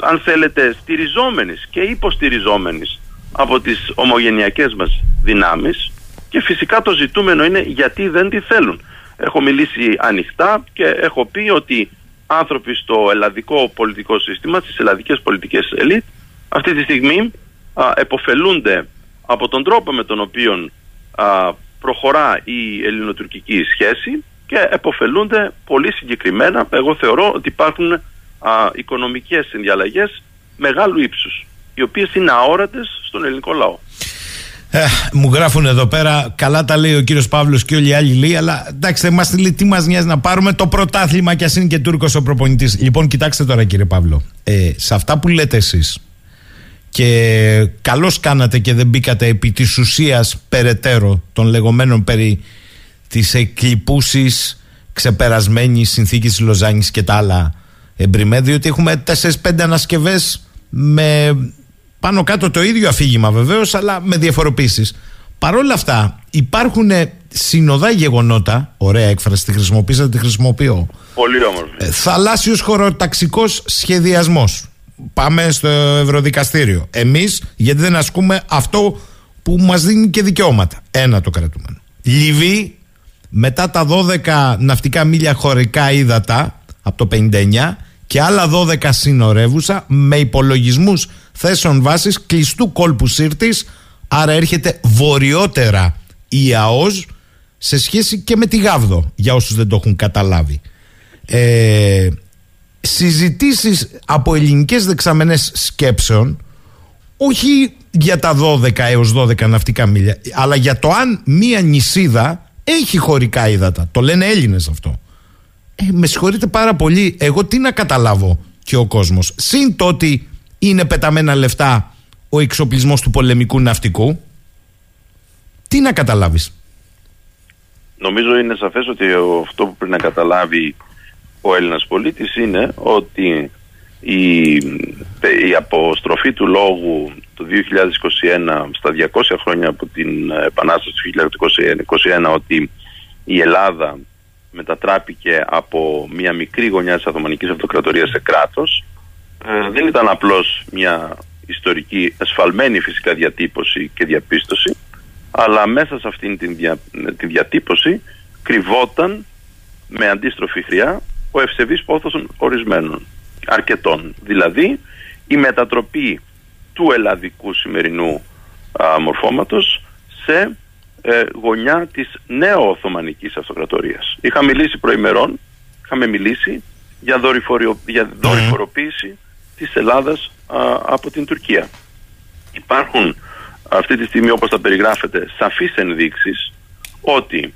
αν θέλετε στηριζόμενης και υποστηριζόμενης από τις ομογενειακές μας δυνάμεις και φυσικά το ζητούμενο είναι γιατί δεν τη θέλουν. Έχω μιλήσει ανοιχτά και έχω πει ότι άνθρωποι στο ελλαδικό πολιτικό σύστημα, στις ελλαδικές πολιτικές ελίτ αυτή τη στιγμή α, εποφελούνται από τον τρόπο με τον οποίο α, προχωρά η ελληνοτουρκική σχέση και εποφελούνται πολύ συγκεκριμένα. Εγώ θεωρώ ότι υπάρχουν α, οικονομικές συνδιαλλαγές μεγάλου ύψους, οι οποίες είναι αόρατες στον ελληνικό λαό. Ε, μου γράφουν εδώ πέρα, καλά τα λέει ο κύριος Παύλος και όλοι οι άλλοι λέει, αλλά εντάξει, μας τι μας νοιάζει να πάρουμε το πρωτάθλημα κι ας είναι και Τούρκος ο προπονητής. Λοιπόν, κοιτάξτε τώρα κύριε Παύλο, ε, σε αυτά που λέτε εσείς, και καλώς κάνατε και δεν μπήκατε επί της ουσίας περαιτέρω των λεγόμενων περί της εκλειπούσης ξεπερασμένης συνθήκης της Λοζάνης και τα άλλα εμπριμέ διότι έχουμε 4-5 ανασκευές με πάνω κάτω το ίδιο αφήγημα βεβαίως αλλά με διαφοροποίησεις. Παρ' όλα αυτά υπάρχουν συνοδά γεγονότα, ωραία έκφραση, τη χρησιμοποίησα, τη χρησιμοποιώ. Πολύ όμορφη. Ε, θαλάσσιος χωροταξικός σχεδιασμός πάμε στο Ευρωδικαστήριο. Εμείς, γιατί δεν ασκούμε αυτό που μας δίνει και δικαιώματα. Ένα το κρατούμενο. Λιβύη, μετά τα 12 ναυτικά μίλια χωρικά ύδατα από το 59 και άλλα 12 συνορεύουσα με υπολογισμούς θέσεων βάσης κλειστού κόλπου σύρτης άρα έρχεται βορειότερα η ΑΟΣ σε σχέση και με τη Γάβδο για όσους δεν το έχουν καταλάβει. Ε, συζητήσεις από ελληνικές δεξαμενές σκέψεων όχι για τα 12 έως 12 ναυτικά μίλια αλλά για το αν μία νησίδα έχει χωρικά ύδατα το λένε Έλληνες αυτό ε, με συγχωρείτε πάρα πολύ. Εγώ τι να καταλάβω και ο κόσμος. Συν το ότι είναι πεταμένα λεφτά ο εξοπλισμός του πολεμικού ναυτικού τι να καταλάβεις. Νομίζω είναι σαφές ότι αυτό που πρέπει να καταλάβει ο Έλληνας πολίτης είναι ότι η, η αποστροφή του λόγου το 2021 στα 200 χρόνια από την Επανάσταση του 2021 ότι η Ελλάδα μετατράπηκε από μια μικρή γωνιά της Αθωμανικής Αυτοκρατορίας σε κράτος. Ε, δεν ήταν απλώς μια ιστορική ασφαλμένη φυσικά διατύπωση και διαπίστωση αλλά μέσα σε αυτήν την δια, τη διατύπωση κρυβόταν με αντίστροφη χρειά ο ευσεβής πόθος ορισμένων αρκετών. Δηλαδή η μετατροπή του ελλαδικού σημερινού α, μορφώματος σε ε, γωνιά της νέο Οθωμανικής Αυτοκρατορίας. Είχα μιλήσει προημερών, είχαμε μιλήσει για, δορυφοριο, για δορυφοροποίηση της Ελλάδας από την Τουρκία. Υπάρχουν αυτή τη στιγμή όπως τα περιγράφεται σαφείς ενδείξεις ότι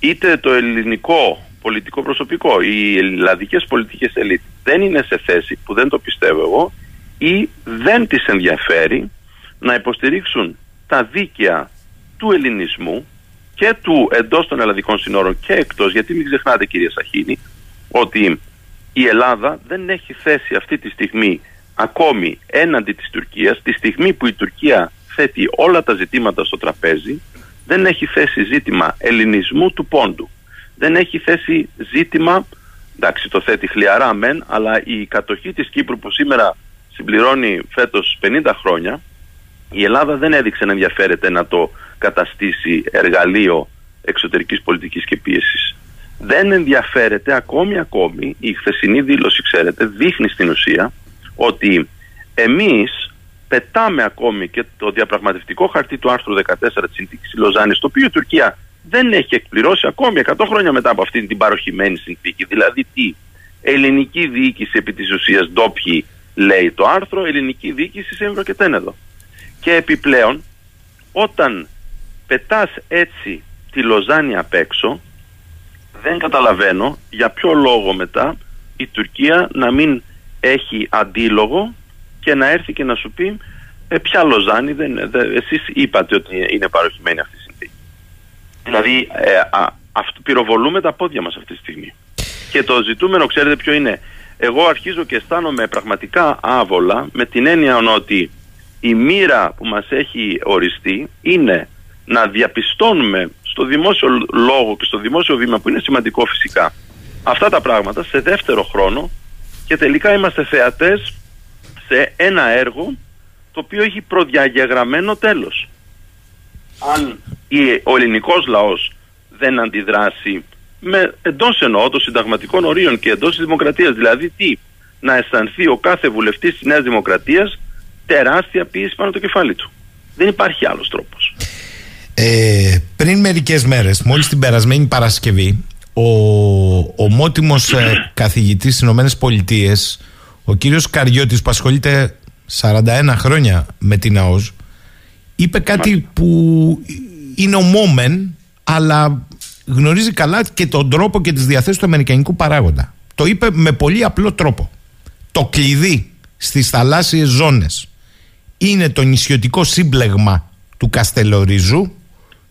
είτε το ελληνικό πολιτικό προσωπικό, οι ελλαδικές πολιτικές ελίτ δεν είναι σε θέση, που δεν το πιστεύω εγώ, ή δεν τις ενδιαφέρει να υποστηρίξουν τα δίκαια του ελληνισμού και του εντός των ελλαδικών συνόρων και εκτός, γιατί μην ξεχνάτε κυρία Σαχίνη, ότι η Ελλάδα δεν έχει θέση αυτή τη στιγμή ακόμη έναντι της Τουρκίας, τη στιγμή που η Τουρκία θέτει όλα τα ζητήματα στο τραπέζι, δεν έχει θέσει ζήτημα ελληνισμού του πόντου. Δεν έχει θέσει ζήτημα, εντάξει το θέτει χλιαρά μεν, αλλά η κατοχή της Κύπρου που σήμερα συμπληρώνει φέτος 50 χρόνια, η Ελλάδα δεν έδειξε να ενδιαφέρεται να το καταστήσει εργαλείο εξωτερικής πολιτικής και πίεσης. Δεν ενδιαφέρεται ακόμη ακόμη, η χθεσινή δήλωση ξέρετε δείχνει στην ουσία ότι εμείς πετάμε ακόμη και το διαπραγματευτικό χαρτί του άρθρου 14 της συνθήκης της Λοζάνης το οποίο η Τουρκία δεν έχει εκπληρώσει ακόμη 100 χρόνια μετά από αυτή την παροχημένη συνθήκη. Δηλαδή τι, ελληνική διοίκηση επί της ουσίας ντόπιοι λέει το άρθρο, ελληνική διοίκηση σε Εύρο και Τένεδο. Και επιπλέον όταν πετάς έτσι τη Λοζάνη απ' έξω δεν καταλαβαίνω για ποιο λόγο μετά η Τουρκία να μην έχει αντίλογο και να έρθει και να σου πει ε, ποια Λοζάνη δεν, εσείς είπατε ότι είναι παροχημένη αυτή η συνθήκη. Δηλαδή ε, α, αυτό, πυροβολούμε τα πόδια μας αυτή τη στιγμή. Και το ζητούμενο ξέρετε ποιο είναι; Εγώ αρχίζω και αισθάνομαι πραγματικά άβολα με την έννοια ότι η μοίρα που μας έχει οριστεί είναι να διαπιστώνουμε στο δημόσιο λόγο και στο δημόσιο βήμα που είναι σημαντικό φυσικά αυτά τα πράγματα σε δεύτερο χρόνο και τελικά είμαστε θεατές σε ένα έργο το οποίο έχει προδιαγεγραμμένο τέλος. Αν ο ελληνικός λαός δεν αντιδράσει με εντός εννοώ των συνταγματικών ορίων και εντός της δημοκρατίας, δηλαδή τι, να αισθανθεί ο κάθε βουλευτής της Νέας Δημοκρατίας τεράστια πίεση πάνω το κεφάλι του. Δεν υπάρχει άλλος τρόπος. Ε, πριν μερικές μέρες, μόλις την περασμένη Παρασκευή, ο ομότιμος ε, καθηγητής στις Ηνωμένες Πολιτείες, ο κύριος Καριώτης που ασχολείται 41 χρόνια με την ΑΟΣ, είπε κάτι που είναι ομόμεν, αλλά γνωρίζει καλά και τον τρόπο και τις διαθέσεις του αμερικανικού παράγοντα. Το είπε με πολύ απλό τρόπο. Το κλειδί στις θαλάσσιες ζώνες είναι το νησιωτικό σύμπλεγμα του Καστελορίζου,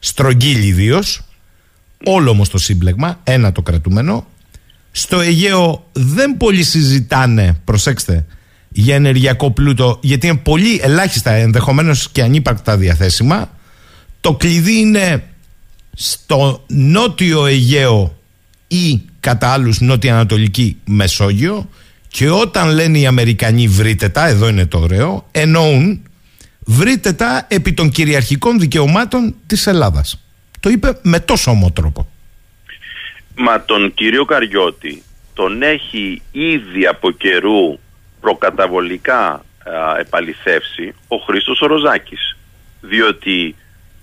στρογγύλι ιδίως, όλο όμως το σύμπλεγμα, ένα το κρατούμενο. Στο Αιγαίο δεν πολύ συζητάνε, προσέξτε, για ενεργειακό πλούτο, γιατί είναι πολύ ελάχιστα ενδεχομένως και ανύπαρκτα διαθέσιμα. Το κλειδί είναι στο νότιο Αιγαίο ή κατά άλλους νότια-ανατολική Μεσόγειο και όταν λένε οι Αμερικανοί βρείτε τα, εδώ είναι το ωραίο, εννοούν βρείτε τα επί των κυριαρχικών δικαιωμάτων της Ελλάδας. Το είπε με τόσο όμο τρόπο. Μα τον κύριο Καριώτη τον έχει ήδη από καιρού προκαταβολικά α, επαληθεύσει ο Χρήστος Ροζάκης. Διότι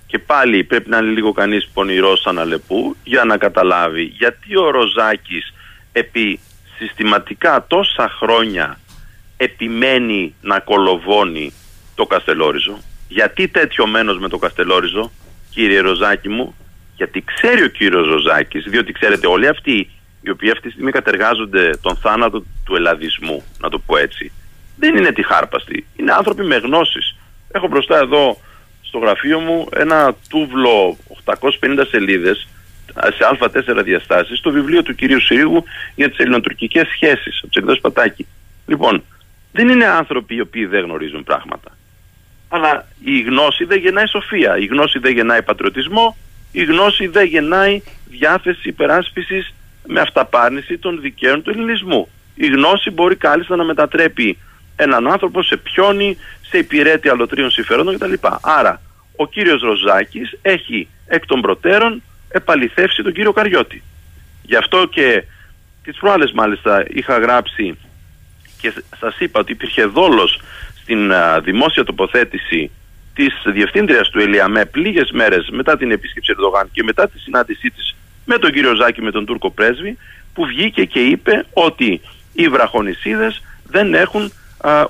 και πάλι πρέπει να είναι λίγο κανείς πονηρός σαν Αλεπού για να καταλάβει γιατί ο Ροζάκης επί συστηματικά τόσα χρόνια επιμένει να κολοβώνει το Καστελόριζο. Γιατί τέτοιο μένος με το Καστελόριζο, κύριε Ροζάκη μου, γιατί ξέρει ο κύριος Ροζάκης, διότι ξέρετε όλοι αυτοί οι οποίοι αυτή τη στιγμή κατεργάζονται τον θάνατο του ελλαδισμού, να το πω έτσι, δεν είναι τυχάρπαστοι. Είναι άνθρωποι με γνώσεις. Έχω μπροστά εδώ στο γραφείο μου ένα τούβλο 850 σελίδες σε α4 διαστάσεις το βιβλίο του κυρίου Συρίγου για τις ελληνοτουρκικές σχέσεις από τις εκδόσεις Πατάκη. Λοιπόν, δεν είναι άνθρωποι οι οποίοι δεν γνωρίζουν πράγματα. Αλλά η γνώση δεν γεννάει σοφία, η γνώση δεν γεννάει πατριωτισμό, η γνώση δεν γεννάει διάθεση υπεράσπισης με αυταπάρνηση των δικαίων του ελληνισμού. Η γνώση μπορεί κάλλιστα να μετατρέπει έναν άνθρωπο σε πιόνι, σε υπηρέτη αλωτρίων συμφερόντων κτλ. Άρα, ο κύριος Ροζάκης έχει εκ των προτέρων επαληθεύσει τον κύριο Καριώτη. Γι' αυτό και τις προάλλες μάλιστα είχα γράψει και σας είπα ότι υπήρχε δόλος στην δημόσια τοποθέτηση της διευθύντριας του Ελιαμέ πλήγες μέρες μετά την επίσκεψη Ερδογάν και μετά τη συνάντησή της με τον κύριο Ζάκη με τον Τούρκο πρέσβη που βγήκε και είπε ότι οι βραχονισίδες δεν έχουν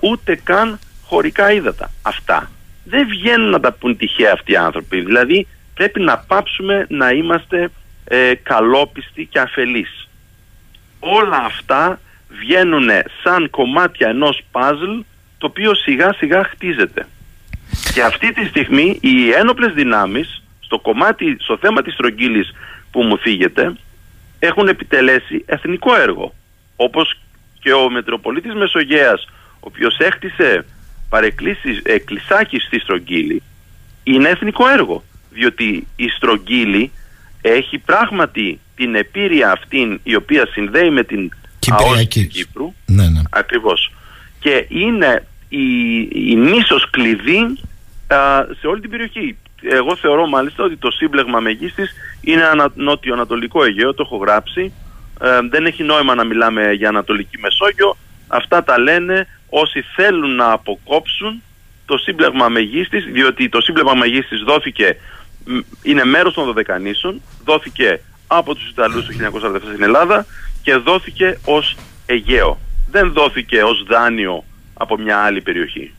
ούτε καν χωρικά ύδατα. Αυτά δεν βγαίνουν να τα πούν τυχαία αυτοί οι άνθρωποι. Δηλαδή πρέπει να πάψουμε να είμαστε ε, καλόπιστοι και αφελείς. Όλα αυτά βγαίνουν σαν κομμάτια ενός παζλ το οποίο σιγά σιγά χτίζεται. Και αυτή τη στιγμή οι ένοπλες δυνάμεις στο κομμάτι, στο θέμα της στρογγύλης που μου φύγεται έχουν επιτελέσει εθνικό έργο. Όπως και ο Μετροπολίτης Μεσογέας ο οποίος έχτισε παρεκκλήσεις, εκκλησάκι στη Στρογγύλη είναι εθνικό έργο. Διότι η Στρογγύλη έχει πράγματι την επίρρεια αυτήν η οποία συνδέει με την ΑΟΣ της Κύπρου. Ναι, ναι. Ακριβώς. Και είναι η, η νήσος κλειδί σε όλη την περιοχή. Εγώ θεωρώ μάλιστα ότι το σύμπλεγμα μεγίστης είναι ανα, νότιο-ανατολικό Αιγαίο, το έχω γράψει. Ε, δεν έχει νόημα να μιλάμε για Ανατολική Μεσόγειο. Αυτά τα λένε όσοι θέλουν να αποκόψουν το σύμπλεγμα μεγίστης, διότι το σύμπλεγμα μεγίστης δόθηκε, είναι μέρος των Δωδεκανήσων, δόθηκε από τους Ιταλούς το 1947 στην Ελλάδα και δόθηκε ως Αιγαίο. Δεν δόθηκε ως δάνειο από μια άλλη περιοχή.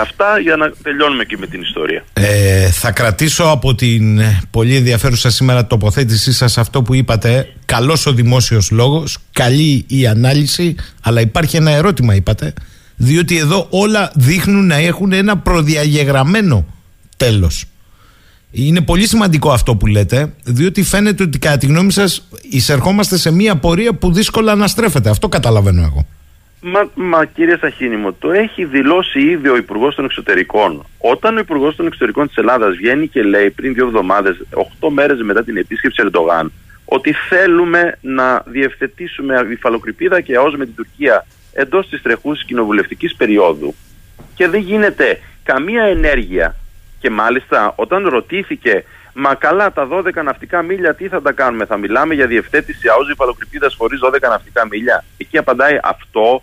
Αυτά για να τελειώνουμε και με την ιστορία. Ε, θα κρατήσω από την πολύ ενδιαφέρουσα σήμερα τοποθέτησή σας αυτό που είπατε. Καλός ο δημόσιος λόγος, καλή η ανάλυση, αλλά υπάρχει ένα ερώτημα είπατε διότι εδώ όλα δείχνουν να έχουν ένα προδιαγεγραμμένο τέλος. Είναι πολύ σημαντικό αυτό που λέτε, διότι φαίνεται ότι κατά τη γνώμη σας εισερχόμαστε σε μια πορεία που δύσκολα αναστρέφεται. Αυτό καταλαβαίνω εγώ. Μα, μα κύριε Σαχίνη μου, το έχει δηλώσει ήδη ο Υπουργός των Εξωτερικών. Όταν ο Υπουργός των Εξωτερικών της Ελλάδας βγαίνει και λέει πριν δύο εβδομάδες, 8 μέρες μετά την επίσκεψη Ερντογάν, ότι θέλουμε να διευθετήσουμε υφαλοκρηπίδα και ΑΟΣ με την Τουρκία εντός της τρεχούση κοινοβουλευτικής περίοδου και δεν γίνεται καμία ενέργεια. Και μάλιστα όταν ρωτήθηκε, μα καλά τα 12 ναυτικά μίλια τι θα τα κάνουμε, θα μιλάμε για διευθέτηση αόζη υφαλοκρηπίδας χωρίς 12 ναυτικά μίλια. Εκεί απαντάει αυτό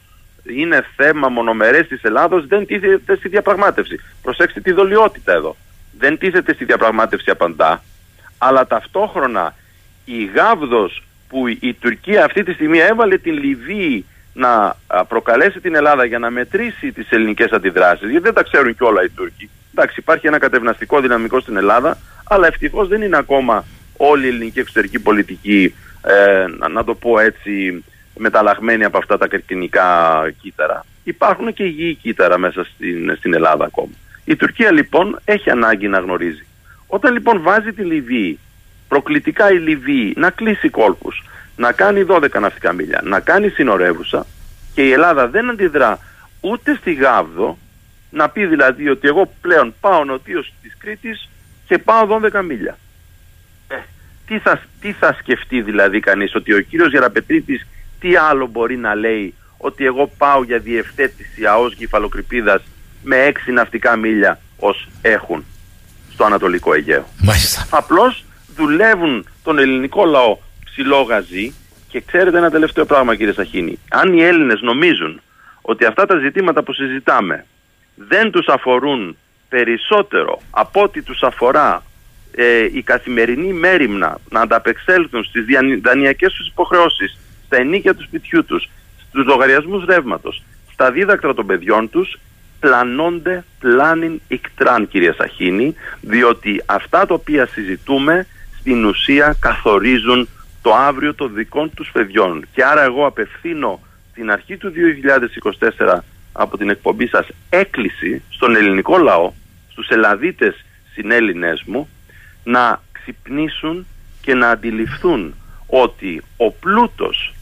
είναι θέμα μονομερές της Ελλάδος, δεν τίθεται στη διαπραγμάτευση. Προσέξτε τη δολιότητα εδώ. Δεν τίθεται στη διαπραγμάτευση απαντά, αλλά ταυτόχρονα η γάβδος που η Τουρκία αυτή τη στιγμή έβαλε την Λιβύη να προκαλέσει την Ελλάδα για να μετρήσει τις ελληνικές αντιδράσεις, γιατί δεν τα ξέρουν κιόλα οι Τούρκοι. Εντάξει, υπάρχει ένα κατευναστικό δυναμικό στην Ελλάδα, αλλά ευτυχώς δεν είναι ακόμα όλη η ελληνική εξωτερική πολιτική, ε, να το πω έτσι, μεταλλαγμένη από αυτά τα κερκινικά κύτταρα. Υπάρχουν και υγιή κύτταρα μέσα στην, στην Ελλάδα ακόμα. Η Τουρκία λοιπόν έχει ανάγκη να γνωρίζει. Όταν λοιπόν βάζει τη Λιβύη, προκλητικά η Λιβύη να κλείσει κόλπους, να κάνει 12 ναυτικά μίλια, να κάνει συνορεύουσα και η Ελλάδα δεν αντιδρά ούτε στη Γάβδο, να πει δηλαδή ότι εγώ πλέον πάω νοτίως της Κρήτης και πάω 12 μίλια. Ε, τι, θα, τι θα σκεφτεί δηλαδή κανείς, ότι ο κύριος Γεραπετρίτης τι άλλο μπορεί να λέει ότι εγώ πάω για διευθέτηση ΑΟΣ κεφαλοκρηπίδας με 6 ναυτικά μίλια ως έχουν στο Ανατολικό Αιγαίο. Μάλιστα. Απλώς δουλεύουν τον ελληνικό λαό ψηλό γαζί και ξέρετε ένα τελευταίο πράγμα κύριε Σαχίνη. Αν οι Έλληνες νομίζουν ότι αυτά τα ζητήματα που συζητάμε δεν τους αφορούν περισσότερο από ότι τους αφορά ε, η καθημερινή μέρημνα να ανταπεξέλθουν στις δανειακές τους υποχρεώσεις, στα ενίκια του σπιτιού τους, στους λογαριασμούς ρεύματος, στα δίδακτρα των παιδιών τους, πλανώνται πλάνιν ικτράν κύριε Σαχίνη, διότι αυτά τα οποία συζητούμε στην ουσία καθορίζουν το αύριο των δικών τους παιδιών. Και άρα εγώ απευθύνω την αρχή του 2024 από την εκπομπή σας έκκληση στον ελληνικό λαό, στους Ελλαδίτες συνέλληνες μου, να ξυπνήσουν και και να αντιληφθούν ότι ο πλούτος,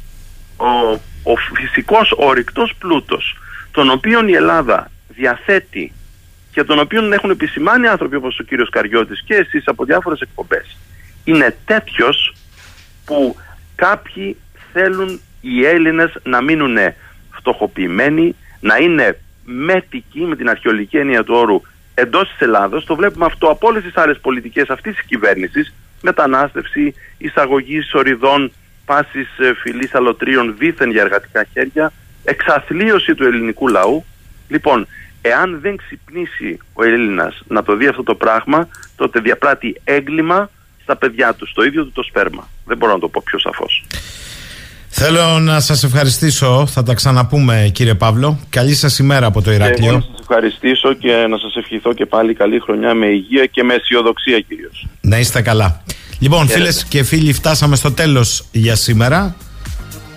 ο, ο φυσικός ορυκτός πλούτος, τον οποίον η Ελλάδα διαθέτει και τον οποίον έχουν επισημάνει άνθρωποι όπως ο κύριος Καριώτης και εσείς από διάφορες εκπομπές, είναι τέτοιος που κάποιοι θέλουν οι Έλληνες να μείνουν φτωχοποιημένοι, να είναι μέτικοι με την αρχαιολογική έννοια του όρου εντός της Ελλάδος. Το βλέπουμε αυτό από όλες τις άλλες πολιτικές αυτής της κυβέρνησης. Μετανάστευση, εισαγωγή ορειδών, πάση ε, φυλής αλωτρίων δίθεν για εργατικά χέρια, εξαθλίωση του ελληνικού λαού. Λοιπόν, εάν δεν ξυπνήσει ο Έλληνας να το δει αυτό το πράγμα, τότε διαπράττει έγκλημα στα παιδιά του, το ίδιο του το σπέρμα. Δεν μπορώ να το πω πιο σαφώς. Θέλω να σας ευχαριστήσω. Θα τα ξαναπούμε κύριε Παύλο. Καλή σας ημέρα από το Ηράκλειο. Και να σας ευχαριστήσω και να σας ευχηθώ και πάλι καλή χρονιά με υγεία και με αισιοδοξία κυρίως. Να είστε καλά. Λοιπόν, φίλες και φίλοι, φτάσαμε στο τέλος για σήμερα.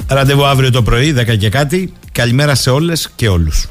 Ραντεβού αύριο το πρωί, 10 και κάτι. Καλημέρα σε όλες και όλους.